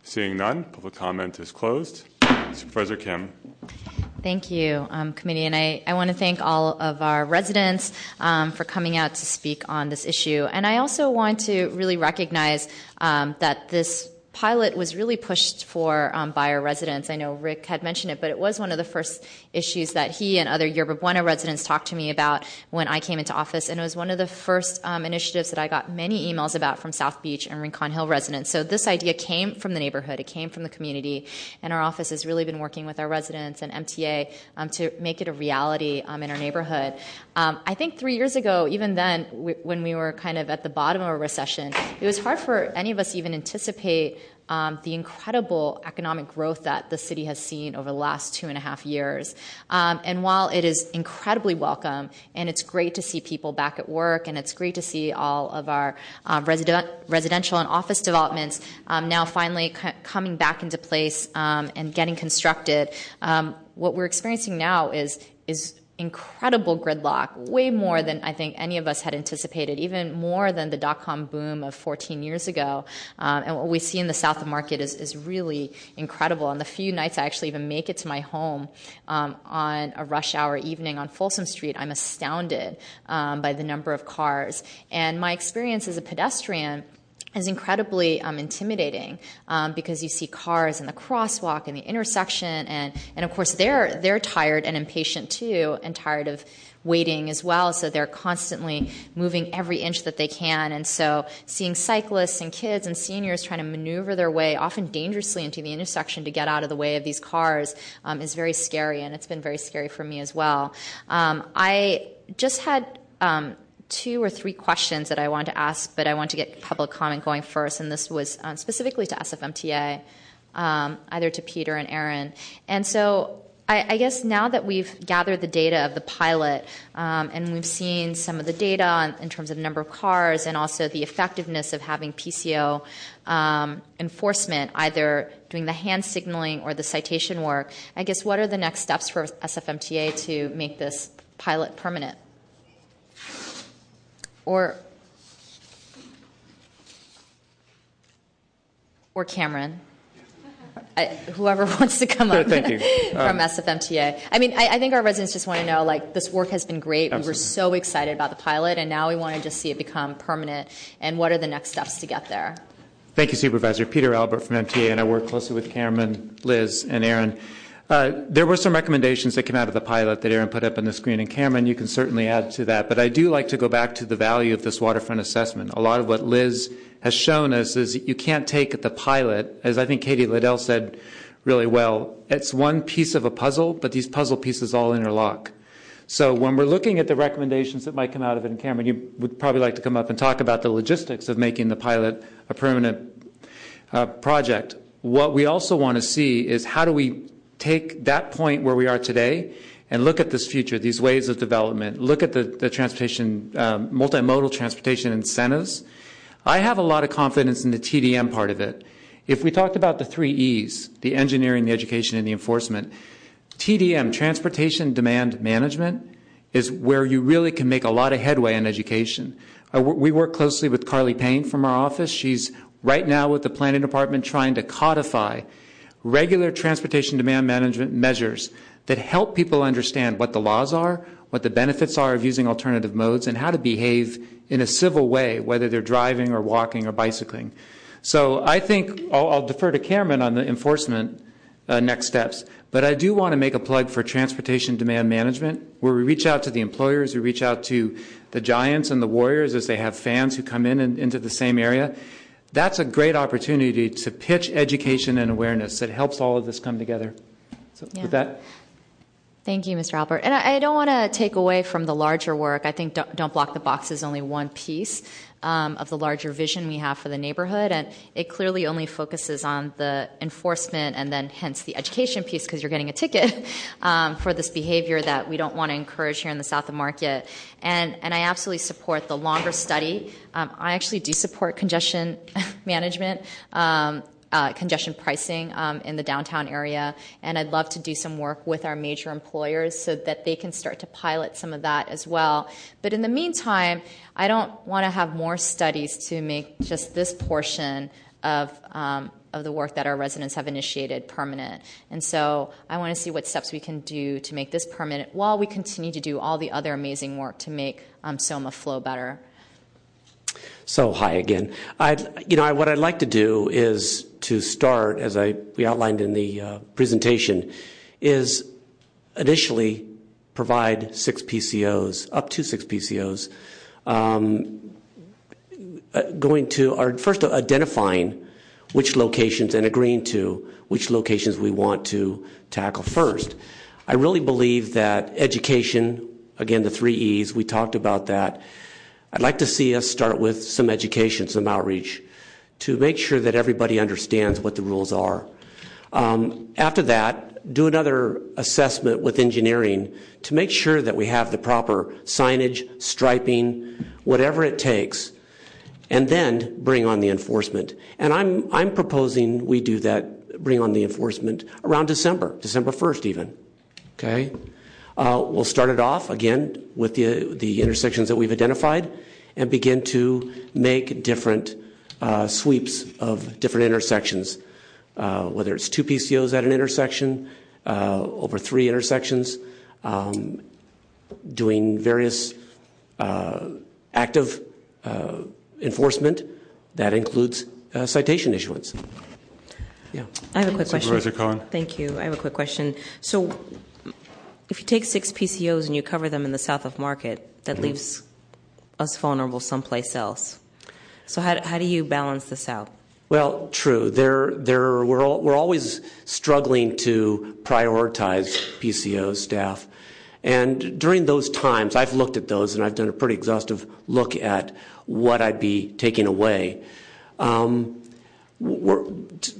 Seeing none, public comment is closed. Supervisor Kim. Thank you, um, committee. And I, I want to thank all of our residents um, for coming out to speak on this issue. And I also want to really recognize um, that this pilot was really pushed for um, by our residents. I know Rick had mentioned it, but it was one of the first issues that he and other Yerba Buena residents talked to me about when I came into office, and it was one of the first um, initiatives that I got many emails about from South Beach and Rincon Hill residents. So this idea came from the neighborhood, it came from the community, and our office has really been working with our residents and MTA um, to make it a reality um, in our neighborhood. Um, I think three years ago, even then, we, when we were kind of at the bottom of a recession, it was hard for any of us even anticipate um, the incredible economic growth that the city has seen over the last two and a half years. Um, and while it is incredibly welcome and it's great to see people back at work and it's great to see all of our uh, resident, residential and office developments um, now finally c- coming back into place um, and getting constructed, um, what we're experiencing now is is incredible gridlock, way more than I think any of us had anticipated, even more than the dot com boom of 14 years ago. Um, and what we see in the South of Market is, is really incredible. And the few nights I actually even make it to my home um, on a rush hour evening on Folsom Street, I'm astounded um, by the number of cars. And my experience as a pedestrian is incredibly um, intimidating um, because you see cars in the crosswalk and the intersection, and, and of course they're they're tired and impatient too, and tired of waiting as well. So they're constantly moving every inch that they can, and so seeing cyclists and kids and seniors trying to maneuver their way, often dangerously, into the intersection to get out of the way of these cars um, is very scary, and it's been very scary for me as well. Um, I just had um, two or three questions that I want to ask, but I want to get public comment going first, and this was um, specifically to SFMTA, um, either to Peter and Erin. And so I, I, guess now that we've gathered the data of the pilot um, and we've seen some of the data on, in terms of number of cars and also the effectiveness of having PCO um, enforcement, either doing the hand signaling or the citation work, I guess what are the next steps for SFMTA to make this pilot permanent? Or or Cameron. I, whoever wants to come up Thank you. from um, SFMTA. I mean, I, I, think our residents just want to know, like, this work has been great. We were so excited about the pilot, and now we want to just see it become permanent. And what are the next steps to get there? Thank you, Supervisor. Peter Albert from MTA, and I work closely with Cameron, Liz, and Erin. Uh, there were some recommendations that came out of the pilot that Erin put up on the screen, and Cameron, you can certainly add to that. But I do like to go back to the value of this waterfront assessment. A lot of what Liz has shown us is you can't take the pilot, as I think Katie Liddell said really well, it's one piece of a puzzle, but these puzzle pieces all interlock. So when we're looking at the recommendations that might come out of it, and Cameron, you would probably like to come up and talk about the logistics of making the pilot a permanent uh, project. What we also want to see is how do we take that point where we are today and look at this future, these ways of development, look at the, the transportation, um, multimodal transportation incentives. I have a lot of confidence in the TDM part of it. If we talked about the three E's, the engineering, the education, and the enforcement, TDM, transportation demand management, is where you really can make a lot of headway in education. we work closely with Carli Paine from our office. She's right now with the planning department trying to codify regular transportation demand management measures that help people understand what the laws are, what the benefits are of using alternative modes, and how to behave in a civil way, whether they're driving or walking or bicycling. So I think I'll, defer to Cameron on the enforcement uh, next steps. But I do want to make a plug for transportation demand management, where we reach out to the employers, we reach out to the Giants and the Warriors as they have fans who come in into the same area. That's a great opportunity to pitch education and awareness that helps all of this come together. So Yeah. with that, Thank you, Mr. Albert. And I, I don't want to take away from the larger work. I think Don't, Don't Block the Box is only one piece um, of the larger vision we have for the neighborhood, and it clearly only focuses on the enforcement and then hence the education piece because you're getting a ticket um, for this behavior that we don't want to encourage here in the South of Market. And, and I absolutely support the longer study. Um, I actually do support congestion management. Uh, congestion pricing um, in the downtown area, and I'd love to do some work with our major employers so that they can start to pilot some of that as well. But in the meantime, I don't want to have more studies to make just this portion of um, of the work that our residents have initiated permanent. And so I want to see what steps we can do to make this permanent while we continue to do all the other amazing work to make um, SOMA flow better. So hi again. You know, what I'd like to do is to start, as I we outlined in the uh, presentation, is initially provide six PCOs, up to six PCOs, um, uh, going to first identifying which locations and agreeing to which locations we want to tackle first. I really believe that education, again, the three E's, we talked about that. I'd like to see us start with some education, some outreach, to make sure that everybody understands what the rules are. Um, after that, do another assessment with engineering to make sure that we have the proper signage, striping, whatever it takes, and then bring on the enforcement. And I'm, I'm proposing we do that, bring on the enforcement around December, December 1st even. Okay? Uh, we'll start it off again with the, the intersections that we've identified and begin to make different uh, sweeps of different intersections, uh, whether it's two PCOs at an intersection, uh, over three intersections, um, doing various uh, active uh, enforcement that includes uh, citation issuance. Yeah. I have a quick question. Supervisor Cohen. Thank you. I have a quick question. So, if you take six PCOs and you cover them in the south of Market, that leaves us vulnerable someplace else. So, how, how do you balance this out? Well, true. There, there, we're, al- we're always struggling to prioritize PCO staff. And during those times, I've looked at those and I've done a pretty exhaustive look at what I'd be taking away. Um, we're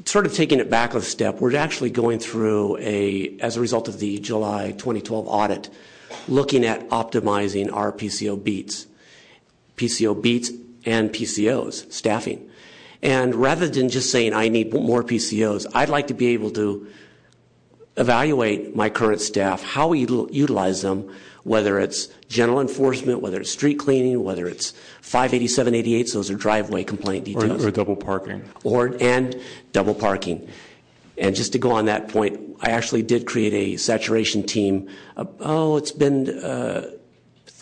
sort of taking it back a step. We're actually going through a, as a result of the July 2012 audit, looking at optimizing our PCO beats, PCO beats and PCOs, staffing. And rather than just saying, I need more PCOs, I'd like to be able to evaluate my current staff, how we utilize them, whether it's general enforcement, whether it's street cleaning, whether it's 58788s, those are driveway complaint details or double parking. or and double parking. And just to go on that point, I actually did create a saturation team. Uh, oh, it's been uh,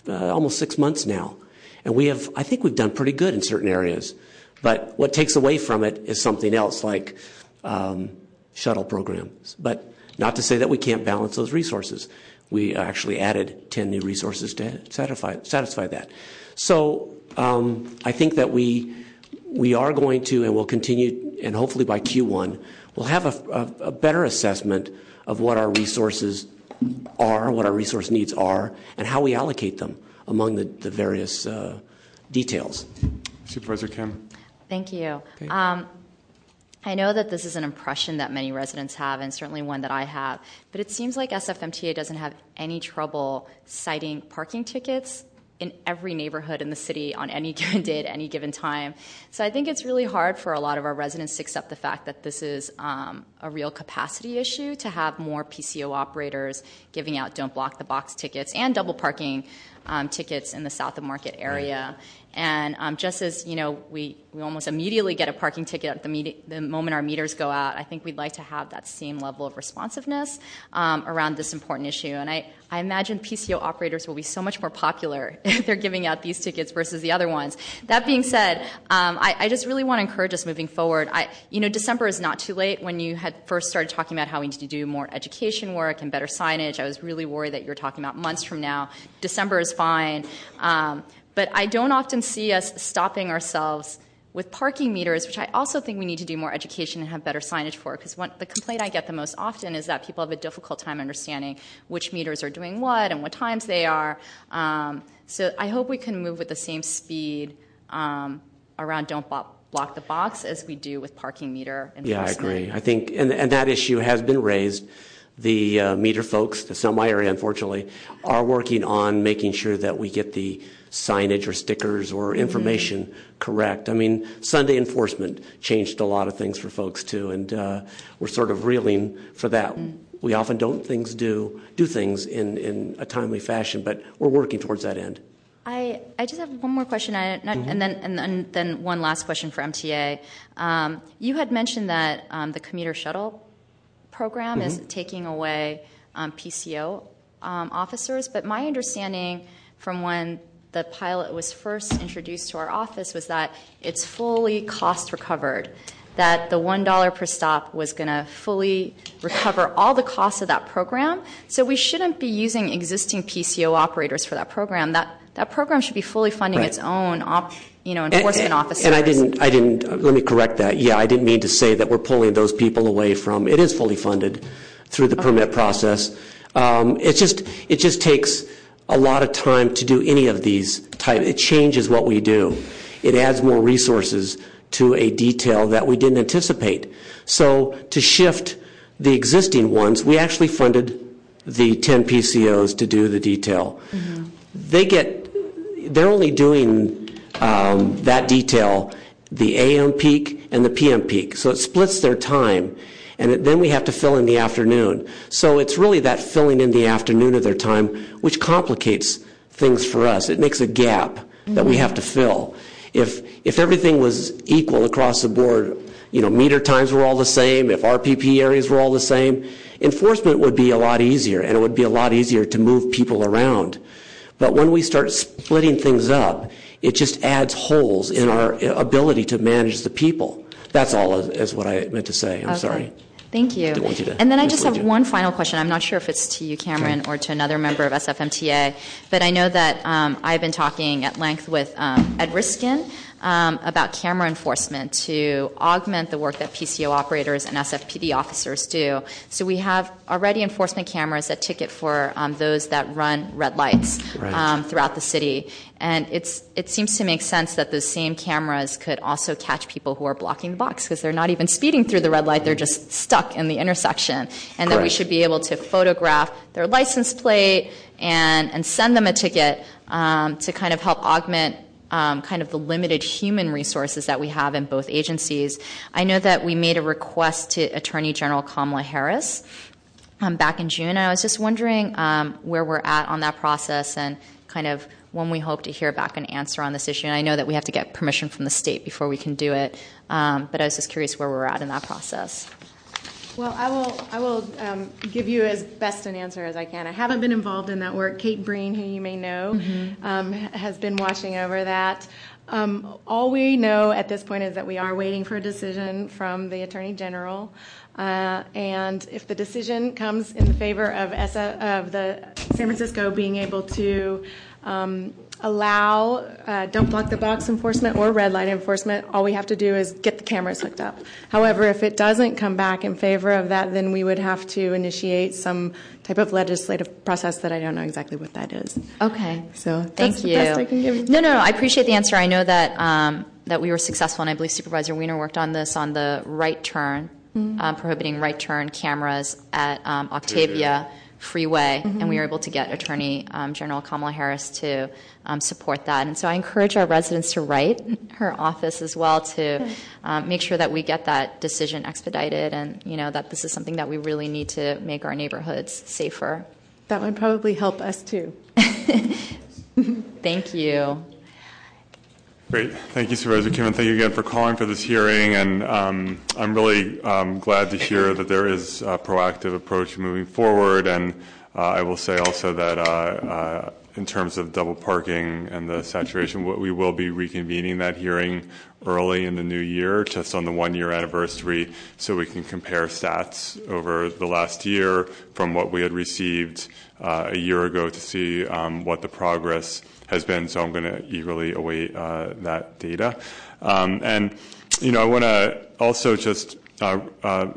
uh, almost six months now, and we have. I think we've done pretty good in certain areas. But what takes away from it is something else, like um, shuttle programs. But not to say that we can't balance those resources. We actually added 10 new resources to satisfy, satisfy that. So um, I think that we we are going to and will continue, and hopefully by Q1, we'll have a, a, a better assessment of what our resources are, what our resource needs are, and how we allocate them among the, the various uh, details. Supervisor Kim. Thank you. I know that this is an impression that many residents have, and certainly one that I have, but it seems like SFMTA doesn't have any trouble citing parking tickets in every neighborhood in the city on any given day at any given time. So I think it's really hard for a lot of our residents to accept the fact that this is um, a real capacity issue to have more PCO operators giving out don't block the box tickets and double parking um, tickets in the South of Market area. And um, just as you know, we, almost immediately get a parking ticket at the, moment our meters go out. I think we'd like to have that same level of responsiveness um, around this important issue. And I, imagine PCO operators will be so much more popular if they're giving out these tickets versus the other ones. That being said, um, I, just really want to encourage us moving forward. I, you know, December is not too late. When you had first started talking about how we need to do more education work and better signage, I was really worried that you were talking about months from now. December is fine. But I don't often see us stopping ourselves with parking meters, which I also think we need to do more education and have better signage for, because the complaint I get the most often is that people have a difficult time understanding which meters are doing what and what times they are. Um, so I hope we can move with the same speed um, around don't block the box as we do with parking meter enforcement. Yeah, I agree. I think, and, and that issue has been raised. The uh, meter folks, that's not my area, unfortunately, are working on making sure that we get the signage or stickers or mm-hmm. information mm-hmm. correct. I mean, Sunday enforcement changed a lot of things for folks too, and uh, we're sort of reeling for that. Mm. We often don't things do do things in, in a timely fashion, but we're working towards that end. I, I just have one more question, mm-hmm. and, then, and, then, then one last question for MTA. Um, you had mentioned that um, the commuter shuttle program mm-hmm. is taking away um, PCO um, officers, but my understanding from when the pilot was first introduced to our office was that it's fully cost recovered that the $1 per stop was going to fully recover all the costs of that program. So we shouldn't be using existing PCO operators for that program. That, that program should be fully funding its own you know, enforcement officers. And I didn't, I didn't, let me correct that. Yeah, I didn't mean to say that we're pulling those people away from, it is fully funded through the permit process. Um, it just, it just takes a lot of time to do any of these type. It changes what we do. It adds more resources to a detail that we didn't anticipate. So to shift the existing ones, we actually funded the 10 PCOs to do the detail. Mm-hmm. They get, they're only doing um, that detail the AM peak and the PM peak. So it splits their time and then we have to fill in the afternoon. So it's really that filling in the afternoon of their time which complicates things for us. It makes a gap that we mm-hmm. have to fill. If if everything was equal across the board, you know, meter times were all the same, if RPP areas were all the same, enforcement would be a lot easier and it would be a lot easier to move people around. But when we start splitting things up, it just adds holes in our ability to manage the people. That's all is what I meant to say. I'm sorry. Thank you. And then I just have one final question. I'm not sure if it's to you, Cameron, or to another member of SFMTA, but I know that um, I've been talking at length with um, Ed Reiskin about camera enforcement to augment the work that PCO operators and SFPD officers do. So we have already enforcement cameras that ticket for um, those that run red lights um, throughout the city. And it's, it seems to make sense that those same cameras could also catch people who are blocking the box because they're not even speeding through the red light, they're just stuck in the intersection. And that we should be able to photograph their license plate and, and send them a ticket um, to kind of help augment um, kind of the limited human resources that we have in both agencies. I know that we made a request to Attorney General Kamala Harris um, back in June, and I was just wondering um, where we're at on that process and kind of when we hope to hear back an answer on this issue. And I know that we have to get permission from the state before we can do it, um, but I was just curious where we're at in that process. Well, I will, I will um, give you as best an answer as I can. I haven't been involved in that work. Kate Breen, who you may know, mm-hmm. um, has been watching over that. Um, all we know at this point is that we are waiting for a decision from the Attorney General. Uh, and if the decision comes in favor of, the San Francisco being able to um, allow uh, don't block the box enforcement or red light enforcement. All we have to do is get the cameras hooked up. However, if it doesn't come back in favor of that, then we would have to initiate some type of legislative process that I don't know exactly what that is. Okay. So thank you. I can give you. No, no, no. I appreciate the answer. I know that um, that we were successful, and I believe Supervisor Wiener worked on this on the right turn, mm-hmm. um, prohibiting right turn cameras at um, Octavia. Freeway, mm-hmm. and we were able to get Attorney um, General Kamala Harris to um, support that. And so I encourage our residents to write her office as well to um, make sure that we get that decision expedited and, you know, that this is something that we really need to make our neighborhoods safer. That would probably help us too. Thank you. Great. Thank you, Supervisor Kim, and thank you again for calling for this hearing. And um, I'm really um, glad to hear that there is a proactive approach moving forward. And uh, I will say also that uh, uh, in terms of double parking and the saturation, we will be reconvening that hearing early in the new year, just on the one-year anniversary, so we can compare stats over the last year from what we had received a year ago to see um, what the progress has been. So I'm going to eagerly await uh, that data. Um, and you know, I want to also just uh, uh,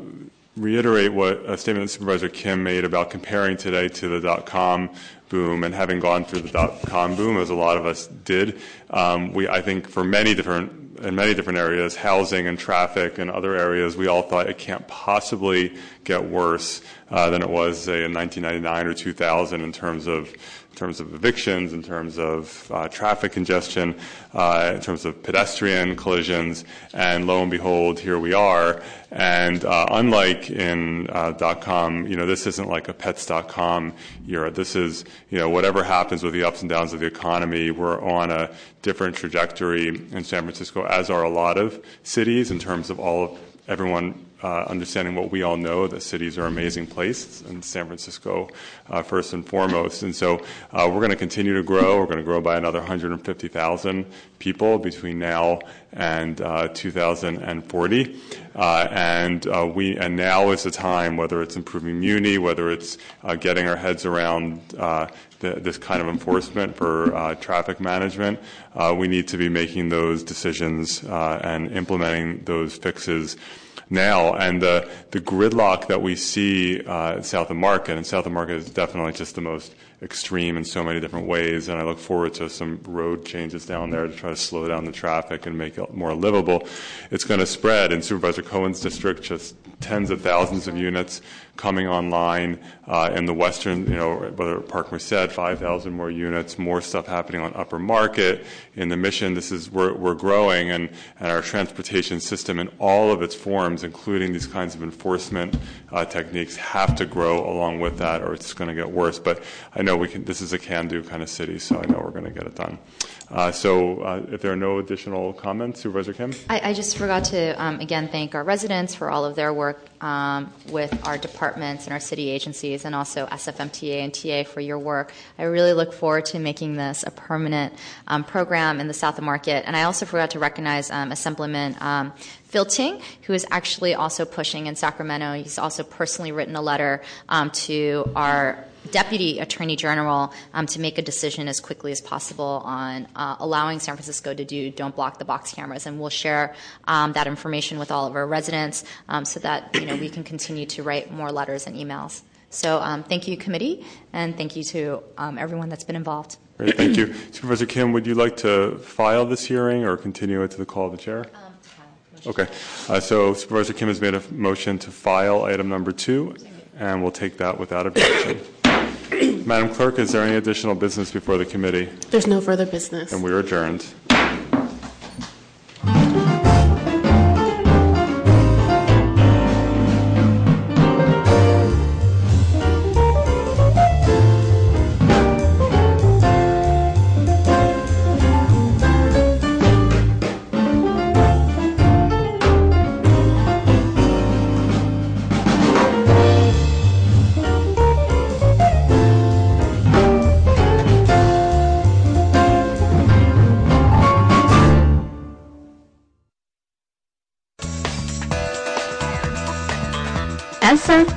reiterate what a statement that Supervisor Kim made about comparing today to the dot com boom and having gone through the dot com boom, as a lot of us did. Um, we, I think, for many different in many different areas, housing and traffic and other areas, we all thought it can't possibly get worse uh, than it was, say, in 1999 or 2000 in terms of in terms of evictions, in terms of uh, traffic congestion, uh, in terms of pedestrian collisions, and lo and behold, here we are. And uh, unlike in uh, .com, you know, this isn't like a pets.com era. This is, you know, whatever happens with the ups and downs of the economy, we're on a different trajectory in San Francisco, as are a lot of cities in terms of all of everyone uh, understanding what we all know that cities are amazing places, and San Francisco uh, first and foremost. And so uh, we're going to continue to grow. We're going to grow by another 150,000 people between now and uh, 2040. Uh, and we and now is the time, whether it's improving Muni, whether it's getting our heads around the, this kind of enforcement for traffic management, we need to be making those decisions and implementing those fixes now. And the, gridlock that we see uh, south of Market, and south of Market is definitely just the most extreme in so many different ways. And I look forward to some road changes down there to try to slow down the traffic and make it more livable. It's going to spread in Supervisor Cohen's district, just tens of thousands of units coming online uh, in the western, you know, whether Parkmerced, 5,000 more units, more stuff happening on Upper Market. In the Mission, this is we're, we're growing, and, and our transportation system in all of its forms, including these kinds of enforcement uh, techniques, have to grow along with that, or it's going to get worse. But I know we can. This is a can-do kind of city, so I know we're going to get it done. Uh, so, uh, if there are no additional comments, Supervisor Kim? I, just forgot to um, again thank our residents for all of their work um, with our departments and our city agencies, and also SFMTA and TA for your work. I really look forward to making this a permanent um, program in the South of Market. And I also forgot to recognize Assemblyman Phil Ting, who is actually also pushing in Sacramento. He's also personally written a letter to our Deputy Attorney General um, to make a decision as quickly as possible on uh, allowing San Francisco to do don't block the box cameras, and we'll share um, that information with all of our residents um, so that you know we can continue to write more letters and emails. So um, thank you, committee, and thank you to um, everyone that's been involved. Great, thank you, Supervisor Kim. Would you like to file this hearing or continue it to the call of the chair? Um, okay. Uh, so Supervisor Kim has made a motion to file item number two, and we'll take that without objection. Madam Clerk, is there any additional business before the committee? There's no further business. And we are adjourned.